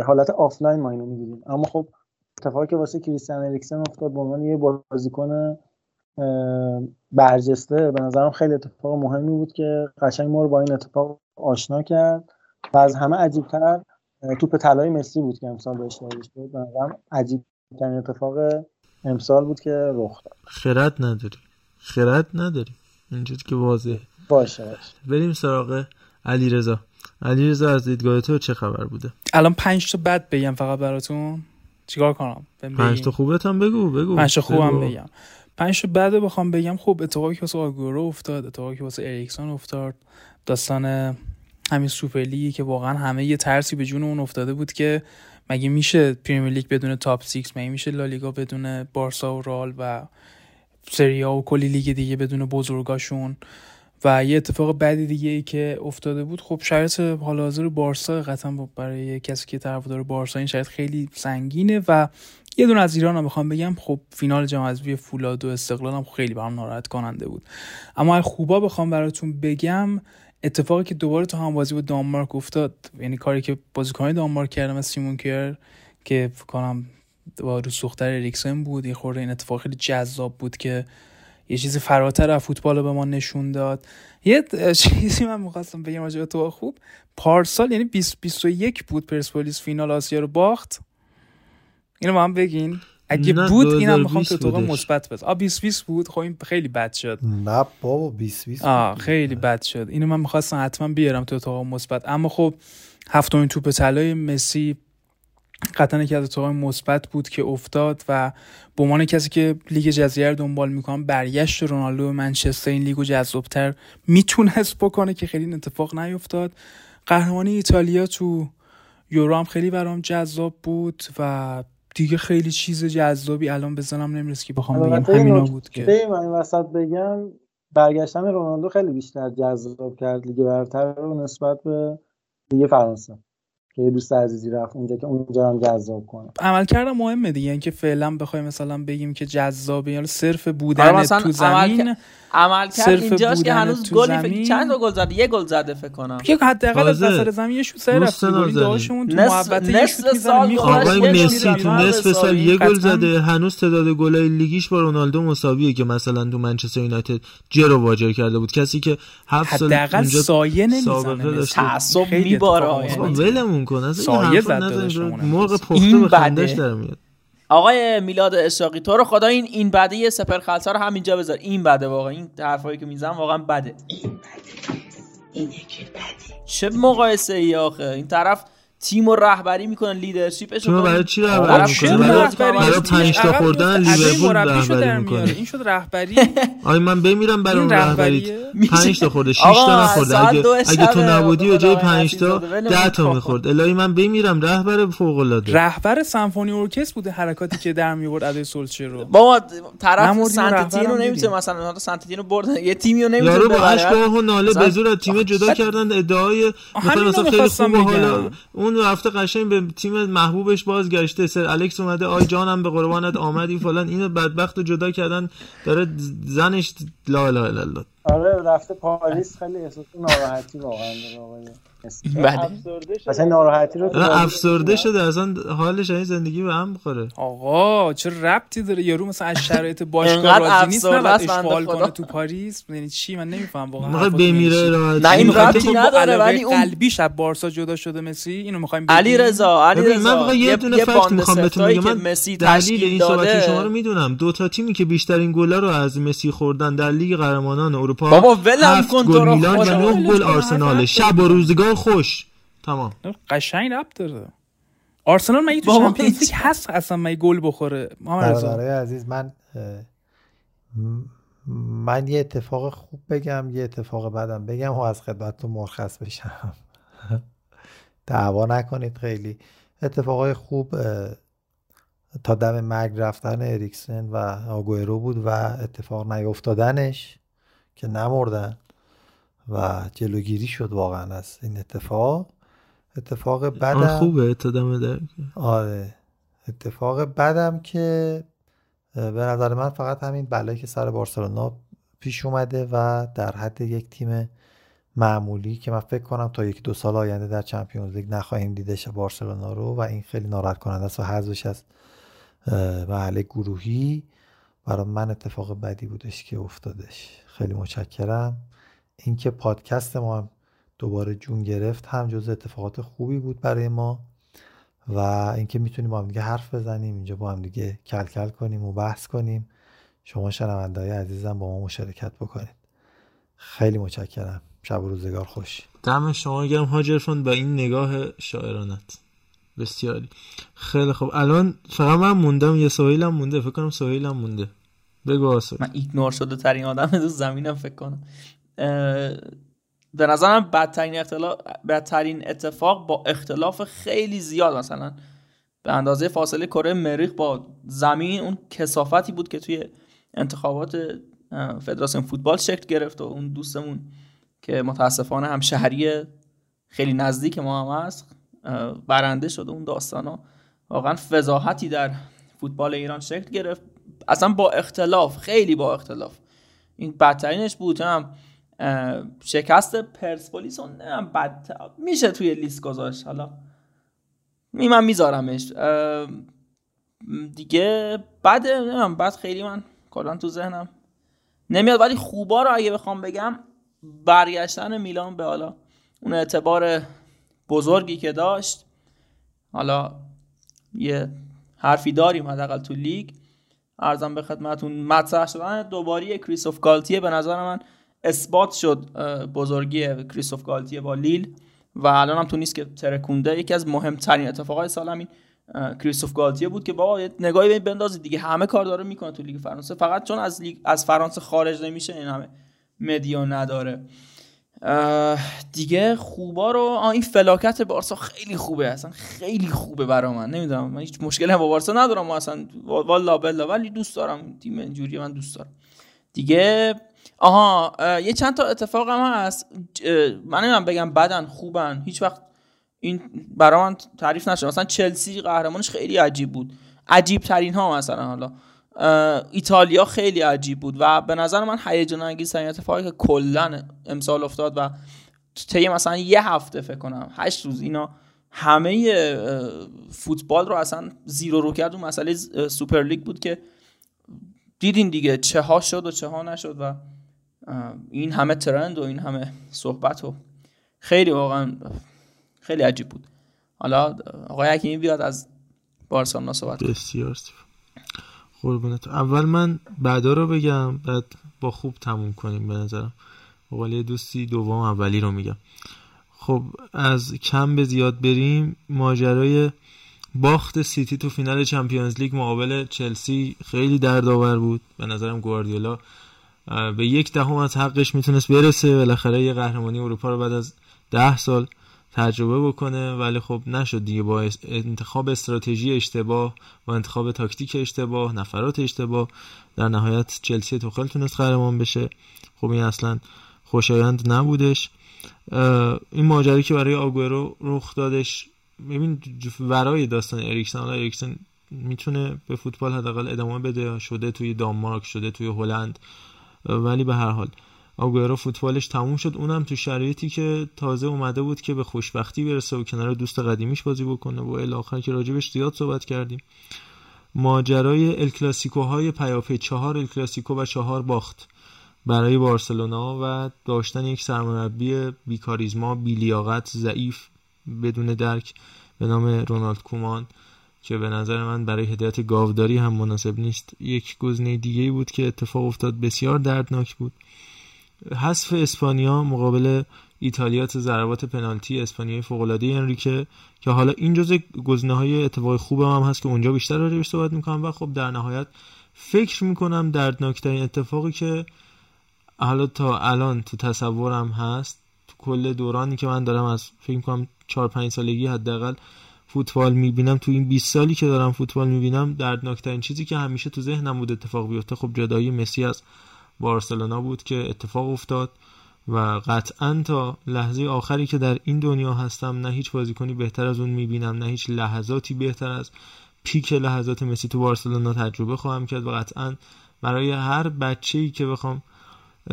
حالت آفلاین ما اینو می‌دیدیم. اما خب اتفاقی که واسه کریستیان اریکسن افتاد به عنوان یه بازیکن برجسته به نظرم خیلی اتفاق مهمی بود که قشنگ ما رو با این اتفاق آشنا کرد و از همه عجیبتر توپ طلای مسی بود که امسال بهش داده شد. به نظرم عجیب ترین اتفاق امسال بود که رخ داد. خرد نداری. خرد نداری. اینجوری که واضحه. باشه باشه. بریم سراغ علی رضا علی رضا از دیدگاه تو چه خبر بوده؟ الان پنج تا بد بگم فقط براتون. چیکار کنم؟ پنج تا خوبت هم بگو بگو. پنج تا خوبم بگم. پنج تا بعد بخوام بگم خب اتفاقی که واسه آگورو افتاد اتفاقی که واسه اریکسون افتاد. داستان همین سوپر که واقعا همه یه ترسی به جون اون افتاده بود که مگه میشه پریمیر لیگ بدون top 6 مگه میشه لالیگا بدون بارسا و رئال و سریا و کلی لیگ دیگه بدون بزرگاشون؟ و یه اتفاق بعدی دیگه ای که افتاده بود خب شرایط حال حاضر بارسا قطعا برای کسی که طرفدار بارسا این شرایط خیلی سنگینه و یه دونه از ایران هم بخوام بگم خب فینال جام حذفی فولاد و استقلال هم خیلی برام ناراحت کننده بود. اما خوبا بخوام براتون بگم اتفاقی که دوباره تو هم بازی با دانمارک افتاد یعنی کاری که بازیکن دانمارک کردم از سیمون کیر که فکر کنم با رو سوختر اریکسن بود یه خورده این اتفاق خیلی جذاب بود که یه چیزی فراتر از فوتبال به ما نشون داد. یه چیزی من می‌خواستم بگم راجع تو خوب پارسال یعنی 2021 بود پرسپولیس فینال آسیا رو باخت. اینو هم بگین. اگه بود اینم می‌خوام تو تو مثبت بس آ 20 20 بود؟ خب این خیلی بد شد. نه بابا 20 20 آ خیلی بد شد. اینو من می‌خواستم حتما بیارم تو تو مثبت. اما خب هفتمین توپ طلای مسی قطعا یکی از اتفاقای مثبت بود که افتاد و به عنوان کسی که لیگ جزیره رو دنبال می‌کنم برگشت رونالدو به منچستر این لیگو جذابتر می‌تونست بکنه که خیلی این اتفاق نیفتاد. قهرمانی ایتالیا تو یورو هم خیلی برام جذاب بود و دیگه خیلی چیز جذابی الان بزنم نمی‌رسه که بخوام بگم. همینا بود که. من وسط بگم برگشتن رونالدو خیلی بیشتر جذاب کرد لیگ برتر رو نسبت به لیگ فرانسه. که دوست عزیزی رفت اونجا که اونجا هم جذاب کنه. عمل کردم مهمه دیگه اینکه فعلا بخوایم مثلا بگیم که جذابه یا صرف بودن تو زمین عمل کرد اینجاش که هنوز گلی چند تا گل زده یه گل زده فکر کنم. یه حداقل از وسط زمین یه شوت سر رفت. گلی داشون تو محوطه یه شوت می‌زنه آقای مسی تو نصف سال یه گل زده. هنوز تعداد گلای لیگیش با رونالدو مساویه که مثلا تو منچستر یونایتد جرو واجر کرده بود. کسی که هفت سال حداقل سایه نمی‌زنه. تعصب میباره. ولمون کن از سایه زد مرغ پخته به خندش در میاد. آقای میلاد اشاقی تو رو خدا این این بده یه سپر خلصا رو همینجا بذار. این بده واقعا. این حرفایی که می‌زنم واقعا بده. این بده. اینه که بده. چه مقایسه ای آخه؟ این طرف تیم و رهبری می‌کنن لیدرشیپش تیم برای چی رهبری می‌کنه برای برای پنج تا خوردن لیورپول رهبری می‌کنه. این شد رهبری. آی من بمیرم برای اون رهبری. پنج تا خورده 6 تا نخورده. اگه اگه تو نبودی به جای 5 تا 10 تا می‌خورد. الهی من بمیرم. رهبر فوق العاده رهبر سمفونی ارکستر بوده حرکاتی که در میورد ادای سولچر رو بابا طرف سنتتین رو نمی‌تونه مثلا سنتتین رو بردن. یه تیمی رو نمی‌تونه یارو با اشکاه و ناله به زور تیم جدا کردن ادعای مثلا خیلی خوبه حالا اون رفته قشنگ به تیم محبوبش بازگشته. سر الکس اومده آی جانم به قربانت آمدی فلان. اینو بدبخت جدا کردن. داره زنش لا الا الله. آره رفته پاریس. خیلی احساس ناراحتی واقعا. بله. ناراحتی رو افسرده شده اصلا حالش این زندگی به هم بخوره. آقا چه ربطی داره؟ یارو مثلا از شرایط باشگاه راضی نیست نه اشغال کنه تو پاریس؟ یعنی چی؟ من نمیفهم واقعا می‌خواد بمیره نه این ربطی نداره ولی اون قلبی شب بارسا جدا شده مسی اینو می‌خوایم علی رضا علی رضا من واقعا یه دونه فکت می‌خوام بهتون بگم. من مسی دلیل این صحبت شما رو می‌دونم. دو تا تیمی که بیشترین گلا رو از مسی خوردن در لیگ قهرمانان اروپا بابا ولم کن تو رو میلان و 9 گل آرسنال شب و روزگار خوش. تمام. قشنگ ربط داره. آرسنال مگه تو چمپیونز لیگ هست اصلا؟ مگه گل بخوره؟ برادرای عزیز من من یه اتفاق خوب بگم یه اتفاق بدم بگم و از خدمتتون مرخص بشم. دعوا نکنید خیلی. اتفاقای خوب تا دم مرگ رفتن اریکسن و آگوئرو بود و اتفاق نیفتادنش که نمردن. و جلوگیری شد واقعا از این اتفاق. اتفاق بدم خوبه در. آره. اتفاق بدم که به نظر من فقط همین بلایی که سر بارسلونا پیش اومده و در حد یک تیم معمولی که من فکر کنم تا یک دو سال آینده در چمپیونز لیگ نخواهیم دیدش بارسلونا رو و این خیلی ناراحت کننده است و حذفش از محل گروهی. برای من اتفاق بدی بودش که افتادش. خیلی متشکرم. اینکه پادکست ما هم دوباره جون گرفت هم جز اتفاقات خوبی بود برای ما و اینکه می‌تونیم با هم دیگه حرف بزنیم اینجا با هم دیگه کل کل کنیم و بحث کنیم. شما شنوندهای عزیزم با ما مشارکت بکنید. خیلی متشکرم. شب و روزگار خوش. دم شما گرم هاجرفون با این نگاه شاعرانت. بسیاری. خیلی خوب. الان فقط من موندم یه سویلم مونده. فکر کنم سویلم مونده. بگو آسو من ایگنور شده ترین آدم تو زمینم فکر کنم. به نظرم بدترین اختلاف بدترین اتفاق با اختلاف خیلی زیاد مثلا به اندازه فاصله کره مریخ با زمین اون کسافتی بود که توی انتخابات فدراسیون فوتبال شکل گرفت و اون دوستمون که متاسفانه هم شهری خیلی نزدیک ما هم هست برنده شده اون داستانا واقعا فضاحتی در فوتبال ایران شکل گرفت. اصلا با اختلاف خیلی با اختلاف. این بدترینش بود. هم شکست پرسپولیس اون بد میشه توی لیست گذاشت حالا. می من میذارمش. دیگه بده نمی‌دونم بعد خیلی من کلا تو ذهنم نمیاد. ولی خوبا رو اگه بخوام بگم برگشتن میلان به حالا اون اعتبار بزرگی که داشت. حالا یه حرفی داریم حداقل تو لیگ. ارزم به خدمتون مطرح شدن دوباره کریستوف گالتیه به نظر من. اثبات شد بزرگی کریستوف گالتیه با لیل و الان هم تو نیس که ترکونده. یکی از مهمترین اتفاقای سال همین کریستوف گالتیه بود که با نگاهی به بندازید دیگه همه کار داره می‌کنه تو لیگ فرانسه. فقط چون از لیگ از فرانسه خارج نمیشه این همه media نداره. دیگه خوبا رو این فلاکت بارسا خیلی خوبه. اصلا خیلی خوبه برا من. نمی‌دونم من هیچ مشکلی با بارسا ندارم. اصلا والا بلا ولی دوست دارم تیم اینجوری من دوست دارم. دیگه آها یه چند تا اتفاق هم هست. من نمی‌دونم بگم بدن خوبن. هیچ وقت این برا من تعریف نشه مثلا چلسی قهرمانش خیلی عجیب بود. عجیب ترین ها مثلا حالا. ایتالیا خیلی عجیب بود و به نظر من هیجان انگیز ترین اتفاقی که کلا امسال افتاد و طی مثلا یه هفته فکر کنم هشت روز اینا همه فوتبال رو اصلا زیرو رو کرد. و مسئله سوپر لیگ بود که دیدین دیگه چه ها شد و چه ها نشد و این همه ترند و این همه صحبت و خیلی واقعا خیلی عجیب بود. حالا آقای حکیمی بیاد از بارسلونا صحبت بسیار قربونت. اول من بعدا رو بگم بعد با خوب تموم کنیم به نظرم. قول دوستی دوم اولی رو میگم. خب از کم به زیاد بریم. ماجرای باخت سیتی تو فینال چمپیونز لیگ مقابل چلسی خیلی دردآور بود. به نظرم گواردیولا به یک دهم از حقش می‌تونست برسه. بالاخره یه قهرمانی اروپا رو بعد از ده سال تجربه بکنه. ولی خب نشد دیگه. با انتخاب استراتژی اشتباه با انتخاب تاکتیک اشتباه نفرات اشتباه در نهایت چلسی توخل تونست قهرمان بشه. خب این اصلا خوشایند نبودش. این ماجرایی که برای آگورو رخ دادش ببین ورای داستان اریکسن. حالا اریکسن می‌تونه به فوتبال حداقل ادامه بده. شده توی دانمارک شده توی هلند. ولی به هر حال آگورو فوتبالش تموم شد. اونم تو شرایطی که تازه اومده بود که به خوشبختی برسه و کنار دوست قدیمیش بازی بکنه و الاخر که راجبش زیاد صحبت کردیم. ماجرای الکلاسیکوهای پیاپی چهار الکلاسیکو و چهار باخت برای بارسلونا و داشتن یک سرمربی بیکاریزما بیلیاقت ضعیف بدون درک به نام رونالد کومان. که به نظر من برای هدایت گاوداری هم مناسب نیست. یک گزینه دیگه بود که اتفاق افتاد بسیار دردناک بود. حذف اسپانیا مقابل ایتالیا تو ضربات پنالتی اسپانیایی فوق العاده انریکه که حالا این جزء گزینه های اتفاق خوب هم هست که اونجا بیشتر راجعش صحبت می‌کنم. و خب در نهایت فکر می‌کنم دردناکترین اتفاقی که حالا تا الان تو تصورم هست تو کل دورانی که من دارم از فکر می‌کنم 4 5 سالگی حداقل فوتبال می‌بینم تو این 20 سالی که دارم فوتبال می‌بینم دردناکترین چیزی که همیشه تو ذهنم بود اتفاق بیفته خب جدایی مسی از بارسلونا بود که اتفاق افتاد و قطعا تا لحظه آخری که در این دنیا هستم نه هیچ بازیکنی بهتر از اون می‌بینم نه هیچ لحظاتی بهتر از پیک لحظات مسی تو بارسلونا تجربه خواهم کرد و قطعا برای هر بچه‌ای که بخوام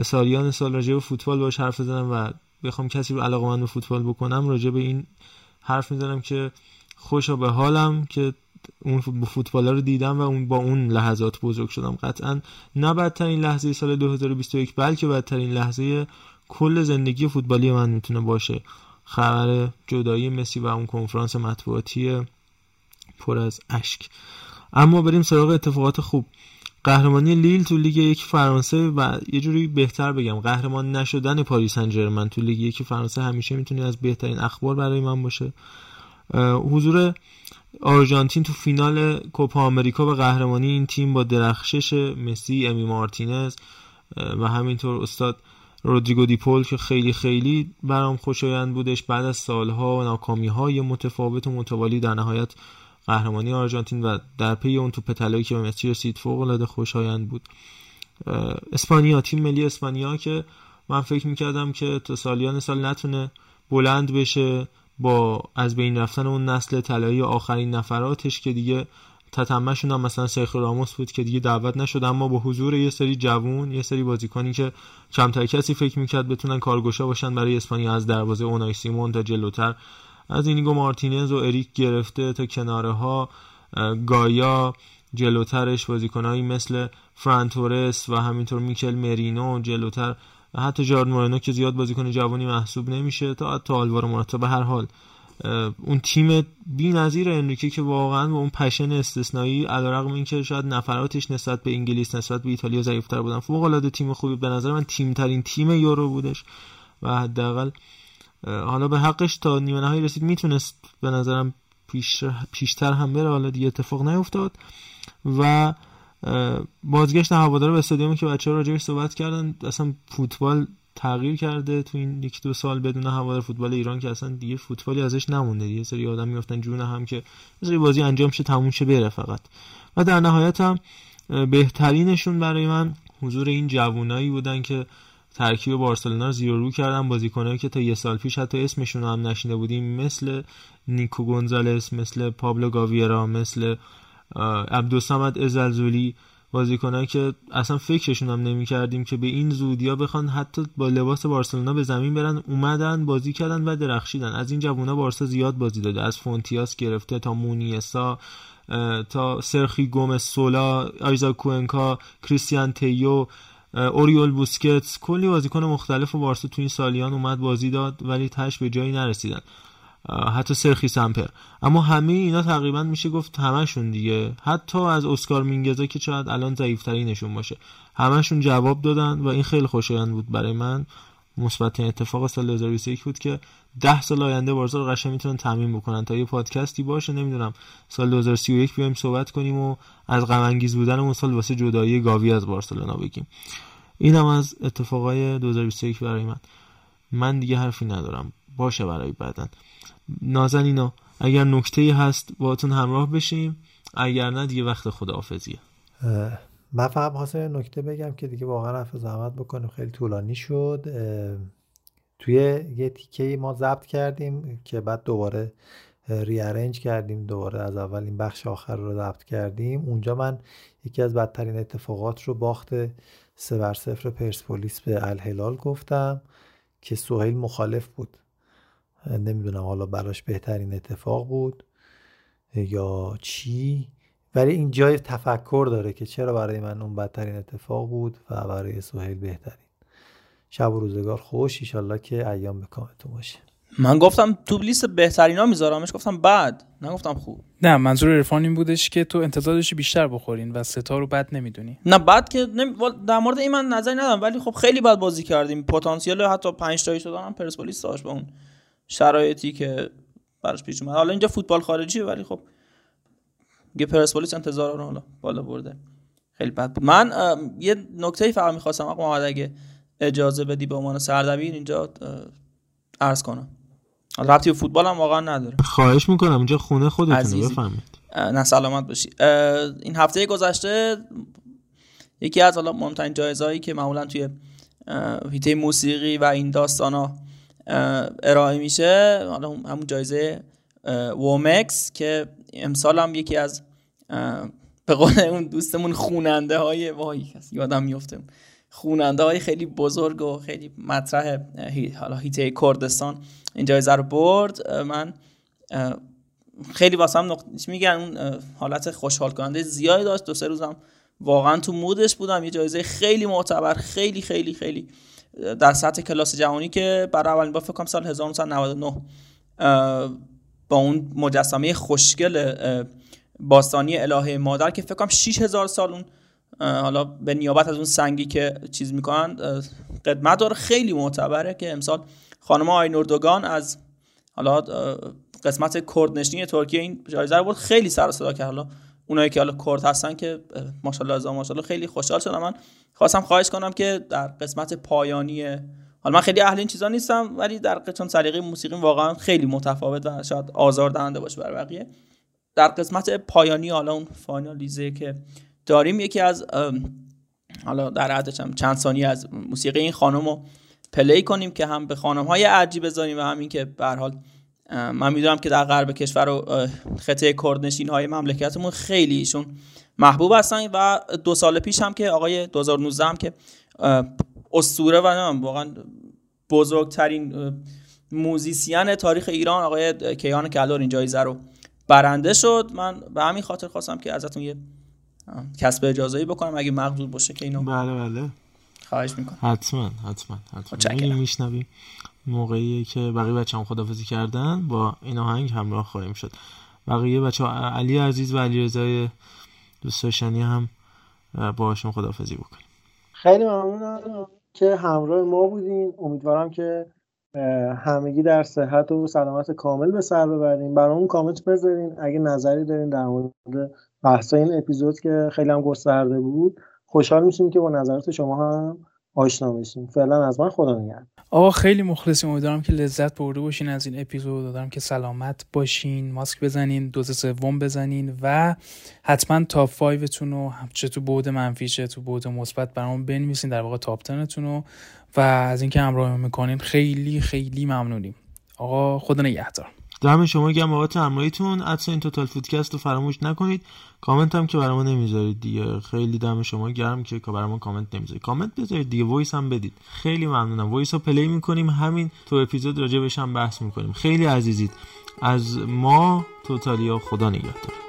سالیان سال راجع به فوتبال باش حرف بزنم و بخوام کسی رو علاقه من به فوتبال بکنم راجع به این حرف می‌زنم که خوشا به حالم که اون فوتبال رو دیدم و اون با اون لحظات بزرگ شدم. قطعا نه بدترین لحظه سال 2021 بلکه بدترین لحظه کل زندگی فوتبالی من می‌تونه باشه. خبر جدایی مسی و اون کنفرانس مطبوعاتی پر از اشک. اما بریم سراغ اتفاقات خوب. قهرمانی لیل تو لیگ یک فرانسه و یه جوری بهتر بگم قهرمان نشدن پاریس سن تو لیگ یک فرانسه همیشه می‌تونه از بهترین اخبار برای من باشه. حضور آرژانتین تو فینال کوپا آمریکا و قهرمانی این تیم با درخشش مسی امی مارتینز و همینطور استاد رودریگو دیپول که خیلی خیلی برام خوشایند بودش. بعد از سالها و ناکامی های متفاوت و متوالی در نهایت قهرمانی آرژانتین و در پی اون تو پتلایی که به مسی رسید فوق العاده خوشایند بود. اسپانیا تیم ملی اسپانیا که من فکر می‌کردم که تا سالیان سال نتونه بلند بشه. با از بین رفتن اون نسل طلایی آخرین نفراتش که دیگه تتمشون هم مثلا سرخ راموس بود که دیگه دعوت نشد اما با حضور یه سری جوون یه سری بازیکنی که کمتر کسی فکر می‌کرد بتونن کارگوشا باشن برای اسپانیا از دروازه اونای سیمون تا جلوتر. از اینیگو مارتینز و اریک گرفته تا کناره ها گایا جلوترش بازیکنهایی مثل فرانتورس و همینطور میکل مرینو جلوتر. حتی جارد مورنو که زیاد بازیکن جوانی محسوب نمیشه تا تا آلوارو موراتا. به هر حال اون تیم بی نظیر انریکه که واقعا با اون پشن استثنایی علیرغم اینکه شاید نفراتش نسبت به انگلیس نسبت به ایتالیا ضعیفتر بودن فوق العاده تیم خوبی به نظر من تیم ترین تیم یورو بودش و حداقل حالا به حقش تا نیمه نهایی رسید می‌تونست به نظرم پیش پیشتر هم بره حالا دیگه اتفاق نیفتاد و بازگشت هوادارا به استادیومی که بچه‌ها راجعش صحبت کردن اصلا فوتبال تغییر کرده تو این یک دو سال بدون هوادار فوتبال ایران که اصلا دیگه فوتبالی ازش نمونده یه سری آدم میافتن جون هم که سری بازی انجام شه تموم شه بره فقط. و در نهایت هم بهترینشون برای من حضور این جوونایی بودن که ترکیب بارسلونا رو زیر رو کردن. بازیکنایی که تا یه سال پیش حتی اسمشون هم نشینده بودیم مثل نیکو گونزالس مثل پابلو گاویرا مثل عبدالسمد ازلزولی بازیکنایی که اصلا فکرشون هم نمی کردیم که به این زودیا بخوان حتی با لباس بارسلونا به زمین برن اومدن بازی کردن و درخشیدن. از این جوونا بارسا زیاد بازی داده. از فونتیاس گرفته تا مونیسا تا سرخی گومز سولا آیزا کوئنکا کریستیان تیو اوریول بوسکتس. کلی بازیکن مختلف و بارسا تو این سالیان اومد بازی داد ولی تش به جایی نرسیدن. حتی سرخی سمپر. اما همه اینا تقریبا میشه گفت همشون دیگه. حتی از اسکار مینگزا که شاید الان ضعیفترینشون باشه. همشون جواب دادن و این خیلی خوشایند بود برای من. مثبت اتفاق سال 2021 بود که 10 سال آینده بارسا رو قشنگ می‌تونن تامین بکنن. تا یه پادکستی باشه نمی‌دونم. سال 2031 بیایم صحبت کنیم و از غم انگیز بودن اون سال واسه جدایی گاوی از بارسلونا بگیم. اینم از اتفاقای 2021 برای من. من دیگه حرفی ندارم. باشه برای بعدن. نازنینا اگر نکته هست باهاتون همراه بشیم اگر نه دیگه وقت خداحافظیه. من فقط خواستم نکته بگم که دیگه واقعا حرف زحمت بکنیم خیلی طولانی شد. توی یه تیکه ما ضبط کردیم که بعد دوباره ریارنج کردیم دوباره از اول این بخش آخر رو ضبط کردیم. اونجا من یکی از بدترین اتفاقات رو باخت سه بر صفر پرسپولیس به الهلال گفتم که سوهیل مخالف بود. نمی‌دونم حالا براش بهترین اتفاق بود یا چی. ولی این جای تفکر داره که چرا برای من اون بدترین اتفاق بود و برای سوهیل بهترین. شب و روزگار خوش. ایشالله که ایام به کامتون باشه. من گفتم تو لیست بهترینا میذارمش. گفتم بعد. نگفتم خوب. نه منظور عرفان این بودش که تو انتظار داشتی بیشتر بخورین و ستا رو بد نمی‌دونی. نه بعد که نمی... در مورد این من نظری ندارم. ولی خب خیلی بد بازی کردیم. پتانسیل حتی 5 تایی شدن هم پرسپولیس داشت به اون. شرایطی که براش پیش اومد. حالا اینجا فوتبال خارجیه ولی خب یه پرسپولیس انتظار رو حالا بالا برده. خیلی بد بود. من یه نکته فقط می‌خواستم آقا اگه اجازه بدی به عنوان سردبیر اینجا عرض کنم. ربطی به فوتبال هم واقعا نداره. خواهش می‌کنم. اینجا خونه خودتونه. بفهمید نه سلامت باشی. این هفته گذشته یکی از حالا مهمترین جایزهایی که معمولا توی هیته موسیقی و این داستان ها ارائه میشه. حالا همون جایزه وومکس که امسال هم یکی از به قول اون دوستمون خوننده های وای یادم میفته خوننده های خیلی بزرگ و خیلی مطرح حالا هیته کردستان این جایزه رو برد. من خیلی واسم نقطه میگن اون حالت خوشحال کننده زیادی داشت. دو سه روزم واقعا تو مودش بودم. یه جایزه خیلی معتبر خیلی خیلی خیلی در سطح کلاس جهانی که برای اولین بار فکر کنم سال 1999 با اون مجسمه خوشگل باستانی الهه مادر که فکر کنم 6000 سال اون حالا به نیابت از اون سنگی که چیز می‌کنن قدمت داره. خیلی معتبره که امسال خانم آی نوردوگان از حالا قسمت کردنشینی ترکیه این جایزه رو برد. خیلی سر صدا کرد. حالا اونایی که حالا کرد هستن که ماشاءالله از ماشاءالله خیلی خوشحال شدم. من خواستم خواهش کنم که در قسمت پایانی حالا من خیلی اهل این چیزا نیستم ولی در چون سلیقه موسیقی واقعا خیلی متفاوت و شاید آزار دهنده باشه برای بقیه. در قسمت پایانی حالا اون فاینالیزه که داریم یکی از حالا در حد چند ثانیه از موسیقی این خانم رو play کنیم که هم به خانم های عجیب بذاریم و همین که به حال من می‌دونم که در غرب کشور و خطه کردنشین های مملکتمون خیلی ایشون محبوب هستن و دو سال پیش هم که آقای 2019 هم که اسطوره و واقعا بزرگترین موزیسین تاریخ ایران آقای کیهان کلهر این جایزه رو برنده شد. من به همین خاطر خواستم که ازتون یه کسب اجازه‌ای بکنم. اگه مقدور باشه که اینو بله بله. خواهش می‌کنم. حتما حتما حتما. میشنویم موقعی که بقیه بچه هم خدافزی کردن با این آهنگ همراه خواهیم شد. بقیه بچه علی عزیز و علی رضای دوست داشتنی هم باشون خدافزی بکنیم. خیلی ممنونم که همراه ما بودین. امیدوارم که همگی در صحت و سلامت کامل به سر ببرین. برامون کامنت بذارین. اگه نظری دارین در مورد بحث این اپیزود که خیلی هم گسترده بود خوشحال میشیم که با نظرات شما هم آشنا بشیم. فعلا از من خدا نگهدار. آقا خیلی مخلصیم. امیدوارم که لذت برده باشین از این اپیزود. دارم که سلامت باشین. ماسک بزنین دوز سوم بزنین و حتما تاپ 5 رو چه تو بود منفی چه تو بود مثبت برامون بنویسین در واقع تاپ 10 رو. و از اینکه همراه می‌کنین خیلی خیلی ممنونیم. آقا خدا نگهدار. دم شما گرم بابت همراهیتون عدس این توتال فودکست رو فراموش نکنید. کامنت هم که برامون نمی‌ذارید دیگه. خیلی دم شما گرم که برامون کامنت نمی‌ذارید. کامنت بذارید دیگه. voice هم بدید. خیلی ممنونم. voice رو play می‌کنیم. همین تو اپیزود راجع بهش هم بحث می‌کنیم. خیلی عزیزید. از ما توتالیا خدا نگهدار.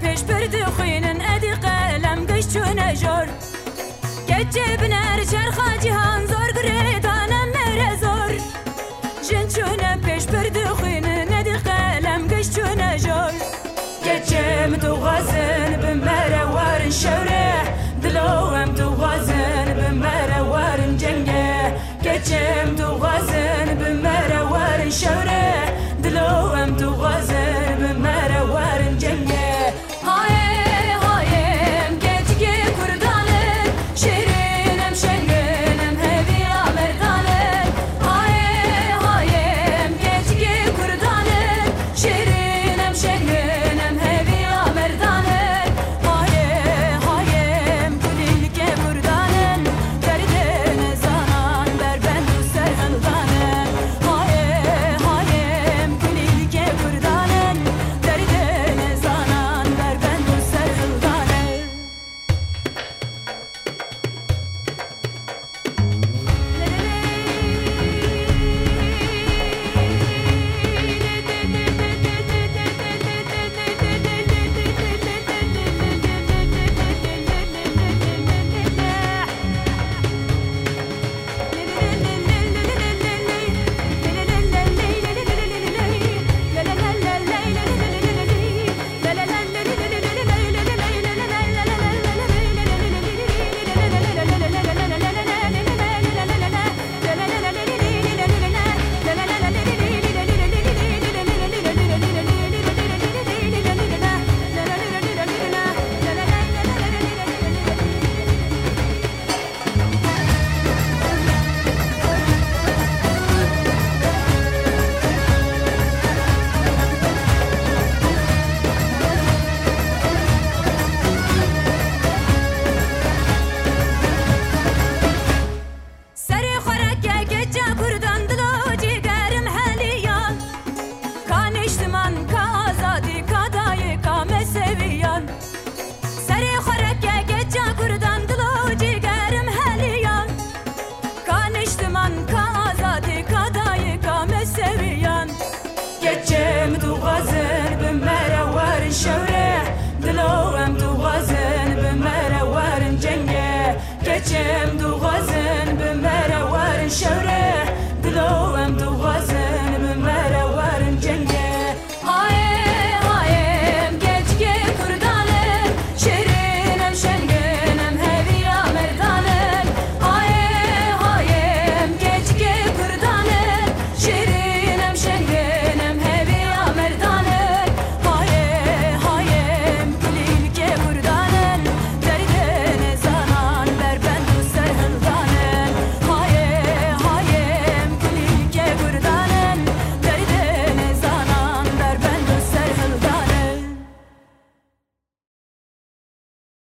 پیش برد خوینن ادی قلم گشت چونه جور گچه بنر چرخا جهان